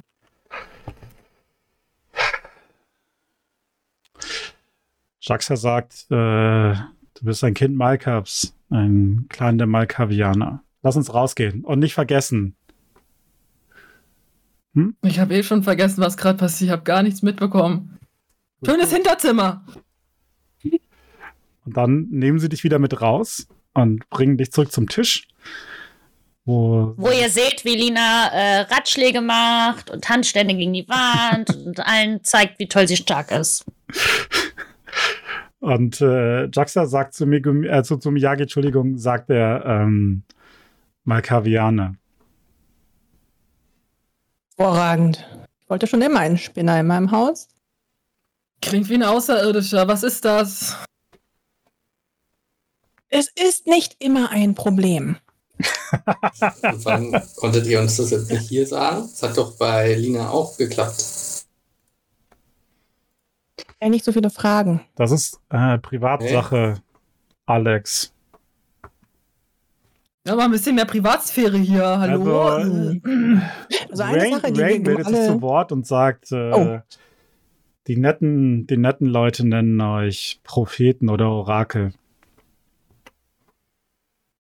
Jaxa sagt, äh, du bist ein Kind Malkabs, ein Clan der Malkavianer. Lass uns rausgehen und nicht vergessen. Hm? Ich habe eh schon vergessen, was gerade passiert. Ich habe gar nichts mitbekommen. Schönes Hinterzimmer. Und dann nehmen sie dich wieder mit raus und bringen dich zurück zum Tisch. Wo, wo ihr seht, wie Lina äh, Ratschläge macht und Handstände gegen die Wand *laughs* und allen zeigt, wie toll sie stark ist. *laughs* Und äh, Jaxa sagt zu, Megumi, äh, zu, zu Miyagi, Entschuldigung, sagt er ähm, Malkavianer. Vorragend. Ich wollte schon immer einen Spinner in meinem Haus. Klingt wie ein Außerirdischer. Was ist das? Es ist nicht immer ein Problem. *laughs* wann konntet ihr uns das jetzt nicht hier sagen? Das hat doch bei Lina auch geklappt. Ja, nicht so viele Fragen. Das ist äh, Privatsache, hey. Alex. Ja, aber ein bisschen mehr Privatsphäre hier. Hallo. Also, äh, also eine Rain, Sache, die Rain meldet sich zu Wort und sagt, äh, oh. die, netten, die netten Leute nennen euch Propheten oder Orakel.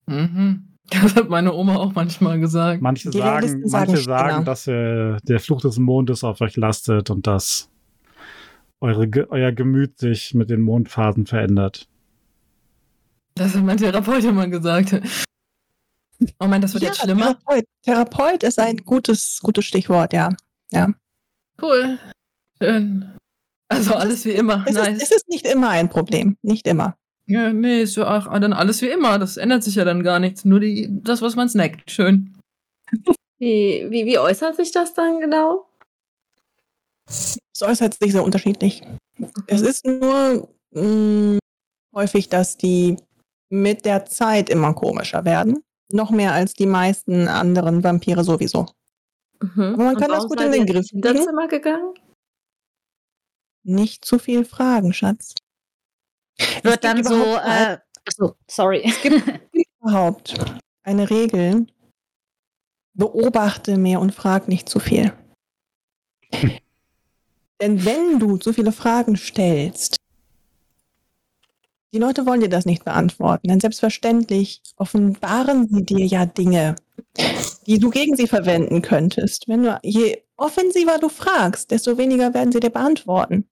Mhm. *laughs* Das hat meine Oma auch manchmal gesagt. Manche die sagen, manche sagen, dass äh, der Fluch des Mondes auf euch lastet und dass eure, euer Gemüt sich mit den Mondphasen verändert. Das hat mein Therapeut immer gesagt. Oh mein, das wird ja, jetzt schlimmer. Therapeut. Therapeut ist ein gutes, gutes Stichwort, ja. ja. Cool. Schön. Also alles wie immer. Es, nice. ist, es ist nicht immer ein Problem. Nicht immer. Ja, nee, ist ja auch dann alles wie immer. Das ändert sich ja dann gar nichts. Nur die, das, was man snackt. Schön. Wie, wie, wie äußert sich das dann genau? Es äußert sich sehr unterschiedlich. Es ist nur mh, mm, häufig, dass die mit der Zeit immer komischer werden. Noch mehr als die meisten anderen Vampire sowieso. Mhm. Aber man kann das gut in den Griff kriegen. Zimmer gegangen? Nicht zu viel fragen, Schatz. Wird dann so, äh, achso, sorry. *laughs* Es gibt überhaupt eine Regel, beobachte mehr und frag nicht zu viel. Denn wenn du zu viele Fragen stellst, die Leute wollen dir das nicht beantworten, denn selbstverständlich offenbaren sie dir ja Dinge, die du gegen sie verwenden könntest. Wenn du, je offensiver du fragst, desto weniger werden sie dir beantworten.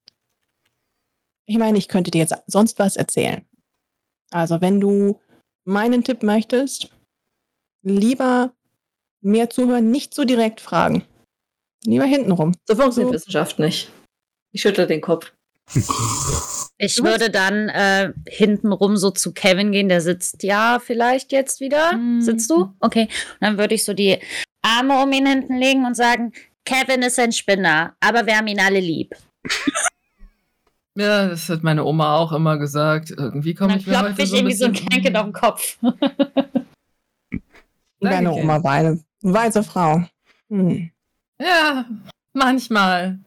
Ich meine, ich könnte dir jetzt sonst was erzählen. Also, wenn du meinen Tipp möchtest, lieber mehr zuhören, nicht so direkt fragen. Lieber hintenrum. So funktioniert so. Wissenschaft nicht. Ich schüttle den Kopf. Ich würde dann äh, hintenrum so zu Kevin gehen, der sitzt ja vielleicht jetzt wieder. Mhm. Sitzt du? Okay. Und dann würde ich so die Arme um ihn hinten legen und sagen, Kevin ist ein Spinner, aber wir haben ihn alle lieb. *laughs* Ja, das hat meine Oma auch immer gesagt. Irgendwie komme ich mir heute ich so irgendwie so ein Kränke auf den Kopf. *laughs* Deine Oma war eine weise Frau. Hm. Ja, manchmal.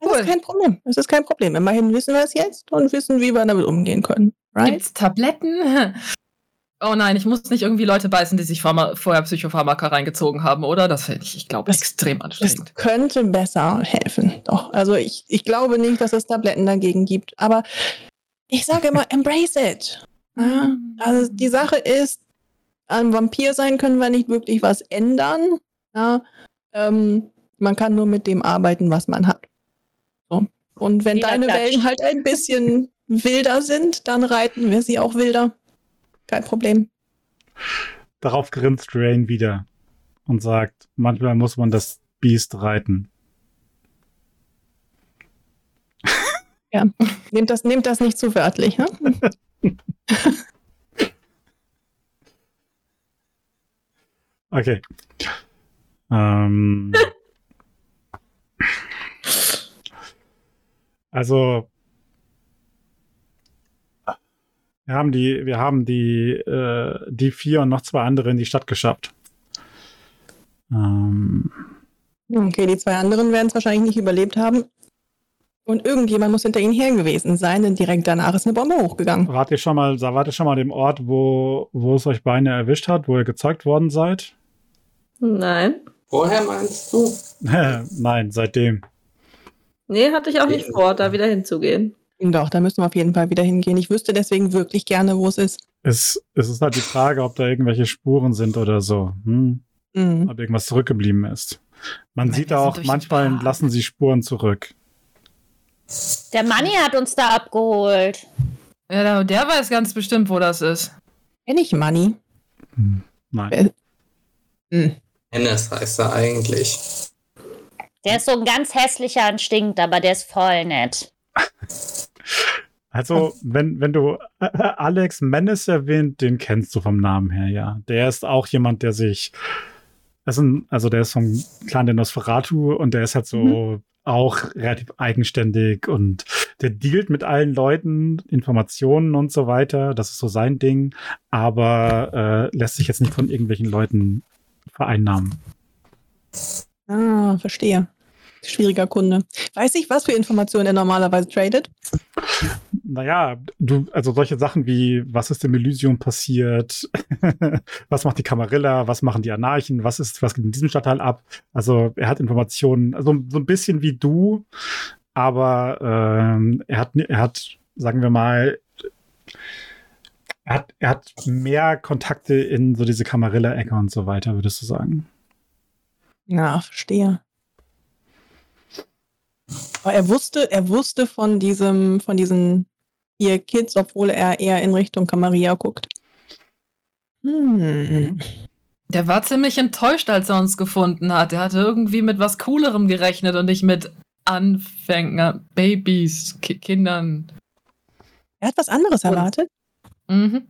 Cool. Das ist kein Problem. Das ist kein Problem. Immerhin wissen wir es jetzt und wissen, wie wir damit umgehen können. Right? Gibt's Tabletten? *laughs* Oh nein, ich muss nicht irgendwie Leute beißen, die sich Pharma vorher Psychopharmaka reingezogen haben, oder? Das finde ich, ich glaube, extrem anstrengend. Das könnte besser helfen. Doch. Also ich, ich glaube nicht, dass es Tabletten dagegen gibt. Aber ich sage immer, *laughs* embrace it. Ja? Also die Sache ist, an Vampir sein können wir nicht wirklich was ändern. Ja? Ähm, man kann nur mit dem arbeiten, was man hat. So. Und wenn Wieder deine Klatsch. Wellen halt ein bisschen wilder sind, dann reiten wir sie auch wilder. Kein Problem. Darauf grinst Rain wieder und sagt, manchmal muss man das Biest reiten. Ja, nehmt das, nehmt das nicht zu wörtlich. Ne? *laughs* *laughs* okay. Ähm, *laughs* also wir haben die, wir haben die, äh, die vier und noch zwei andere in die Stadt geschafft. Ähm, Okay, die zwei anderen werden es wahrscheinlich nicht überlebt haben. Und irgendjemand muss hinter ihnen her gewesen sein, denn direkt danach ist eine Bombe hochgegangen. wart ihr schon mal, wart ihr schon mal dem Ort, wo, wo es euch Beine erwischt hat, wo ihr gezeugt worden seid? Nein. Woher meinst du? *laughs* Nein, seitdem. Nee, hatte ich auch nicht vor, da wieder hinzugehen. Doch, da müssen wir auf jeden Fall wieder hingehen. Ich wüsste deswegen wirklich gerne, wo es ist. Es, es ist halt die Frage, ob da irgendwelche Spuren sind oder so. Hm? Mhm. Ob irgendwas zurückgeblieben ist. Man Nein, sieht auch, manchmal lassen sie Spuren zurück. Der Manni hat uns da abgeholt. Ja, der, der weiß ganz bestimmt, wo das ist. Kenn ich Money? Nein. Hm. Hennes heißt er eigentlich. Der ist so ein ganz hässlicher und stinkt, aber der ist voll nett. Also, wenn, wenn du äh, Alex Menes erwähnt, den kennst du vom Namen her, ja. Der ist auch jemand, der sich. Ein, also, der ist vom Clan der Nosferatu und der ist halt so auch relativ eigenständig und der dealt mit allen Leuten, Informationen und so weiter. Das ist so sein Ding, aber äh, lässt sich jetzt nicht von irgendwelchen Leuten vereinnahmen. Ah, verstehe. Schwieriger Kunde. Weiß ich, was für Informationen er normalerweise tradet? Naja, du, also solche Sachen wie, was ist im Elysium passiert? *laughs* was macht die Kamarilla? Was machen die Anarchen? Was ist, was geht in diesem Stadtteil ab? Also er hat Informationen, also so ein bisschen wie du, aber ähm, er hat, er hat, sagen wir mal, er hat, er hat mehr Kontakte in so diese Kamarilla-Ecke und so weiter, würdest du sagen? Ja, verstehe. Aber er wusste, er wusste von diesem, von diesen vier Kids, obwohl er eher in Richtung Camaria guckt. Hm. Der war ziemlich enttäuscht, als er uns gefunden hat. Er hatte irgendwie mit was Coolerem gerechnet und nicht mit Anfänger, Babys, Ki Kindern. Er hat was anderes Und- erwartet. Mhm.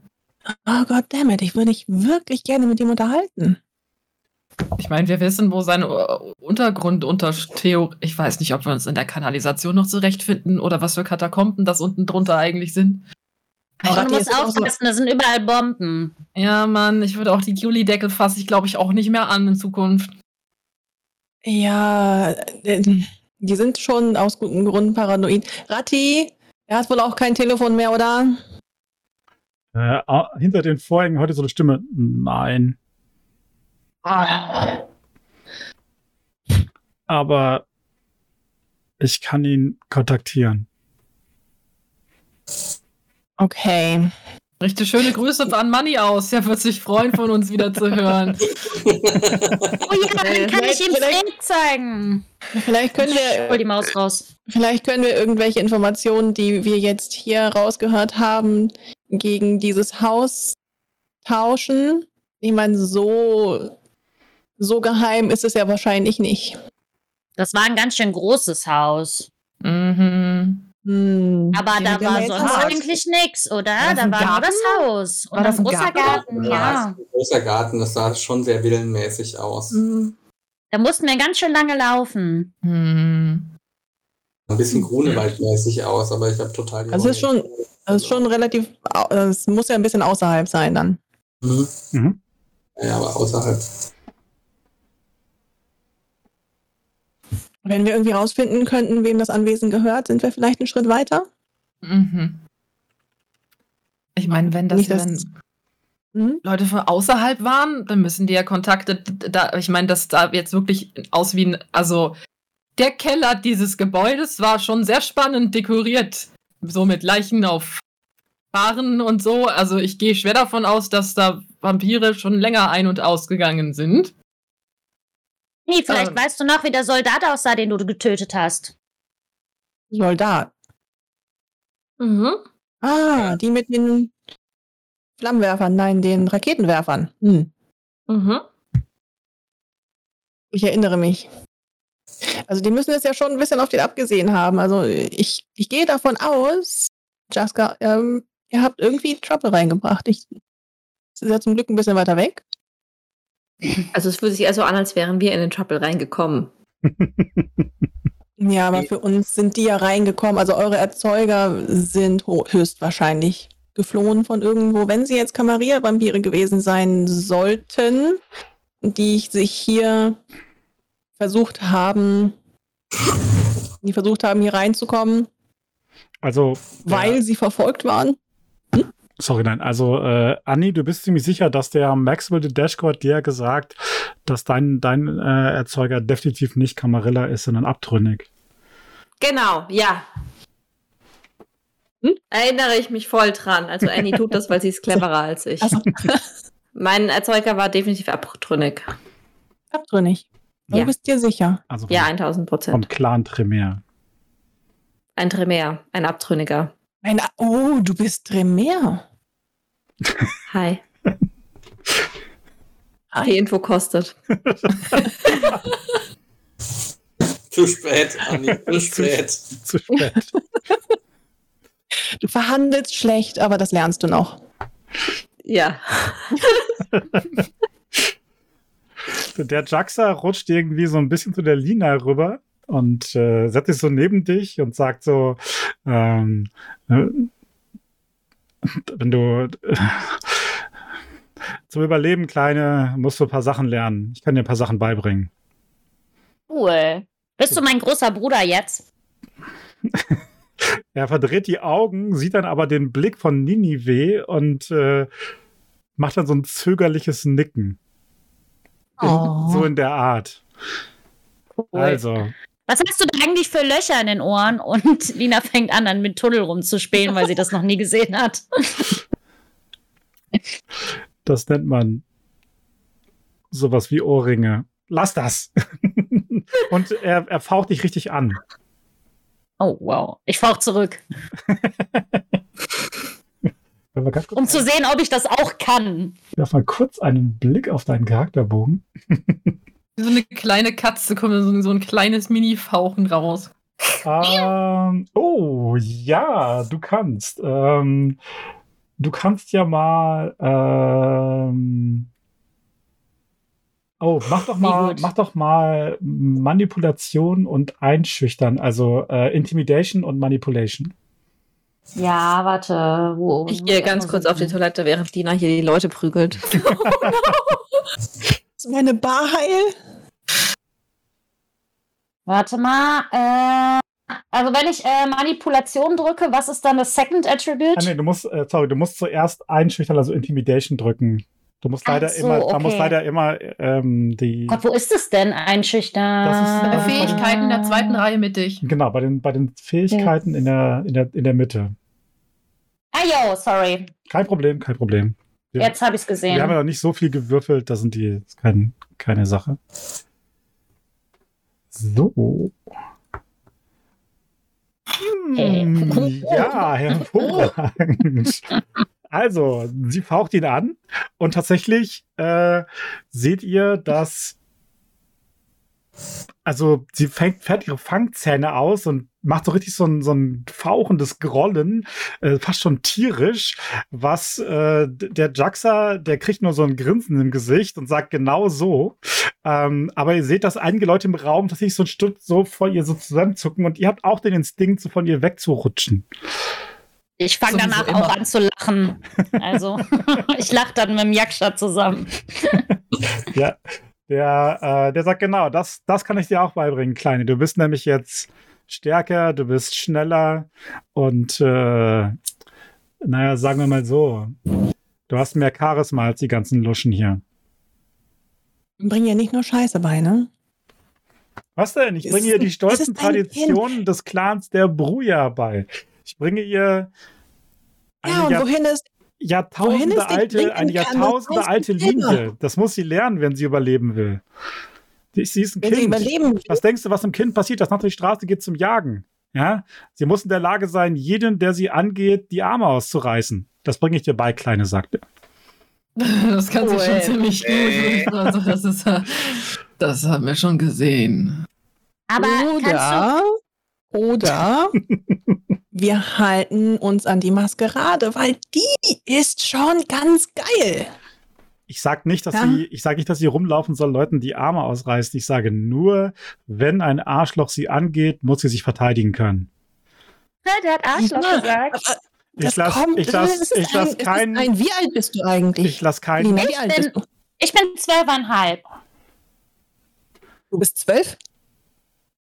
Oh Gott, damit, ich würde mich wirklich gerne mit ihm unterhalten. Ich meine, wir wissen, wo sein äh, Untergrund unter Theo. Ich weiß nicht, ob wir uns in der Kanalisation noch zurechtfinden oder was für Katakomben das unten drunter eigentlich sind. Ratti, du ist auch so- aufpassen, da sind überall Bomben. Ja, Mann, ich würde auch die Juli-Deckel fasse ich, glaube ich, auch nicht mehr an in Zukunft. Ja, äh, die sind schon aus gutem Grund paranoid. Ratti, er hat wohl auch kein Telefon mehr, oder? Äh, ah, hinter den Vorhängen heute so eine Stimme. Nein. Aber ich kann ihn kontaktieren. Okay. Richte schöne Grüße an Manni aus. Er wird sich freuen, von uns wieder zu hören. *laughs* Oh ja, dann kann ich ihm Vielleicht- Fred zeigen. Vielleicht können Hol wir, die Maus raus. vielleicht können wir irgendwelche Informationen, die wir jetzt hier rausgehört haben, gegen dieses Haus tauschen. Ich meine, so, so geheim ist es ja wahrscheinlich nicht. Das war ein ganz schön großes Haus. Mhm. Hm. Aber da war sonst eigentlich nichts, oder? War das Da war nur Garten? das Haus. Und War das ein großer Garten? Garten, Ja, ja. ein großer Garten, das sah schon sehr villenmäßig aus. Hm. Da mussten wir ganz schön lange laufen. Hm. Ein bisschen Grunewaldmäßig aus, aber ich habe total die Also ist schon- Das ist schon relativ, au- es muss ja ein bisschen außerhalb sein dann. Mhm. Mhm. Ja, aber außerhalb. Wenn wir irgendwie rausfinden könnten, wem das Anwesen gehört, sind wir vielleicht einen Schritt weiter. Mhm. Ich meine, wenn das Nicht, ja dann Mhm. Leute von außerhalb waren, dann müssen die ja Kontakte. Da, ich meine, das sah jetzt wirklich aus wie ein. Also, der Keller dieses Gebäudes war schon sehr spannend dekoriert. So mit Leichen auf Fahren und so. Also, ich gehe schwer davon aus, dass da Vampire schon länger ein- und ausgegangen sind. Nee, vielleicht Ähm. weißt du noch, wie der Soldat aussah, den du getötet hast. Soldat. Mhm. Ah, die mit den Flammenwerfern, nein, den Raketenwerfern. Hm. Mhm. Ich erinnere mich. Also die müssen es ja schon ein bisschen auf den abgesehen haben. Also ich, ich gehe davon aus, Jaska, ähm, ihr habt irgendwie Trouble reingebracht. Ich, ist ja zum Glück ein bisschen weiter weg. Also es fühlt sich also an, als wären wir in den Trouble reingekommen. Ja, aber für uns sind die ja reingekommen. Also eure Erzeuger sind höchstwahrscheinlich geflohen von irgendwo. Wenn sie jetzt Kamariervampire gewesen sein sollten, die sich hier versucht haben, die versucht haben, hier reinzukommen, Also, weil ja, sie verfolgt waren. sorry, nein. Also, äh, Anni, du bist ziemlich sicher, dass der Maxwell the Dashcord dir gesagt, dass dein, dein äh, Erzeuger definitiv nicht Camarilla ist, sondern abtrünnig. Genau, ja. Hm? Erinnere ich mich voll dran. Also Annie tut das, weil sie ist cleverer als ich. Also, Mein Erzeuger war definitiv abtrünnig. abtrünnig. Du Ja. bist dir sicher. Also vom, Ja, 1000 vom Prozent. Clan Tremere. Ein Tremere, ein Abtrünniger. Ein, oh, du bist Tremere. *laughs* Hi. Hi. Die Info kostet. *laughs* Zu spät, Anni, zu spät. *laughs* Zu spät. Du verhandelst schlecht, aber das lernst du noch. Ja. Der Jaxa rutscht irgendwie so ein bisschen zu der Lina rüber und äh, setzt sich so neben dich und sagt so, ähm, äh, wenn du äh, *laughs* zum Überleben, Kleine, musst du ein paar Sachen lernen. Ich kann dir ein paar Sachen beibringen. Cool. Bist du mein großer Bruder jetzt? *laughs* Er verdreht die Augen, sieht dann aber den Blick von Ninive und äh, macht dann so ein zögerliches Nicken. In, Oh. So in der Art. Cool. Also, Was hast du da eigentlich für Löcher in den Ohren? Und *laughs* Lina fängt an, dann mit Tunnel rumzuspielen, weil sie das noch nie gesehen hat. Das nennt man sowas wie Ohrringe. Lass das! *laughs* Und er, er faucht dich richtig an. Oh, wow. Ich fauch zurück, *laughs* Wenn wir ganz kurz, um zu sehen, ob ich das auch kann. werf mal kurz einen Blick auf deinen Charakterbogen. Wie *laughs* so eine kleine Katze kommt so, so ein kleines Mini-Fauchen raus. Ähm, oh, ja, du kannst. Ähm, du kannst ja mal. Ähm, oh, mach doch mal, mach doch mal Manipulation und Einschüchtern, also äh, Intimidation und Manipulation. Ja, warte. Wo, Ich gehe ganz kurz auf die Toilette, während Dina hier die Leute prügelt. *laughs* Ist meine Bar heil? Warte mal. Äh, also wenn ich äh, Manipulation drücke, was ist dann das Second Attribute? Ah, nee, du musst, äh, sorry, du musst zuerst Einschüchtern, also Intimidation drücken. Du musst leider so, immer, da muss okay. leider immer ähm, die. Gott, wo ist es denn? Einschüchtern. Das ist, Bei äh, Fähigkeiten der zweiten Reihe mittig. Genau, bei den, bei den Fähigkeiten in, der, in, der, in der Mitte. Ah, yo, sorry. Kein Problem, kein Problem. Wir, Jetzt habe ich es gesehen. wir haben ja noch nicht so viel gewürfelt, das sind die ist kein, keine Sache. So. Hm, ja, hervorragend. *laughs* *laughs* Also, sie faucht ihn an und tatsächlich äh, seht ihr, dass also sie fängt, fährt ihre Fangzähne aus und macht so richtig so ein, so ein fauchendes Grollen, äh, fast schon tierisch, was äh, der Jaxa, der kriegt nur so ein Grinsen im Gesicht und sagt genau so. Ähm, aber ihr seht, dass einige Leute im Raum tatsächlich so ein Stück so vor ihr so zusammenzucken und ihr habt auch den Instinkt, so von ihr wegzurutschen. Ich fange danach immer. auch an zu lachen. Also, *laughs* ich lache dann mit dem Jakscha zusammen. *laughs* Ja, der, äh, der sagt genau, das, das kann ich dir auch beibringen, Kleine. Du bist nämlich jetzt stärker, du bist schneller und äh, naja, sagen wir mal so, du hast mehr Charisma als die ganzen Luschen hier. Bring ja nicht nur Scheiße bei, ne? Was denn? Ich bringe ihr die stolzen Traditionen des Clans der Bruja bei. Ich bringe ihr Ja, und wohin ist Jahrtausende wohin dich alte, eine Jahrtausende alte. Linie. Das muss sie lernen, wenn sie überleben will. Die- Sie ist ein wenn sie Kind. überleben will? Was denkst du, was dem Kind passiert, das nach die Straße geht zum Jagen? Ja? Sie muss in der Lage sein, jeden, der sie angeht, die Arme auszureißen. Das bringe ich dir bei, Kleine, sagt er. *laughs* Das kann sie schon Cool. ziemlich gut. Also das ist, das haben wir schon gesehen. Aber kannst du. Oder, oder *laughs* wir halten uns an die Maskerade, weil die ist schon ganz geil. Ich sag nicht, dass Ja. sie, ich sage nicht, dass sie rumlaufen soll, Leuten die Arme ausreißen. Ich sage nur, wenn ein Arschloch sie angeht, muss sie sich verteidigen können. Der hat Arschloch Ja, gesagt. Ich Das lass, kommt- ich lass, ich lass keinen, ein, wie alt bist du eigentlich? ich lass keinen, alt bin-? Ich bin zwölfeinhalb. Du bist zwölf?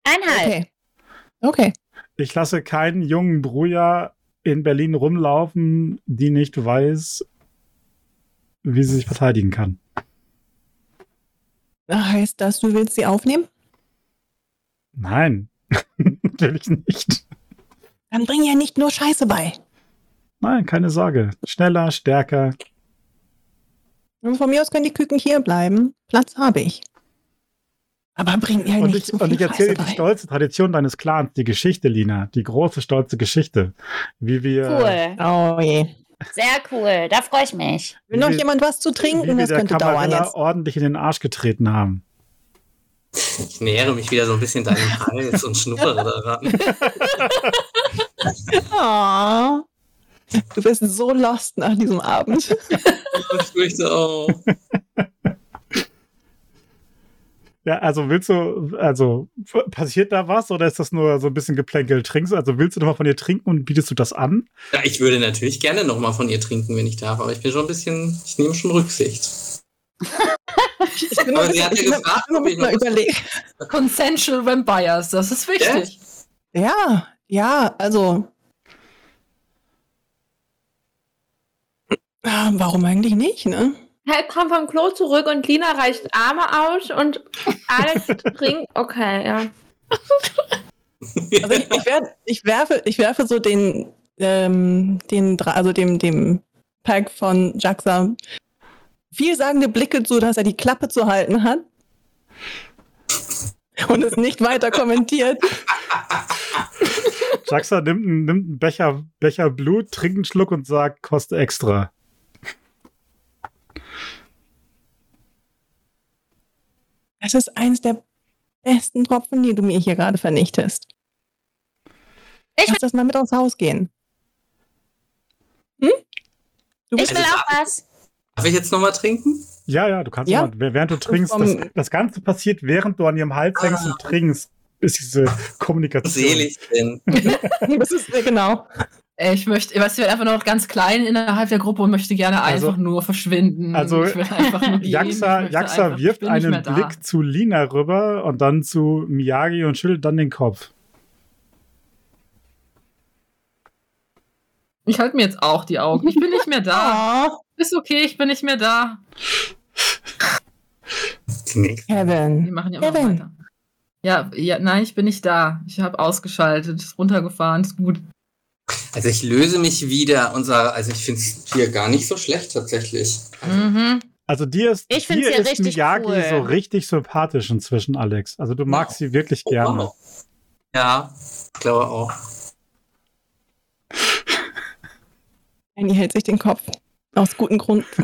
Einhalb. Okay. Okay. Ich lasse keinen jungen Bruja in Berlin rumlaufen, die nicht weiß, wie sie sich verteidigen kann. Heißt das, du willst sie aufnehmen? Nein, *laughs* natürlich nicht. Dann bring ja nicht nur Scheiße bei. Nein, keine Sorge. Schneller, stärker. Und von mir aus können die Küken hier bleiben. Platz habe ich. Aber bring ihr Und nicht ich, so und ich erzähle die stolze Tradition deines Clans, die Geschichte, Lina. Die große, stolze Geschichte. Wie wir, Cool. Oh je. Sehr cool. Da freue ich mich. Will noch jemand was zu wie trinken? wir Das der könnte dauern jetzt. ordentlich in den Arsch getreten haben. Ich nähere mich wieder so ein bisschen deinem Hals und schnuppere daran. Oh. *laughs* Du bist so lost nach diesem Abend. *laughs* Ich fürchte auch. *laughs* Ja, also willst du, also passiert da was oder ist das nur so ein bisschen Geplänkel? Trinkst du, also willst du nochmal von ihr trinken und bietest du das an? Ja, ich würde natürlich gerne noch mal von ihr trinken, wenn ich darf, aber ich bin schon ein bisschen, ich nehme schon Rücksicht. Ich bin Aber sie hat ja gefragt, ob ich noch überlegen. Consensual Vampires, das ist wichtig. Ja, ja, also. Ah, Warum eigentlich nicht, ne? Er kommt vom Klo zurück und Lina reicht Arme aus und Alex *laughs* trinkt. Okay, ja. Also ich, ich, werd, ich, werfe, ich werfe so den, ähm, den also dem, dem Pack von Jaxa vielsagende Blicke zu, dass er die Klappe zu halten hat. Und es nicht weiter kommentiert. Jaxa nimmt, einen- nimmt einen Becher, Becher Blut, trinkt einen Schluck und sagt, kostet extra. Das ist eins der besten Tropfen, die du mir hier gerade vernichtest. Ich Lass das mal mit aufs Haus gehen. Hm? Du Ich will auch was. Darf ich jetzt noch mal trinken? Ja, ja, du kannst Ja. mal, während du trinkst, das, das Ganze passiert, während du an ihrem Hals hängst und trinkst, ist diese Kommunikation. Selig bin. *laughs* das ist äh, genau. Äh, Ich möchte, weißt du, ich werde einfach noch ganz klein innerhalb der Gruppe und möchte gerne Also- einfach nur verschwinden. also, ich will einfach nur gehen. Jaxa, Jaxa wirft einen da. Blick zu Lina rüber und dann zu Miyagi und schüttelt dann den Kopf. Ich halte mir jetzt auch die Augen. Ich bin nicht mehr da. *laughs* Ist okay, ich bin nicht mehr da. Kevin. machen ja immer Kevin. weiter. Ja, ja, nein, ich bin nicht da. Ich habe ausgeschaltet, ist runtergefahren, ist gut. Also ich löse mich wieder und sage, also ich finde es hier gar nicht so schlecht tatsächlich. Mhm. Also dir ist, Ich dir ja ist richtig Miyagi cool. so richtig sympathisch inzwischen, Alex. Also du magst sie wirklich Oh, gerne. wow. Ja, ich glaube auch. Annie hält sich den Kopf. Aus gutem Grund. *laughs*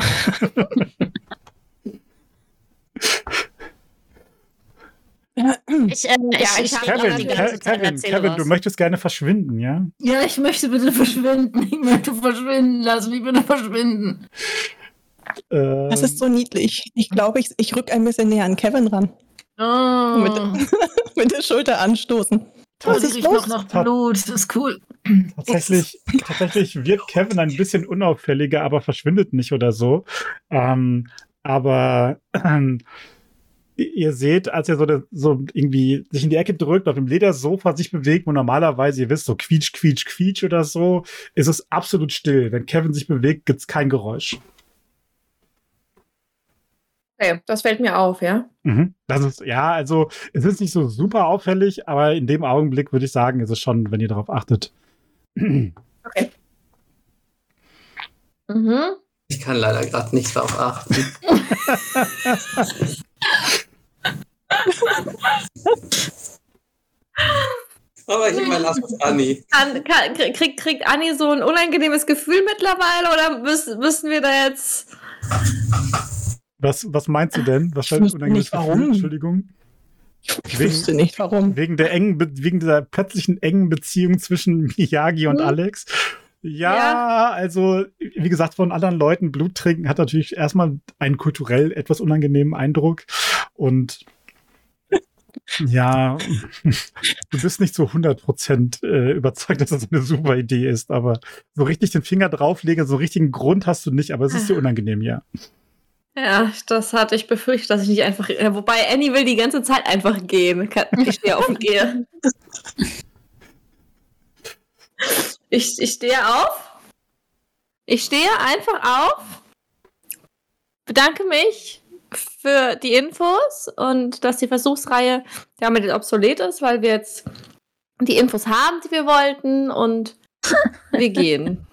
*laughs* Ich, äh, ich, Ja, ich, ich Kevin, die Ke ganze Zeit Kevin, Kevin, du möchtest gerne verschwinden, ja? Ja, ich möchte bitte verschwinden. Ich möchte verschwinden. Lass mich bitte verschwinden. Das ist so niedlich. Ich glaube, ich, ich rück ein bisschen näher an Kevin ran. Oh, Mit, *laughs* mit der Schulter anstoßen. los? noch nach Blut. Das ist cool. tatsächlich, tatsächlich wird Kevin ein bisschen unauffälliger, aber verschwindet nicht oder so. Ähm, aber ähm, *clears throat* ihr seht, als er so, der- so irgendwie sich in die Ecke drückt, auf dem Ledersofa sich bewegt, wo normalerweise, ihr wisst, so quietsch, quietsch, quietsch oder so, ist es absolut still. Wenn Kevin sich bewegt, gibt's kein Geräusch. Okay, das fällt mir auf, ja. Mhm. Das ist, ja, also es ist nicht so super auffällig, aber in dem Augenblick würde ich sagen, ist es schon, wenn ihr darauf achtet. Okay. Mhm. Ich kann leider gerade nicht drauf achten. *laughs* Aber ich überlasse es Anni. Kann, kann, krieg- kriegt, kriegt Anni so ein unangenehmes Gefühl mittlerweile oder müssen, müssen wir da jetzt. Was, was meinst du denn? Was wüsste unangenehmes nicht, Gefühl? warum. Entschuldigung. Ich Wegen- wüsste nicht, warum. Wegen der engen, Be wegen dieser plötzlichen engen Beziehung zwischen *laughs* Miyagi und Mhm. Alex. Ja, Ja. also wie gesagt, von anderen Leuten Blut trinken hat natürlich erstmal einen kulturell etwas unangenehmen Eindruck. Und ja, du bist nicht so 100% äh, überzeugt, dass das eine super Idee ist, aber so richtig den Finger drauflegen, so einen richtigen Grund hast du nicht, aber es ist dir unangenehm, ja. Ja, das hatte ich befürchtet, dass ich nicht einfach. Wobei Annie will die ganze Zeit einfach gehen. Ich stehe auf und gehe. Ich, ich stehe auf. Ich stehe einfach auf. Bedanke mich für die Infos und dass die Versuchsreihe damit jetzt obsolet ist, weil wir jetzt die Infos haben, die wir wollten und wir *laughs* gehen.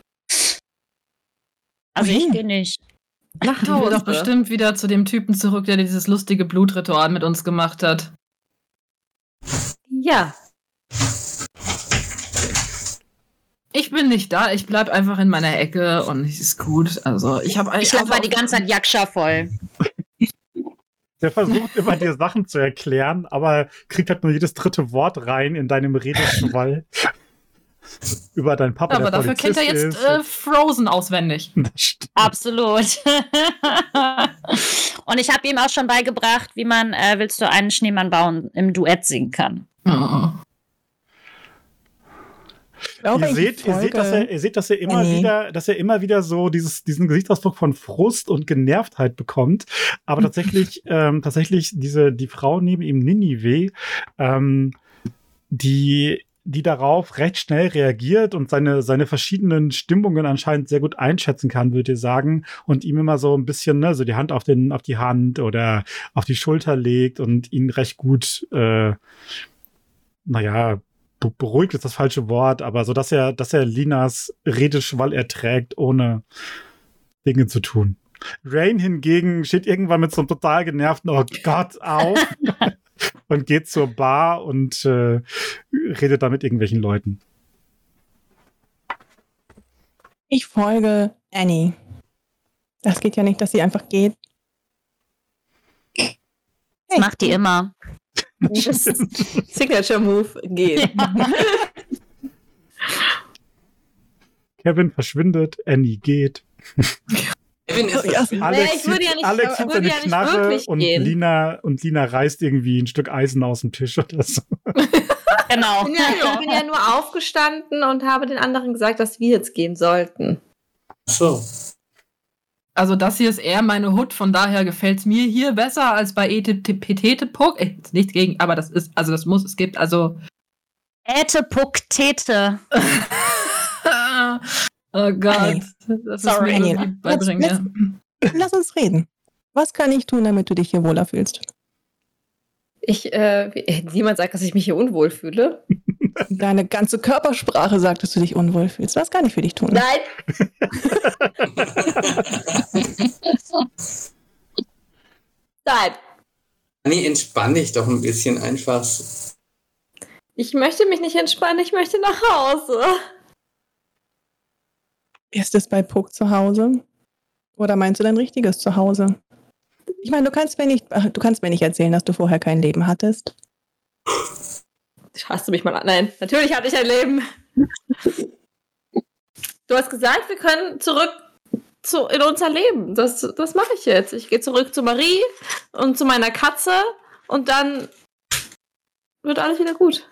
Also ich gehe nicht. Nach Die will Hause. doch bestimmt wieder zu dem Typen zurück, der dieses lustige Blutritual mit uns gemacht hat. Ja. Ich bin nicht da, ich bleib einfach in meiner Ecke und es ist gut. Also ich habe Ich laber die ganze Zeit Jakscha voll. Der versucht immer dir Sachen zu erklären, aber kriegt halt nur jedes dritte Wort rein in deinem Redeschwall *laughs* über deinen Papa. Aber der dafür kennt er Polizist jetzt äh, Frozen auswendig. *laughs* Absolut. *laughs* Und ich habe ihm auch schon beigebracht, wie man äh, Willst du einen Schneemann bauen im Duett singen kann. Oh. Ihr, seht, ihr, seht, dass er, ihr seht, dass er immer Annie. wieder, dass er immer wieder so dieses, diesen Gesichtsausdruck von Frust und Genervtheit bekommt. Aber tatsächlich, *laughs* ähm, tatsächlich diese, die Frau neben ihm, Ninive, ähm, die, die darauf recht schnell reagiert und seine, seine verschiedenen Stimmungen anscheinend sehr gut einschätzen kann, würde ich sagen, und ihm immer so ein bisschen, ne, so die Hand auf den, auf die Hand oder auf die Schulter legt und ihn recht gut, äh, naja, beruhigt ist das falsche Wort, aber so, dass er, dass er Linas Redeschwall erträgt, ohne Dinge zu tun. Rain hingegen steht irgendwann mit so einem total genervten Oh Gott auf *laughs* und geht zur Bar und äh, redet da mit irgendwelchen Leuten. Ich folge Annie. Das geht ja nicht, dass sie einfach geht. Das macht die immer. *laughs* Signature Move gehen. *laughs* Kevin verschwindet, Annie geht. Kevin ist Ja, das Alex, ich würde zieht- ja nicht- Alex ich zieht würde seine ja nicht Knarre und gehen. Lina, und Lina reißt irgendwie ein Stück Eisen aus dem Tisch oder so. *laughs* Genau. Ich bin, ja, ich bin ja nur aufgestanden und habe den anderen gesagt, dass wir jetzt gehen sollten. so. Also das hier ist eher meine Hut, von daher gefällt es mir hier besser als bei Etetepetete-Puck. Äh, Nicht gegen, aber das ist, also das muss, es gibt also. Äte Puck Tete. *laughs* oh Gott. Das Sorry. ist mir let's- ja. Lass uns reden. Was kann ich tun, damit du dich hier wohler fühlst? Ich, äh, niemand sagt, dass ich mich hier unwohl fühle. Deine ganze Körpersprache sagt, dass du dich unwohl fühlst. Was kann ich für dich tun? Nein. Nein. Nee, entspann dich doch ein bisschen einfach. Ich möchte mich nicht entspannen, ich möchte nach Hause. Ist es bei Puck zu Hause? Oder meinst du dein richtiges Zuhause? Ich meine, du kannst mir nicht, du kannst mir nicht erzählen, dass du vorher kein Leben hattest. Hast du mich mal an? Nein, natürlich hatte ich ein Leben. Du hast gesagt, wir können zurück zu, in unser Leben. Das, das mache ich jetzt. Ich gehe zurück zu Marie und zu meiner Katze und dann wird alles wieder gut.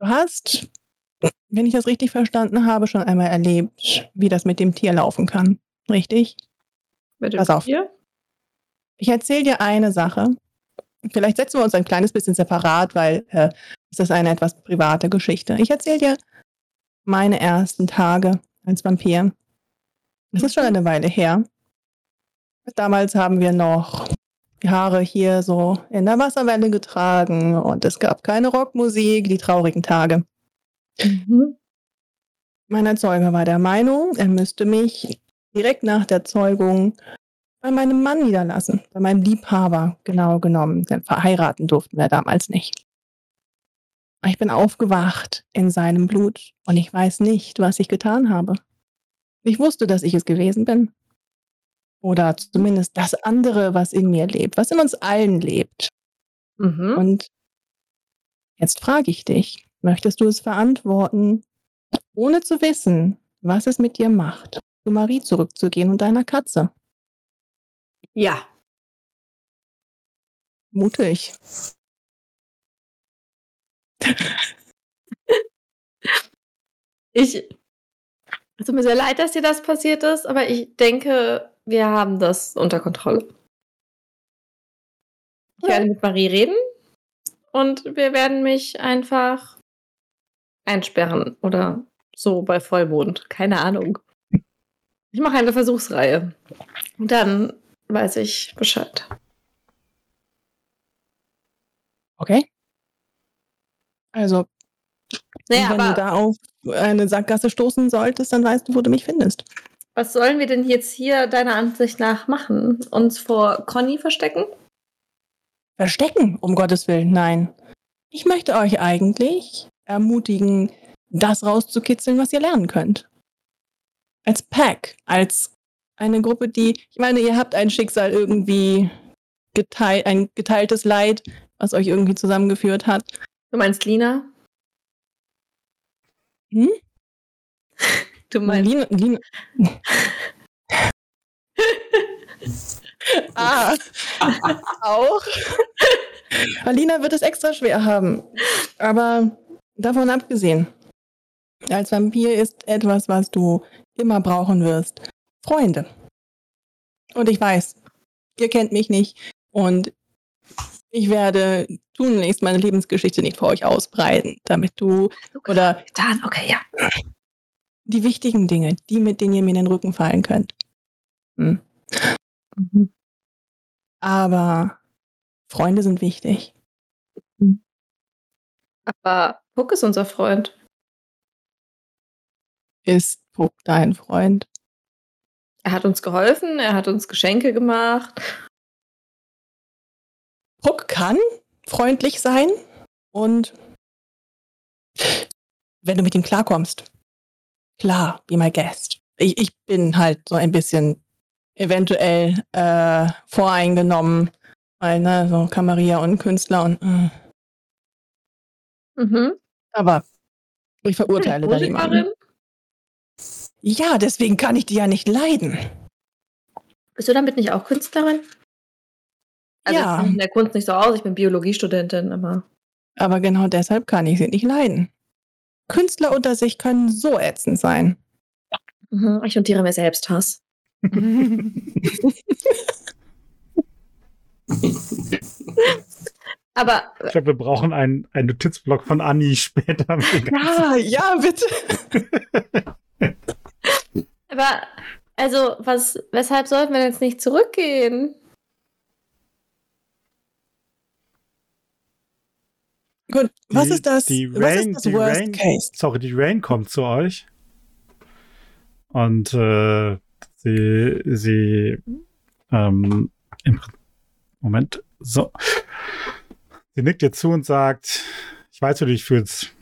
Du hast, wenn ich das richtig verstanden habe, schon einmal erlebt, wie das mit dem Tier laufen kann. Richtig? Mit dem Pass auf. Tier. Ich erzähle dir eine Sache. Vielleicht setzen wir uns ein kleines bisschen separat, weil äh, es ist eine etwas private Geschichte. Ich erzähle dir meine ersten Tage als Vampir. Es ist schon eine Weile her. Damals haben wir noch die Haare hier so in der Wasserwelle getragen und es gab keine Rockmusik, die traurigen Tage. Mhm. Mein Erzeuger war der Meinung, er müsste mich direkt nach der Zeugung bei meinem Mann niederlassen, bei meinem Liebhaber, genau genommen. Denn verheiraten durften wir damals nicht. Ich bin aufgewacht in seinem Blut und ich weiß nicht, was ich getan habe. Ich wusste, dass ich es gewesen bin. Oder zumindest das andere, was in mir lebt, was in uns allen lebt. Mhm. Und jetzt frage ich dich, möchtest du es verantworten, ohne zu wissen, was es mit dir macht, zu Marie zurückzugehen und deiner Katze. Ja. Mutig. Ich. Es tut mir sehr leid, dass dir das passiert ist, aber ich denke, wir haben das unter Kontrolle. Ich werde mit Marie reden und wir werden mich einfach einsperren oder so bei Vollmond. Keine Ahnung. Ich mache eine Versuchsreihe. Und dann weiß ich Bescheid. Okay. Also, Naja, wenn du aber da auf eine Sackgasse stoßen solltest, dann weißt du, wo du mich findest. was sollen wir denn jetzt hier deiner Ansicht nach machen? Uns vor Conny verstecken? Verstecken, um Gottes Willen, nein. Ich möchte euch eigentlich ermutigen, das rauszukitzeln, was ihr lernen könnt. Als Pack, als eine Gruppe, die, ich meine, ihr habt ein Schicksal irgendwie geteilt, ein geteiltes Leid, was euch irgendwie zusammengeführt hat. Du meinst Lina? Hm? *laughs* Du meinst. Lina, Lina. *laughs* ah, *laughs* auch. Alina wird es extra schwer haben. Aber davon abgesehen, als Vampir ist etwas, was du immer brauchen wirst. Freunde. Und ich weiß, ihr kennt mich nicht und ich werde tunlichst meine Lebensgeschichte nicht vor euch ausbreiten, damit du oder Dann, okay, ja. die wichtigen Dinge, die, mit denen ihr mir in den Rücken fallen könnt. Hm. Aber Freunde sind wichtig. Aber Puck ist unser Freund. Ist Puck dein Freund? Er hat uns geholfen, er hat uns Geschenke gemacht. Puck kann freundlich sein und wenn du mit ihm klarkommst, klar, be my guest. Ich, ich bin halt so ein bisschen eventuell äh, voreingenommen, weil, ne, so Kamaria und Künstler und äh, Mhm. aber ich verurteile da niemanden. Ja, deswegen kann ich die ja nicht leiden. Bist du damit nicht auch Künstlerin? Also Ja. in der Kunst nicht so aus, ich bin Biologiestudentin, aber. Aber genau deshalb kann ich sie nicht leiden. Künstler unter sich können so ätzend sein. Mhm, ich notiere mir Selbsthass. *laughs* Aber Ich glaube, wir brauchen einen, einen Notizblock von Anni später. Ja, ja, bitte. *laughs* Aber, also, was, weshalb sollten wir jetzt nicht zurückgehen? Gut, was Die- ist das? die was Rain- ist das die Worst Rain- Case? Sorry, die Rain kommt zu euch. Und äh, sie, sie, ähm, im, Moment, so. Sie nickt dir zu und sagt, ich weiß, wie du dich fühlst.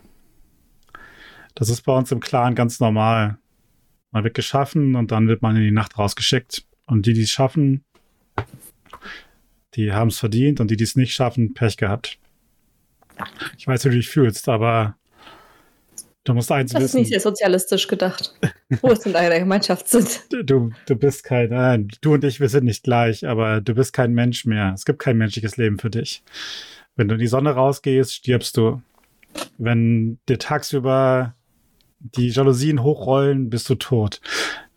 Das ist bei uns im Clan ganz normal. Man wird geschaffen und dann wird man in die Nacht rausgeschickt. Und die, die es schaffen, die haben es verdient und die, die es nicht schaffen, Pech gehabt. Ich weiß, wie du dich fühlst, aber du musst eins Das ist wissen. nicht sehr sozialistisch gedacht. Wo es in einer Gemeinschaft sind. *laughs* Du, du bist kein, nein, du und ich, wir sind nicht gleich, aber du bist kein Mensch mehr. Es gibt kein menschliches Leben für dich. Wenn du in die Sonne rausgehst, stirbst du. Wenn dir tagsüber die Jalousien hochrollen, bist du tot.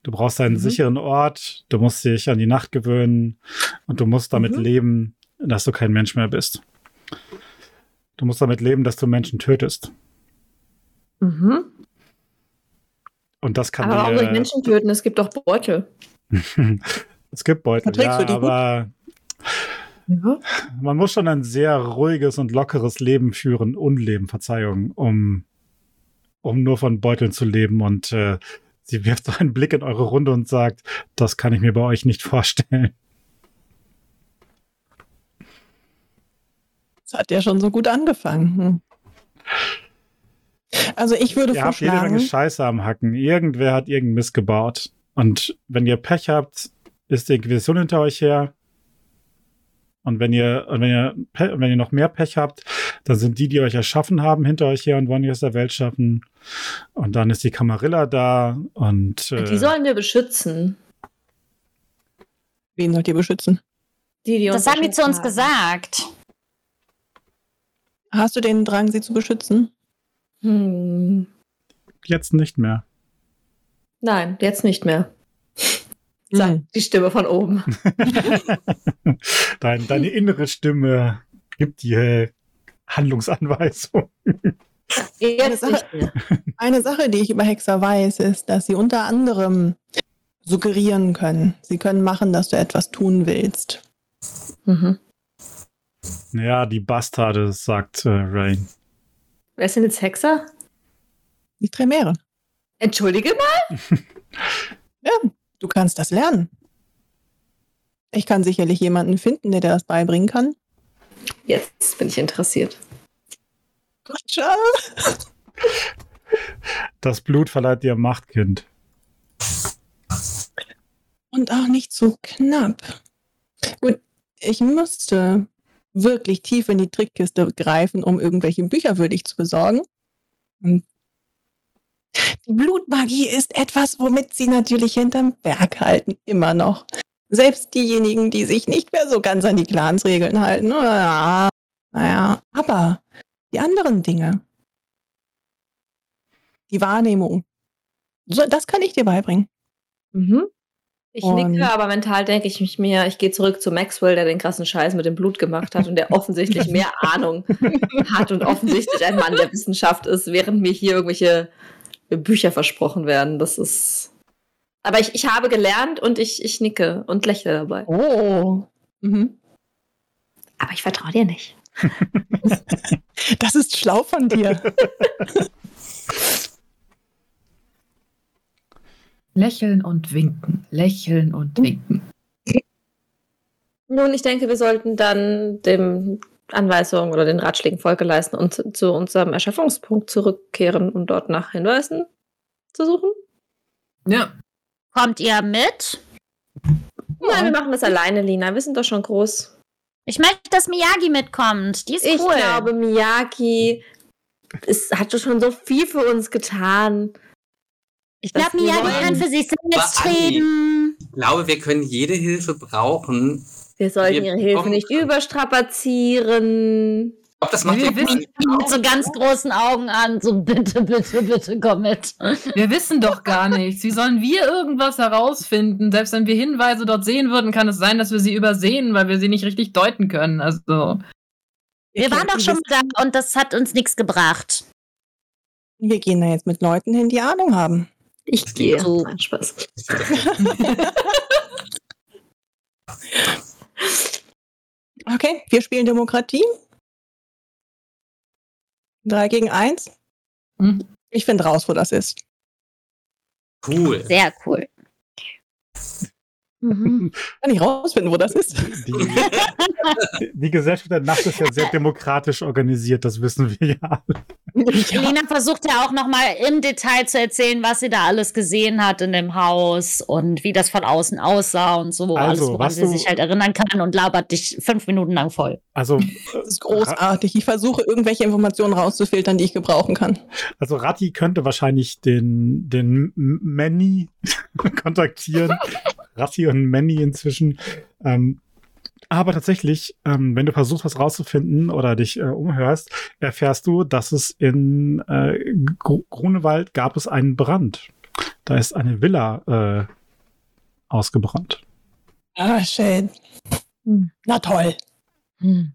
Du brauchst einen Mhm. sicheren Ort, du musst dich an die Nacht gewöhnen und du musst damit Mhm. leben, dass du kein Mensch mehr bist. Du musst damit leben, dass du Menschen tötest. Mhm. Und das kann Aber warum soll ich dir, Menschen töten? Es gibt doch Beutel. *laughs* es gibt Beutel, ja, aber Ja. man muss schon ein sehr ruhiges und lockeres Leben führen, Unleben, Verzeihung, um, um nur von Beuteln zu leben. Und äh, sie wirft *laughs* so einen Blick in eure Runde und sagt, das kann ich mir bei euch nicht vorstellen. Das hat ja schon so gut angefangen. Hm. Also ich würde Ihr habt jede Menge vorschlagen, Scheiße am Hacken. Irgendwer hat irgendeinen Mist gebaut. Und wenn ihr Pech habt, ist die Inquisition hinter euch her. Und wenn ihr, und wenn ihr, wenn ihr noch mehr Pech habt, Dann sind die, die euch erschaffen haben, hinter euch her und wollen euch aus der Welt schaffen. Und dann ist die Camarilla da und äh, Die sollen wir beschützen. Wen sollt ihr beschützen? Die, die uns Das haben die zu uns haben. gesagt. Hast du den Drang, sie zu beschützen? Hm. jetzt nicht mehr. Nein, jetzt nicht mehr. *laughs* Sagt Hm. die Stimme von oben. *laughs* Dein, deine innere Stimme gibt dir Handlungsanweisung. *laughs* Jetzt Sache-. Eine Sache, die ich über Hexer weiß, ist, dass sie unter anderem suggerieren können. Sie können machen, dass du etwas tun willst. Mhm. Ja, die Bastarde, sagt äh, Rain. Wer sind jetzt Hexer? Die Tremere. Entschuldige mal? *laughs* Du kannst das lernen. Ich kann sicherlich jemanden finden, der dir das beibringen kann. Jetzt bin ich interessiert. Das Blut verleiht dir Macht, Kind. Und auch nicht so knapp. Gut, ich musste wirklich tief in die Trickkiste greifen, um irgendwelche Bücher für dich zu besorgen. Und die Blutmagie ist etwas, womit sie natürlich hinterm Berg halten, immer noch. Selbst diejenigen, die sich nicht mehr so ganz an die Clansregeln halten. Naja, naja, aber die anderen Dinge, die Wahrnehmung, so, das kann ich dir beibringen. Mhm. Ich Und- nicke, aber mental denke ich mich mir, ich gehe zurück zu Maxwell, der den krassen Scheiß mit dem Blut gemacht hat und der *laughs* offensichtlich mehr Ahnung hat und offensichtlich ein Mann der Wissenschaft ist, während mir hier irgendwelche Bücher versprochen werden. Das ist. Aber ich, ich habe gelernt und ich, ich nicke und lächle dabei. Oh. Mhm. Aber ich vertraue dir nicht. *laughs* Das ist schlau von dir. *laughs* Lächeln und winken, lächeln und winken. Nun, ich denke, wir sollten dann dem Anweisungen oder den Ratschlägen Folge leisten und zu, zu unserem Erschöpfungspunkt zurückkehren und dort nach Hinweisen zu suchen. Ja, Kommt ihr mit? Nein, wir machen das alleine, Lina. Wir sind doch schon groß. Ich möchte, dass Miyagi mitkommt. Die ist Ich cool. glaube, Miyaki es hat schon so viel für uns getan. ich glaube, Miyagi kann für sich selbst reden. Ich glaube, wir können jede Hilfe brauchen. Wir sollten Wir ihre Hilfe nicht überstrapazieren. Ich glaube, das macht Wir wissen- Mit so ganz großen Augen an, so bitte, bitte, bitte komm mit. wir wissen doch gar nichts. Wie sollen wir irgendwas herausfinden? Selbst wenn wir Hinweise dort sehen würden, kann es sein, dass wir sie übersehen, weil wir sie nicht richtig deuten können. Also, Wir waren doch schon da und das hat uns nichts gebracht. Wir gehen da jetzt mit Leuten hin, die Ahnung haben. Ich gehe. so. Nein, Spaß. *laughs* Okay, wir spielen Demokratie. Drei gegen eins. Hm. Ich finde raus, wo das ist. cool. Sehr cool. Mhm. *laughs* Kann ich rausfinden, wo das ist? Die, die Gesellschaft der Nacht ist ja sehr demokratisch organisiert, das wissen wir ja. *laughs* Lena versucht ja auch noch mal im Detail zu erzählen, was sie da alles gesehen hat in dem Haus und wie das von außen aussah und so, Also, alles, woran was sie du- sich halt erinnern kann und labert dich fünf Minuten lang voll. Also, Das ist großartig. Ich versuche, irgendwelche Informationen rauszufiltern, die ich gebrauchen kann. also Ratti könnte wahrscheinlich den, den Manny *laughs* kontaktieren. Ratti und Manny inzwischen. Ähm, aber tatsächlich, ähm, wenn du versuchst, was rauszufinden oder dich äh, umhörst, erfährst du, dass es in äh, Gru- Grunewald gab es einen Brand. Da ist eine Villa äh, ausgebrannt. Ah, shit. Hm. Na toll. Hm.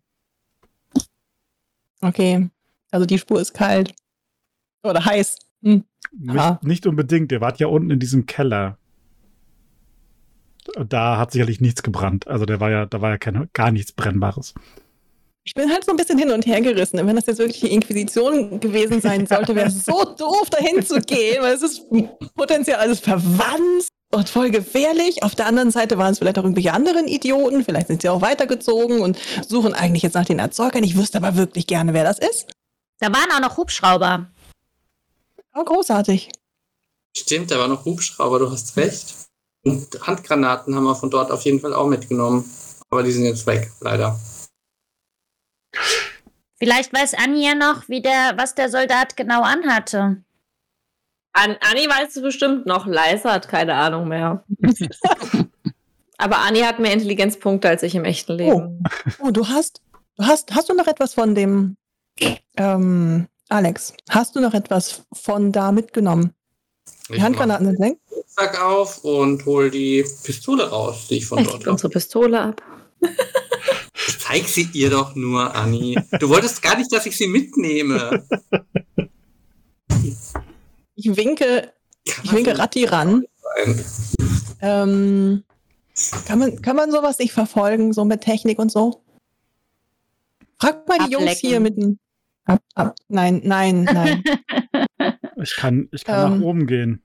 Okay. Also die Spur ist kalt. Oder heiß. Hm. Nicht, nicht unbedingt, ihr wart ja unten in diesem Keller. Da hat sicherlich nichts gebrannt. Also der war ja, da war ja kein, gar nichts Brennbares. Ich bin halt so ein bisschen hin und her gerissen. Und Wenn das jetzt wirklich die Inquisition gewesen sein *laughs* sollte, wäre es so doof, dahin zu gehen, weil es ist potenziell alles verwandt und voll gefährlich. Auf der anderen Seite waren es vielleicht auch irgendwelche anderen Idioten. Vielleicht sind sie auch weitergezogen und suchen eigentlich jetzt nach den Erzeugern. Ich wüsste aber wirklich gerne, wer das ist. Da waren auch noch Hubschrauber. Oh, großartig. Stimmt, da war noch Hubschrauber, du hast recht. Und Handgranaten haben wir von dort auf jeden Fall auch mitgenommen. Aber die sind jetzt weg, leider. Vielleicht weiß Anni ja noch, wie der, was der Soldat genau anhatte. An Anni weißt du bestimmt noch. Leise hat keine Ahnung mehr. *laughs* Aber Anni hat mehr Intelligenzpunkte als ich im echten Leben. Oh, du hast, du hast, hast du noch etwas von dem, ähm, Alex, hast du noch etwas von da mitgenommen? Die Ich Handgranaten sind weg. Rucksack auf und hol die Pistole raus, die ich von Er dort habe. unsere Pistole ab. Zeig sie ihr doch nur, Anni. Du wolltest gar nicht, dass ich sie mitnehme. Ich winke, Kann ich winke Ratti ran. Ähm, kann, man, kann man sowas nicht verfolgen, so mit Technik und so? Frag mal die Jungs Ablecken. hier mit dem. Ab, ab, nein, nein, nein. *laughs* Ich kann, ich kann Ähm. nach oben gehen.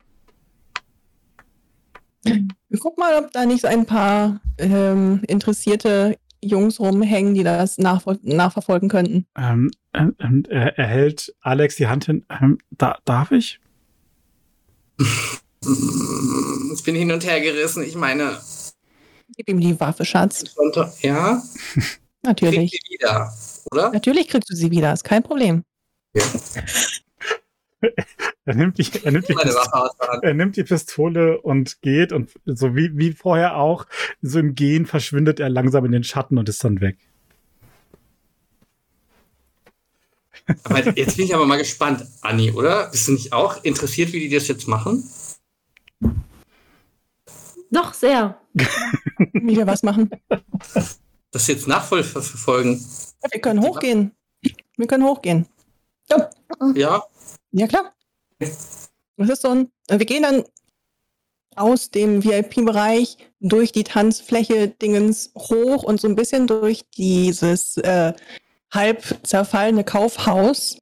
Guck mal, ob da nicht so ein paar ähm, interessierte Jungs rumhängen, die das nachvol- nachverfolgen könnten. Ähm, ähm, ähm, er, er hält Alex die Hand hin. Ähm, da, darf ich? Ich bin hin und her gerissen. Ich meine, Gib ihm die Waffe, Schatz. Ja, krieg Natürlich. sie wieder, oder? Natürlich kriegst du sie wieder, ist kein Problem. *laughs* Er nimmt die, er nimmt die, Meine Pist- Waffe aus der Hand. er nimmt die Pistole und geht und so wie, wie vorher auch, so im Gehen verschwindet er langsam in den Schatten und ist dann weg. Aber jetzt bin ich aber mal gespannt, Anni, oder? Bist du nicht auch interessiert, wie die das jetzt machen? Doch, sehr. *laughs* Wie wir was machen. Das jetzt nachverfolgen? Wir können hochgehen. Wir können hochgehen. Ja, Ja, klar. Das ist so ein. Wir gehen dann aus dem VIP-Bereich durch die Tanzfläche Dingens hoch und so ein bisschen durch dieses äh, halb zerfallene Kaufhaus.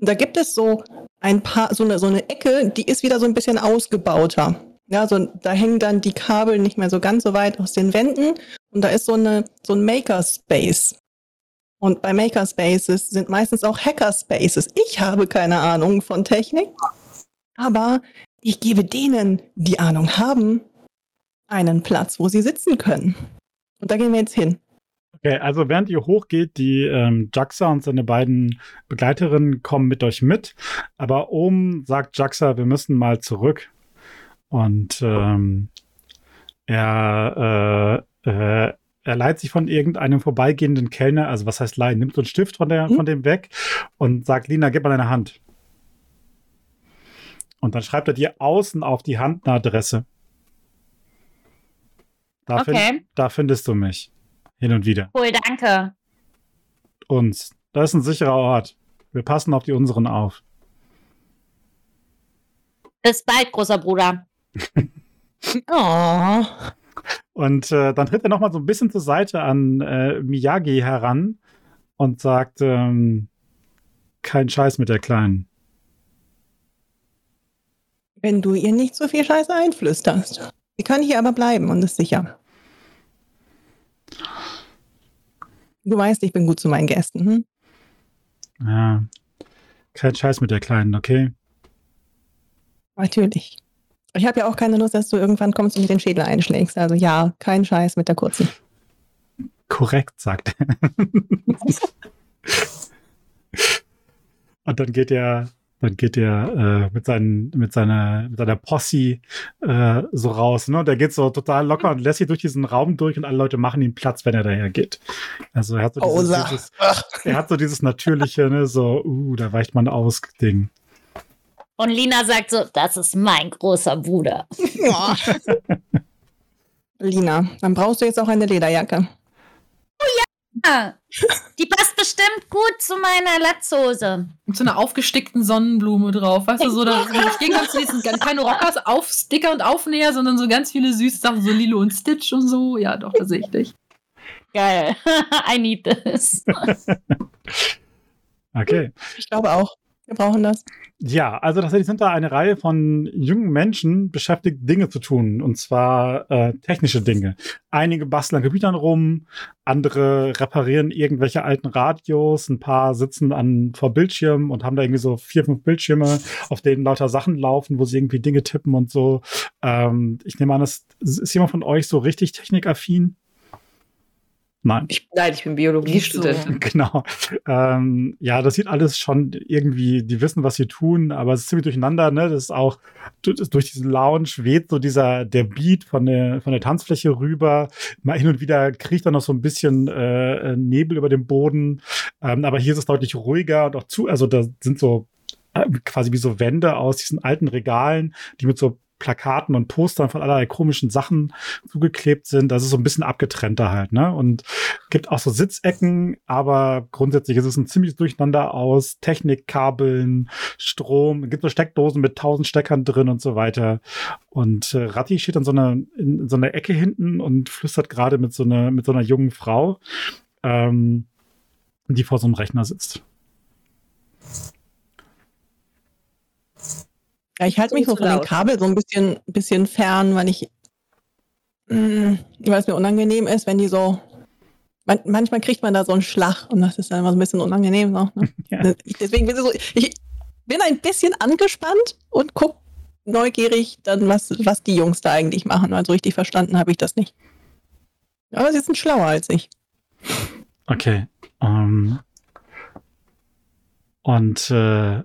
Da gibt es so ein paar, so eine, so eine Ecke, die ist wieder so ein bisschen ausgebauter. Ja, so, da hängen dann die Kabel nicht mehr so ganz so weit aus den Wänden und da ist so eine, so ein Makerspace. Und bei Makerspaces sind meistens auch Hackerspaces. Ich habe keine Ahnung von Technik, aber ich gebe denen, die Ahnung haben, einen Platz, wo sie sitzen können. Und da gehen wir jetzt hin. Okay, also während ihr hochgeht, die ähm, Jaxa und seine beiden Begleiterinnen kommen mit euch mit. Aber oben sagt Jaxa, wir müssen mal zurück. Und ähm, er, äh, äh, er leiht sich von irgendeinem vorbeigehenden Kellner, also was heißt leihen, nimmt so einen Stift von, der, Mhm. von dem weg und sagt, Lina, gib mal deine Hand. Und dann schreibt er dir außen auf die Hand eine Adresse. Da, find- Okay, da findest du mich. Hin und wieder. cool, danke. Uns. Das ist ein sicherer Ort. Wir passen auf die unseren auf. Bis bald, großer Bruder. *laughs* Oh. Und äh, dann tritt er nochmal so ein bisschen zur Seite an äh, Miyagi heran und sagt, ähm, kein Scheiß mit der Kleinen. Wenn du ihr nicht so viel Scheiße einflüsterst. Sie kann hier aber bleiben und ist sicher. Du weißt, ich bin gut zu meinen Gästen. Hm? Ja. Kein Scheiß mit der Kleinen, okay? Natürlich. Ich habe ja auch keine Lust, dass du irgendwann kommst und mir den Schädel einschlägst. Also ja, kein Scheiß mit der kurzen. Korrekt, sagt er. und dann geht er, dann geht er äh, mit, seinen, mit, seiner, mit seiner Posse äh, so raus. Ne? Und er geht so total locker und lässt sich durch diesen Raum durch und alle Leute machen ihm Platz, wenn er daher geht. Also er hat so dieses, dieses, er hat so dieses natürliche, ne, so, uh, da weicht man aus Ding. Und Lina sagt so, das ist mein großer Bruder. *laughs* Lina, dann brauchst du jetzt auch eine Lederjacke. Ah, Die passt bestimmt gut zu meiner Latzhose. Mit so einer aufgestickten Sonnenblume drauf. Weißt du, so da ich gehe ganz diesen keine Rockers auf Sticker und Aufnäher, sondern so ganz viele süße Sachen, so Lilo und Stitch und so. Ja, doch, da sehe ich dich. Geil. *laughs* I need this. *laughs* Okay. Ich glaube auch. Wir brauchen das. Ja, also tatsächlich sind da eine Reihe von jungen Menschen beschäftigt, Dinge zu tun. Und zwar äh, technische Dinge. Einige basteln an Computern rum, andere reparieren irgendwelche alten Radios, ein paar sitzen an vor Bildschirmen und haben da irgendwie so vier, fünf Bildschirme, auf denen lauter Sachen laufen, wo sie irgendwie Dinge tippen und so. Ähm, ich nehme an, das ist jemand von euch so richtig technikaffin? Nein. Ich, nein, ich bin Biologiestudentin. *laughs* Genau. Ähm, ja, das sieht alles schon irgendwie, die wissen, was sie tun, aber es ist ziemlich durcheinander, ne? Das ist auch durch diesen Lounge weht so dieser, der Beat von der, von der Tanzfläche rüber. Mal hin und wieder kriegt dann noch so ein bisschen äh, Nebel über dem Boden. Ähm, aber hier ist es deutlich ruhiger und auch zu, also da sind so äh, quasi wie so Wände aus diesen alten Regalen, die mit so Plakaten und Postern von allerlei komischen Sachen zugeklebt sind. Das ist so ein bisschen abgetrennter halt, ne? Und gibt auch so Sitzecken, aber grundsätzlich ist es ein ziemlich Durcheinander aus Technikkabeln, Strom, gibt so Steckdosen mit tausend Steckern drin und so weiter. Und äh, Ratti steht an so einer, in, in so einer Ecke hinten und flüstert gerade mit so einer, mit so einer jungen Frau, ähm, die vor so einem Rechner sitzt. Ja, ich halte mich so von den Kabel so ein bisschen, bisschen fern, weil ich, mh, weil es mir unangenehm ist, wenn die so, man, manchmal kriegt man da so einen Schlag und das ist dann immer so ein bisschen unangenehm. So, ne? *laughs* ja. Deswegen bin ich so, ich bin ein bisschen angespannt und gucke neugierig dann, was, was die Jungs da eigentlich machen, weil so richtig verstanden habe ich das nicht. Aber sie sind schlauer als ich. Okay. Um, ähm, und äh,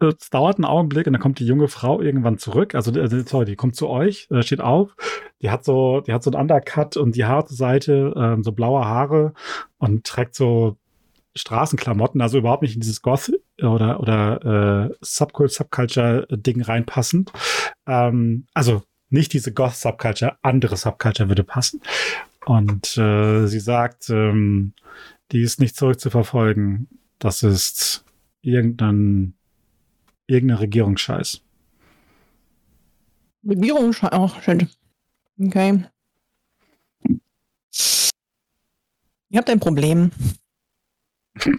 es dauert einen Augenblick und dann kommt die junge Frau irgendwann zurück. Also, äh, sorry, die kommt zu euch, äh, steht auf. Die hat so, die hat so einen Undercut und die harte Seite, ähm, so blaue Haare und trägt so Straßenklamotten, also überhaupt nicht in dieses Goth oder oder äh, Subcult Subculture Ding reinpassend. Ähm, also nicht diese Goth Subculture, andere Subculture würde passen. Und äh, sie sagt, ähm, die ist nicht zurückzuverfolgen. Das ist irgendein irgendein Regierungsscheiß. Regierungsscheiß, oh, shit. Okay. Ihr habt ein Problem.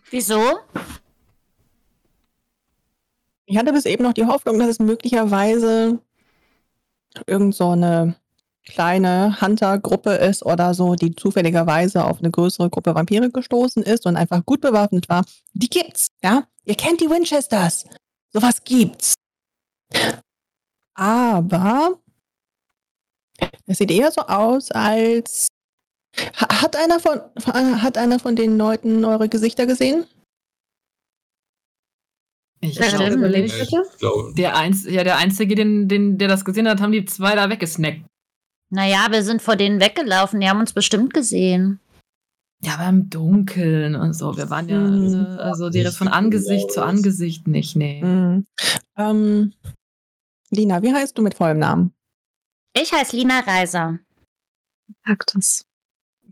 Wieso? Ich hatte bis eben noch die Hoffnung, dass es möglicherweise irgend so eine kleine Hunter-Gruppe ist oder so, die zufälligerweise auf eine größere Gruppe Vampire gestoßen ist und einfach gut bewaffnet war. Die gibt's, ja? Ihr kennt die Winchesters. Sowas gibt's. Aber es sieht eher so aus, als hat einer von hat einer von den Leuten eure Gesichter gesehen? Ich glaube, ich glaube. Der, Einz ja, der Einzige, den, den, der das gesehen hat, haben die zwei da weggesnackt. Naja, wir sind vor denen weggelaufen. Die haben uns bestimmt gesehen. Ja, aber im Dunkeln und so. Wir waren ja, mhm. also direkt von Angesicht zu Angesicht nicht, nee. Mhm. Ähm, Lina, wie heißt du mit vollem Namen? Ich heiße Lina Reiser. Hack das.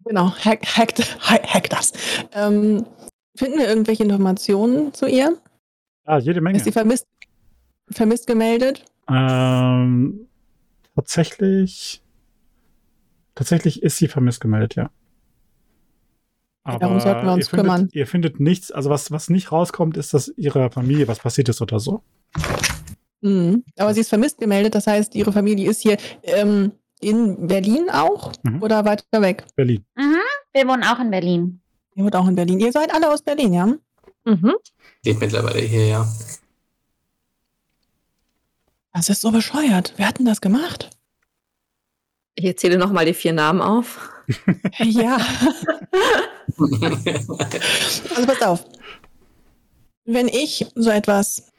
Genau, hack, hack, hack das. Ähm, finden wir irgendwelche Informationen zu ihr? Ja, jede Menge. Ist sie vermisst, vermisst gemeldet? Ähm, tatsächlich, tatsächlich ist sie vermisst gemeldet, ja. Aber Darum sollten wir uns ihr findet, kümmern. Ihr findet nichts, also was, was nicht rauskommt, ist, dass ihrer Familie was passiert ist oder so. Mhm. Aber sie ist vermisst gemeldet, das heißt, ihre Familie ist hier ähm, in Berlin auch mhm. oder weiter weg? Berlin. Mhm. Wir wohnen auch in Berlin. Ihr wohnt auch in Berlin. Ihr seid alle aus Berlin, ja? Mhm. Geht mittlerweile hier, ja. Das ist so bescheuert. Wer hat denn das gemacht? Ich erzähle nochmal die vier Namen auf. Ja. *laughs* also pass auf. Wenn ich so etwas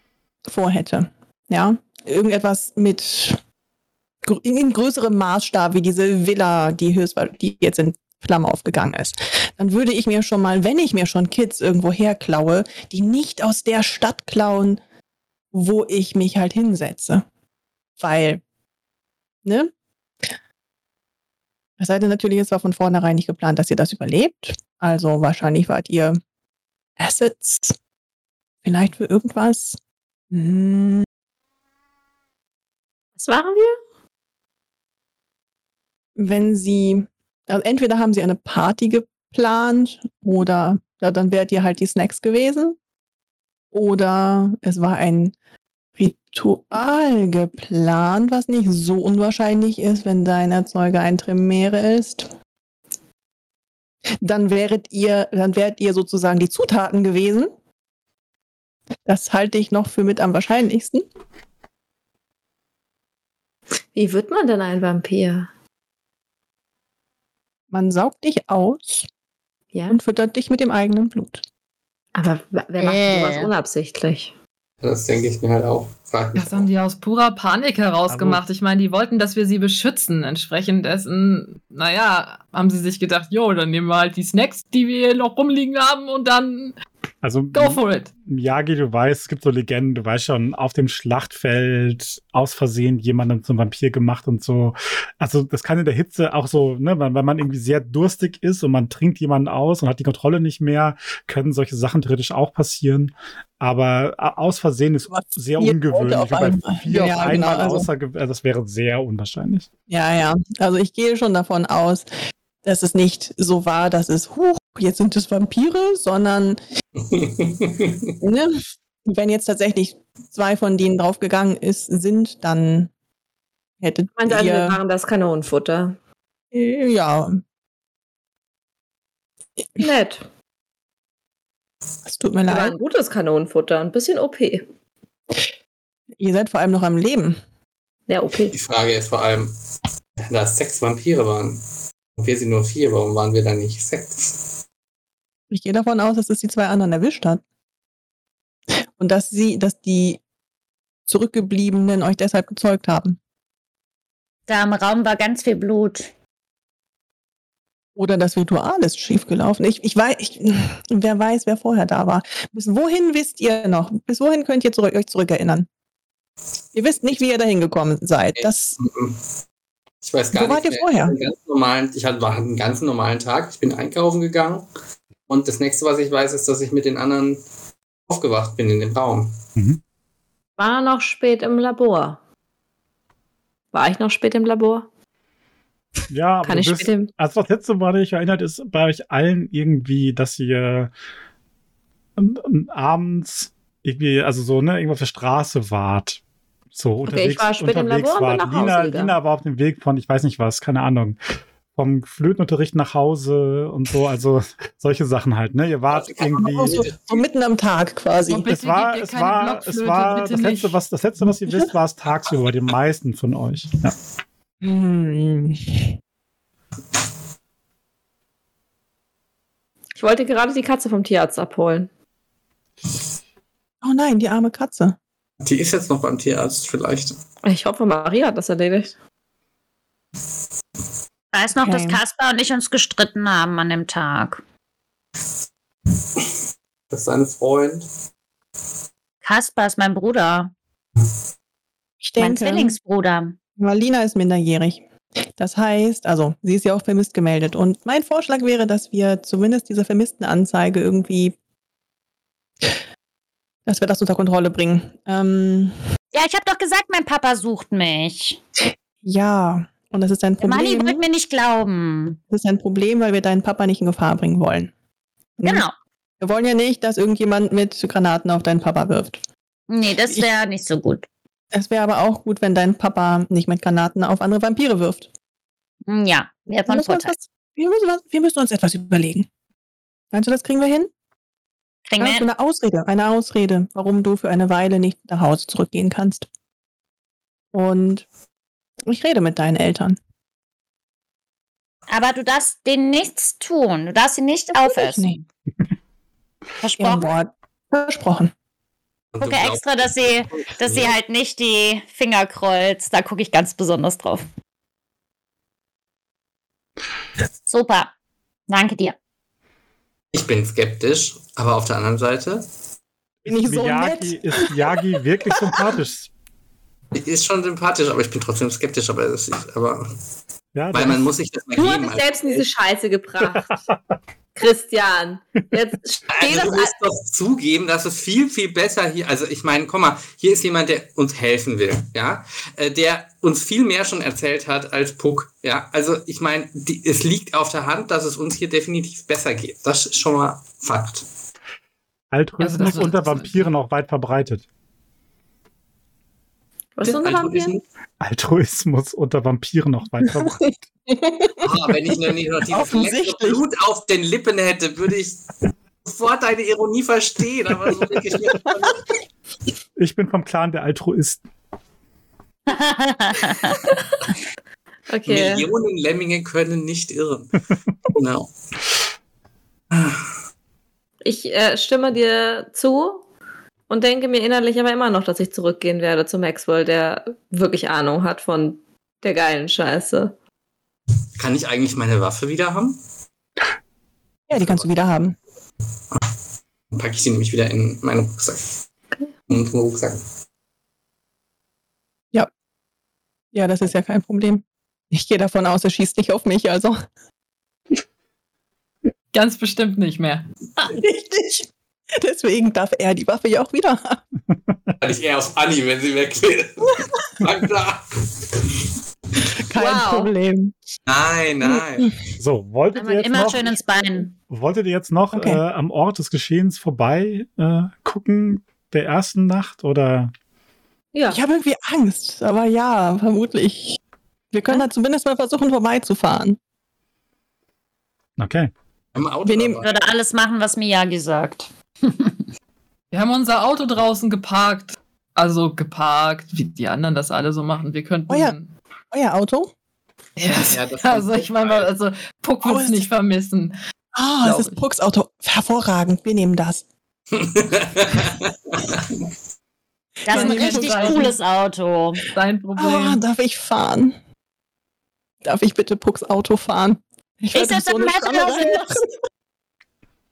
vorhätte, ja, irgendetwas mit in größerem Maßstab wie diese Villa, die, die jetzt in Flammen aufgegangen ist, dann würde ich mir schon mal, wenn ich mir schon Kids irgendwo herklaue, die nicht aus der Stadt klauen, wo ich mich halt hinsetze. Weil, ne? Es sei denn natürlich, es war von vornherein nicht geplant, dass ihr das überlebt. Also wahrscheinlich wart ihr Assets. Vielleicht für irgendwas. Hm. Was waren wir? Wenn sie, also entweder haben sie eine Party geplant oder ja, dann wärt ihr halt die Snacks gewesen. Oder es war ein Ritual geplant, was nicht so unwahrscheinlich ist, wenn dein Erzeuger ein Tremere ist. Dann wäret ihr, dann wärt ihr sozusagen die Zutaten gewesen. Das halte ich noch für mit am wahrscheinlichsten. Wie wird man denn ein Vampir? Man saugt dich aus Ja. und füttert dich mit dem eigenen Blut. Aber wer macht Äh. sowas unabsichtlich? Das denke ich mir halt auch. Das haben die aus purer Panik heraus Aber- gemacht. Ich meine, die wollten, dass wir sie beschützen. Entsprechend dessen, naja, haben sie sich gedacht, jo, dann nehmen wir halt die Snacks, die wir hier noch rumliegen haben und dann Also go for it. Miyagi, du weißt, es gibt so Legenden, du weißt schon, auf dem Schlachtfeld aus Versehen jemanden zum Vampir gemacht und so. Also das kann in der Hitze auch so, ne, wenn, wenn man irgendwie sehr durstig ist und man trinkt jemanden aus und hat die Kontrolle nicht mehr, können solche Sachen theoretisch auch passieren. Aber a- aus Versehen ist Aber sehr ungewöhnlich. Auf einmal. vier Ja, auf einmal genau, also- äh, das wäre sehr unwahrscheinlich. Ja, ja. Also ich gehe schon davon aus, dass es nicht so war, dass es, huch, jetzt sind es Vampire, sondern *laughs* ne, wenn jetzt tatsächlich zwei von denen draufgegangen ist, sind, dann hättet also, wir ihr, machen das Kanonenfutter. äh, ja, Nett. es tut mir Aber leid. ein gutes Kanonenfutter. Ein bisschen OP. Ihr seid vor allem noch am Leben. Ja, OP. Die Frage ist vor allem, da es sechs Vampire waren und wir sind nur vier, warum waren wir da nicht sechs? Ich gehe davon aus, dass es die zwei anderen erwischt hat. Und dass sie, dass die Zurückgebliebenen euch deshalb gezeugt haben. Da im Raum war ganz viel Blut. Oder das Ritual ist schiefgelaufen. Ich, ich weiß, ich, *laughs* wer weiß, wer vorher da war. Bis wohin wisst ihr noch? Bis wohin könnt ihr zurück, euch zurückerinnern? Ihr wisst nicht, wie ihr dahin gekommen seid. Das, Ich weiß gar Wo wart nicht. ihr vorher? Einen ganz normalen, ich hatte, einen ganz normalen Tag. Ich bin einkaufen gegangen und das nächste, was ich weiß, ist, dass ich mit den anderen aufgewacht bin in dem Raum. War noch spät im Labor. War ich noch spät im Labor? Ja, aber Kann du ich bist, spät im. Also das letzte Mal, ich erinnert, ist bei euch allen irgendwie, dass ihr ähm, ähm, abends irgendwie, also so, ne, irgendwo auf der Straße wart. So unterwegs, ich war spät im unterwegs Labor und bin wart. nach Hause Lina, gegangen. Lina war auf dem Weg von, ich weiß nicht was, keine Ahnung, vom Flötenunterricht nach Hause und so, also *laughs* solche Sachen halt, ne? Ihr wart irgendwie. so, so mitten am Tag quasi. Und Es war, es war, es war das letzte, nicht. was, das letzte, was ihr wisst, war es tagsüber bei den *laughs* meisten von euch. Ja. Hm. Ich wollte gerade die Katze vom Tierarzt abholen. Oh nein, die arme Katze. Die ist jetzt noch beim Tierarzt vielleicht. Ich hoffe, Maria hat das erledigt. Ich weiß noch, dass Okay. Kaspar und ich uns gestritten haben an dem Tag. Das ist sein Freund. Kaspar ist mein Bruder. Ich Mein denke, Zwillingsbruder. Marlina ist minderjährig. Das heißt, also, sie ist ja auch vermisst gemeldet. Und mein Vorschlag wäre, dass wir zumindest diese vermissten Anzeige irgendwie, dass wir das unter Kontrolle bringen. Ähm, Ja, ich habe doch gesagt, mein Papa sucht mich. ja, und das ist ein Problem. wollte mir nicht glauben. Das ist ein Problem, weil wir deinen Papa nicht in Gefahr bringen wollen. Genau. Wir wollen ja nicht, dass irgendjemand mit Granaten auf deinen Papa wirft. Nee, das wäre nicht so gut. Es wäre aber auch gut, wenn dein Papa nicht mit Granaten auf andere Vampire wirft. Hm, Ja, wäre Wir von müssen, uns Vorteil. was, wir, müssen was, wir müssen uns etwas überlegen. Meinst du, das kriegen wir hin? Kriegen wir hin. eine Ausrede, eine Ausrede, warum du für eine Weile nicht nach Hause zurückgehen kannst. Und ich rede mit deinen Eltern. Aber du darfst denen nichts tun. Du darfst sie nicht aufessen. Nee, Ihren *laughs* Versprochen. Wort. Versprochen. Und du gucke extra, dass sie, dass sie halt nicht die Finger kreuzt. Da gucke ich ganz besonders drauf. Super. Danke dir. Ich bin skeptisch, aber auf der anderen Seite Bin ich so Miyagi, nett? ist Miyagi wirklich sympathisch? *laughs* ist schon sympathisch, aber ich bin trotzdem skeptisch, aber das ist, aber Ja, weil man muss sich das mal Du hast dich als- selbst in diese Scheiße gebracht. *laughs* Christian, jetzt *laughs* steht Also das du musst doch zugeben, dass es viel, viel besser hier, also ich meine, komm mal, hier ist jemand, der uns helfen will, ja, äh, der uns viel mehr schon erzählt hat als Puck, ja, also ich meine, es liegt auf der Hand, dass es uns hier definitiv besser geht. Das ist schon mal Fakt. Altruismus Also unter Vampiren auch weit verbreitet. Was ist unser Vampir? Altruismus unter Vampiren auch weit verbreitet. *laughs* Ah, wenn ich noch nicht noch dieses. Blut auf den Lippen hätte, würde ich sofort deine Ironie verstehen, aber so. Ich bin vom Clan der Altruisten. *laughs* Okay. Millionen Lemminge können nicht irren. genau. Ich äh, stimme dir zu und denke mir innerlich aber immer noch, dass ich zurückgehen werde zu Maxwell, der wirklich Ahnung hat von der geilen Scheiße. Kann ich eigentlich meine Waffe wieder haben? Ja, die kannst du wieder haben. Dann packe ich sie nämlich wieder in meinen Rucksack. In den Rucksack. Ja, das ist ja kein Problem. Ich gehe davon aus, er schießt nicht auf mich, also. Ganz bestimmt nicht mehr. *laughs* Richtig. *laughs* Deswegen darf er die Waffe ja auch wieder haben. Kann ich eher auf Anni, wenn sie weg will. *laughs* Kein Wow. Problem. Nein, nein. So, wolltet ihr jetzt immer noch, schön ins Bein. wolltet ihr jetzt noch Okay. äh, am Ort des Geschehens vorbei äh, gucken der ersten Nacht oder? Ja. Ich habe irgendwie Angst, aber ja, vermutlich. Wir können da zumindest mal versuchen, vorbeizufahren. Okay. Im Auto Wir nehmen- würde alles machen, was Miyagi sagt. Wir haben unser Auto draußen geparkt. Also geparkt, wie die anderen das alle so machen. Wir könnten. Oh ja. Euer Auto? Ja, Ja, das *laughs* also ich meine, also Puck Oh, wird es ist- nicht vermissen. Ah, Glaub es ist ich. Pucks Auto. Hervorragend, wir nehmen das. *laughs* Das ist ein richtig cooles Auto. Dein Ah, Problem. darf ich fahren? Darf ich bitte Pucks Auto fahren? Ich werde setze so eine einen Schrammerei Messer machen.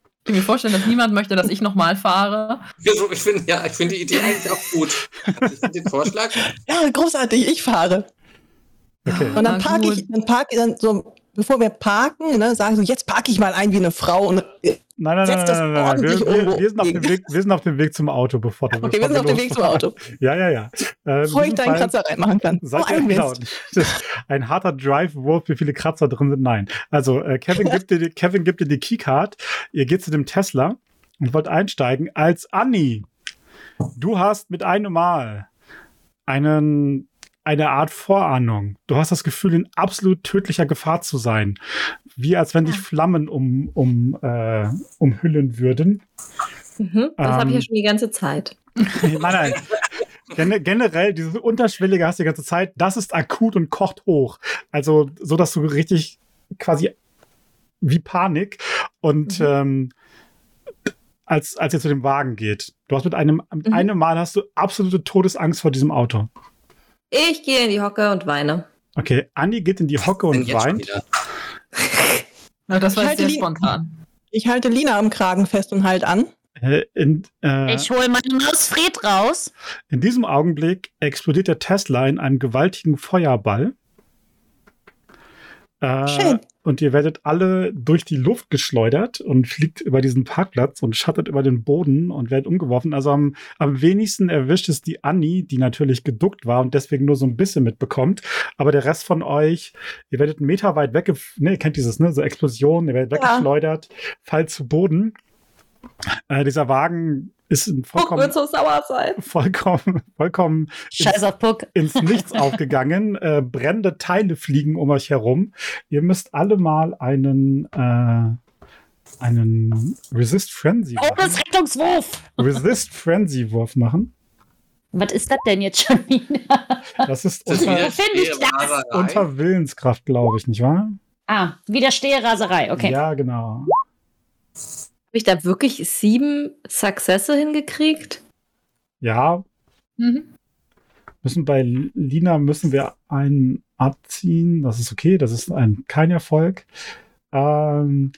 Ich kann mir vorstellen, dass niemand möchte, dass ich nochmal fahre. Also, ich finde ja, ich finde die Idee eigentlich auch gut. Also, ich finde den Vorschlag. Ja, großartig, ich fahre. Okay. Und dann parke ich, dann parke ich dann so, bevor wir parken, ne, sagen so, jetzt parke ich mal ein wie eine Frau und Nein, nein, nein, das nein, nein. Wir, wir, wir, sind auf dem. Weg, wir sind auf dem Weg zum Auto, bevor du okay, wir sind auf dem Weg zum Auto, Ja, ja, ja. Äh, bevor ich diesem da einen Fall- Kratzer reinmachen kann. Seid oh, ein genau, ein harter Drive-Wurf, wie viele Kratzer drin sind. Nein. Also, äh, Kevin, *laughs* gibt dir, die- Kevin gibt dir die Keycard. Ihr geht zu dem Tesla und wollt einsteigen. Als Anni, du hast mit einem Mal einen, eine Art Vorahnung. Du hast das Gefühl, in absolut tödlicher Gefahr zu sein. Wie als wenn dich Flammen um, um, äh, umhüllen würden. Mhm, das habe ich ja Ähm, schon die ganze Zeit. nein, nein. Gen generell, dieses Unterschwellige hast du die ganze Zeit, das ist akut und kocht hoch. Also, so dass du richtig quasi wie Panik und ähm, als, als ihr zu dem Wagen geht. Du hast mit einem, mit Mhm. einem Mal hast du absolute Todesangst vor diesem Auto. Ich gehe in die Hocke und weine. Okay, Andi geht in die Hocke und weint. Na, das war Ich jetzt halte sehr spontan. Ich halte Lina am Kragen fest und halt an. In, äh, Ich hole meine Maus Fred raus. in diesem Augenblick explodiert der Tesla in einem gewaltigen Feuerball. Äh, Schön. Und ihr werdet alle durch die Luft geschleudert und fliegt über diesen Parkplatz und schattet über den Boden und werdet umgeworfen. Also am, am wenigsten erwischt es die Annie, die natürlich geduckt war und deswegen nur so ein bisschen mitbekommt. Aber der Rest von euch, ihr werdet einen Meter weit wegge... Ne, ihr kennt dieses, ne? So Explosionen, ihr werdet Ja. weggeschleudert, fallt zu Boden. Äh, dieser Wagen ist ein Puck vollkommen, wird so sauer sein. vollkommen, vollkommen Scheiß auf Puck. ins Nichts aufgegangen. Äh, brennende Teile fliegen um euch herum. Ihr müsst alle mal einen, äh, einen Resist Frenzy Oh, machen. Rettungswurf. Resist Frenzy Wurf machen. Was ist das denn jetzt schon wieder? Das ist Das ist unter, das? Raserei. unter Willenskraft, glaube ich, nicht wahr? Ah, Widerstehraserei. Okay. Ja, genau. Habe ich da wirklich sieben Successe hingekriegt? Ja, Mhm. müssen bei Lina müssen wir einen abziehen. Das ist okay, das ist ein, kein Erfolg. Ähm,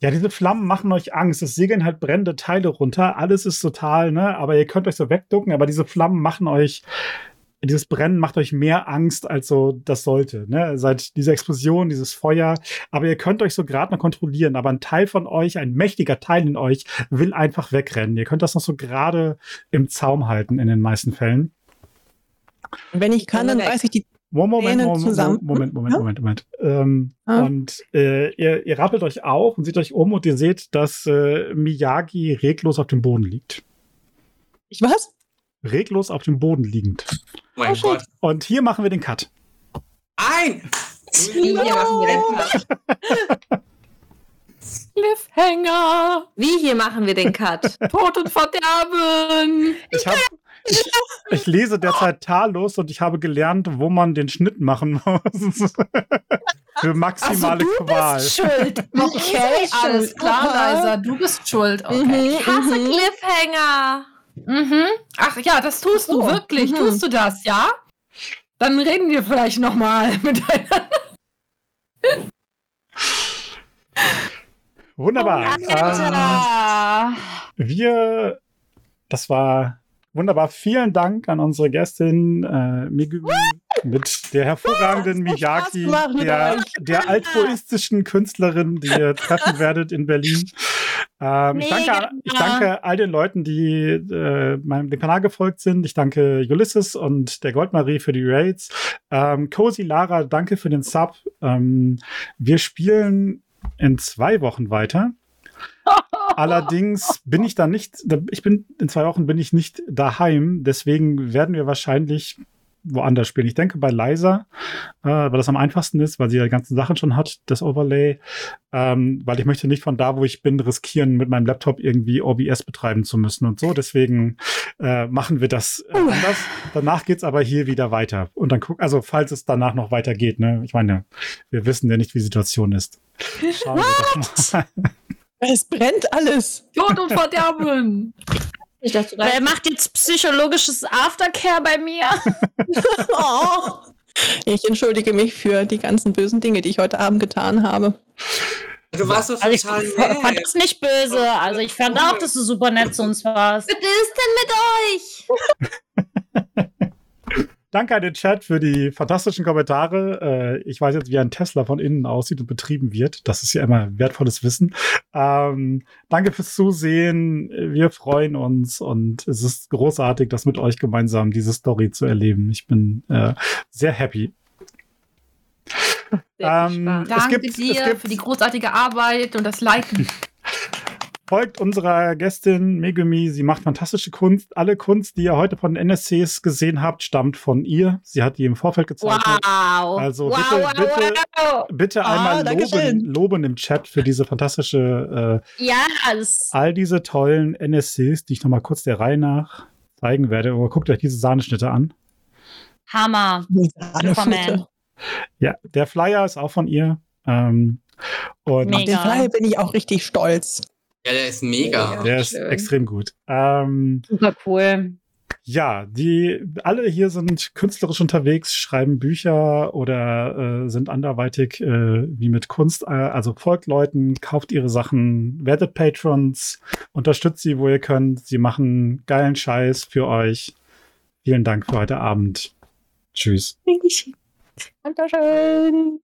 ja, diese Flammen machen euch Angst. Es segeln halt brennende Teile runter. Alles ist total, ne? Aber ihr könnt euch so wegducken, aber diese Flammen machen euch, dieses Brennen macht euch mehr Angst, als so das sollte, ne? Seit diese Explosion, dieses Feuer. Aber ihr könnt euch so gerade noch kontrollieren. Aber ein Teil von euch, ein mächtiger Teil in euch, will einfach wegrennen. Ihr könnt das noch so gerade im Zaum halten in den meisten Fällen. Wenn ich kann, dann Weg. reiß ich die. Moment, Moment, zusammen. Moment, Moment, Ja? Moment, Moment. Ähm, Ah. Und äh, ihr, ihr rappelt euch auf und seht euch um und ihr seht, dass äh, Miyagi reglos auf dem Boden liegt. Ich was? Reglos auf dem Boden liegend. Mein Oh. Gott. Und hier machen wir den Cut. Ein! Wie hier machen wir den Cut? Cliffhanger! Wie hier machen wir den Cut? *laughs* Tod und Verderben! Ich habe ich, ich lese derzeit talos und ich habe gelernt, wo man den Schnitt machen muss. *laughs* Für maximale also, du Qual. bist schuld. *laughs* Okay, alles klar. Leisa, du bist schuld. Okay. Ich hasse mhm. Cliffhanger. Mhm. Ach ja, das tust du Oh, wirklich. mhm. Tust du das, ja? Dann reden wir vielleicht noch mal *laughs* miteinander. Wunderbar. Ähm, Alter. wir, das war wunderbar. Vielen Dank an unsere Gästin äh, Megumi mit der hervorragenden Miyaki, der, der altruistischen Künstlerin, die ihr treffen *laughs* werdet in Berlin. Ähm, ich, danke, Mega. ich danke all den Leuten, die äh, meinem dem Kanal gefolgt sind. Ich danke Ulysses und der Goldmarie für die Raids. Ähm, Cozy Lara, danke für den Sub. Ähm, wir spielen in zwei Wochen weiter. *laughs* Allerdings bin ich da nicht, ich bin in zwei Wochen bin ich nicht daheim, deswegen werden wir wahrscheinlich woanders spielen. Ich denke bei Liza, äh, weil das am einfachsten ist, weil sie ja die ganzen Sachen schon hat, das Overlay, ähm, weil ich möchte nicht von da, wo ich bin, riskieren, mit meinem Laptop irgendwie OBS betreiben zu müssen und so. Deswegen äh, machen wir das äh, anders. Danach geht's aber hier wieder weiter. Und dann guck, also falls es danach noch weitergeht, ne? Ich meine, wir wissen ja nicht, wie die Situation ist. Schauen wir doch mal. Es brennt alles. Tod und Verderben. *laughs* Ich dachte, Wer macht jetzt psychologisches Aftercare bei mir? *laughs* Oh. Ich entschuldige mich für die ganzen bösen Dinge, die ich heute Abend getan habe. Du warst so Also ich total fand nett. das nicht böse. Also ich fand auch, dass du super nett zu uns warst. Was ist denn mit euch? *laughs* Danke an den Chat für die fantastischen Kommentare. Äh, ich weiß jetzt, wie ein Tesla von innen aussieht und betrieben wird. Das ist ja immer wertvolles Wissen. Ähm, danke fürs Zusehen. Wir freuen uns und es ist großartig, das mit euch gemeinsam diese Story zu erleben. Ich bin äh, sehr happy. Sehr Ähm, Danke gibt- es dir gibt- für die großartige Arbeit und das Liken. *laughs* Folgt unserer Gästin Megumi. Sie macht fantastische Kunst. Alle Kunst, die ihr heute von den NSCs gesehen habt, stammt von ihr. Sie hat die im Vorfeld gezeichnet. Wow. Also wow, bitte- wow, bitte- wow. Bitte Ah, einmal loben, loben im Chat für diese fantastische, äh, Ja, das all diese tollen NSCs, die ich nochmal kurz der Reihe nach zeigen werde. Aber guckt euch diese Sahneschnitte an. Hammer. Superman. Ja, der Flyer ist auch von ihr. Ähm, und Mega. Auf den Flyer bin ich auch richtig stolz. Ja, der ist mega. der ist schön. extrem gut. Ähm, Super cool. Ja, die alle hier sind künstlerisch unterwegs, schreiben Bücher oder äh, sind anderweitig äh, wie mit Kunst. Äh, also folgt Leuten, kauft ihre Sachen, werdet Patrons, unterstützt sie, wo ihr könnt. Sie machen geilen Scheiß für euch. Vielen Dank für heute Abend. Tschüss. Dankeschön.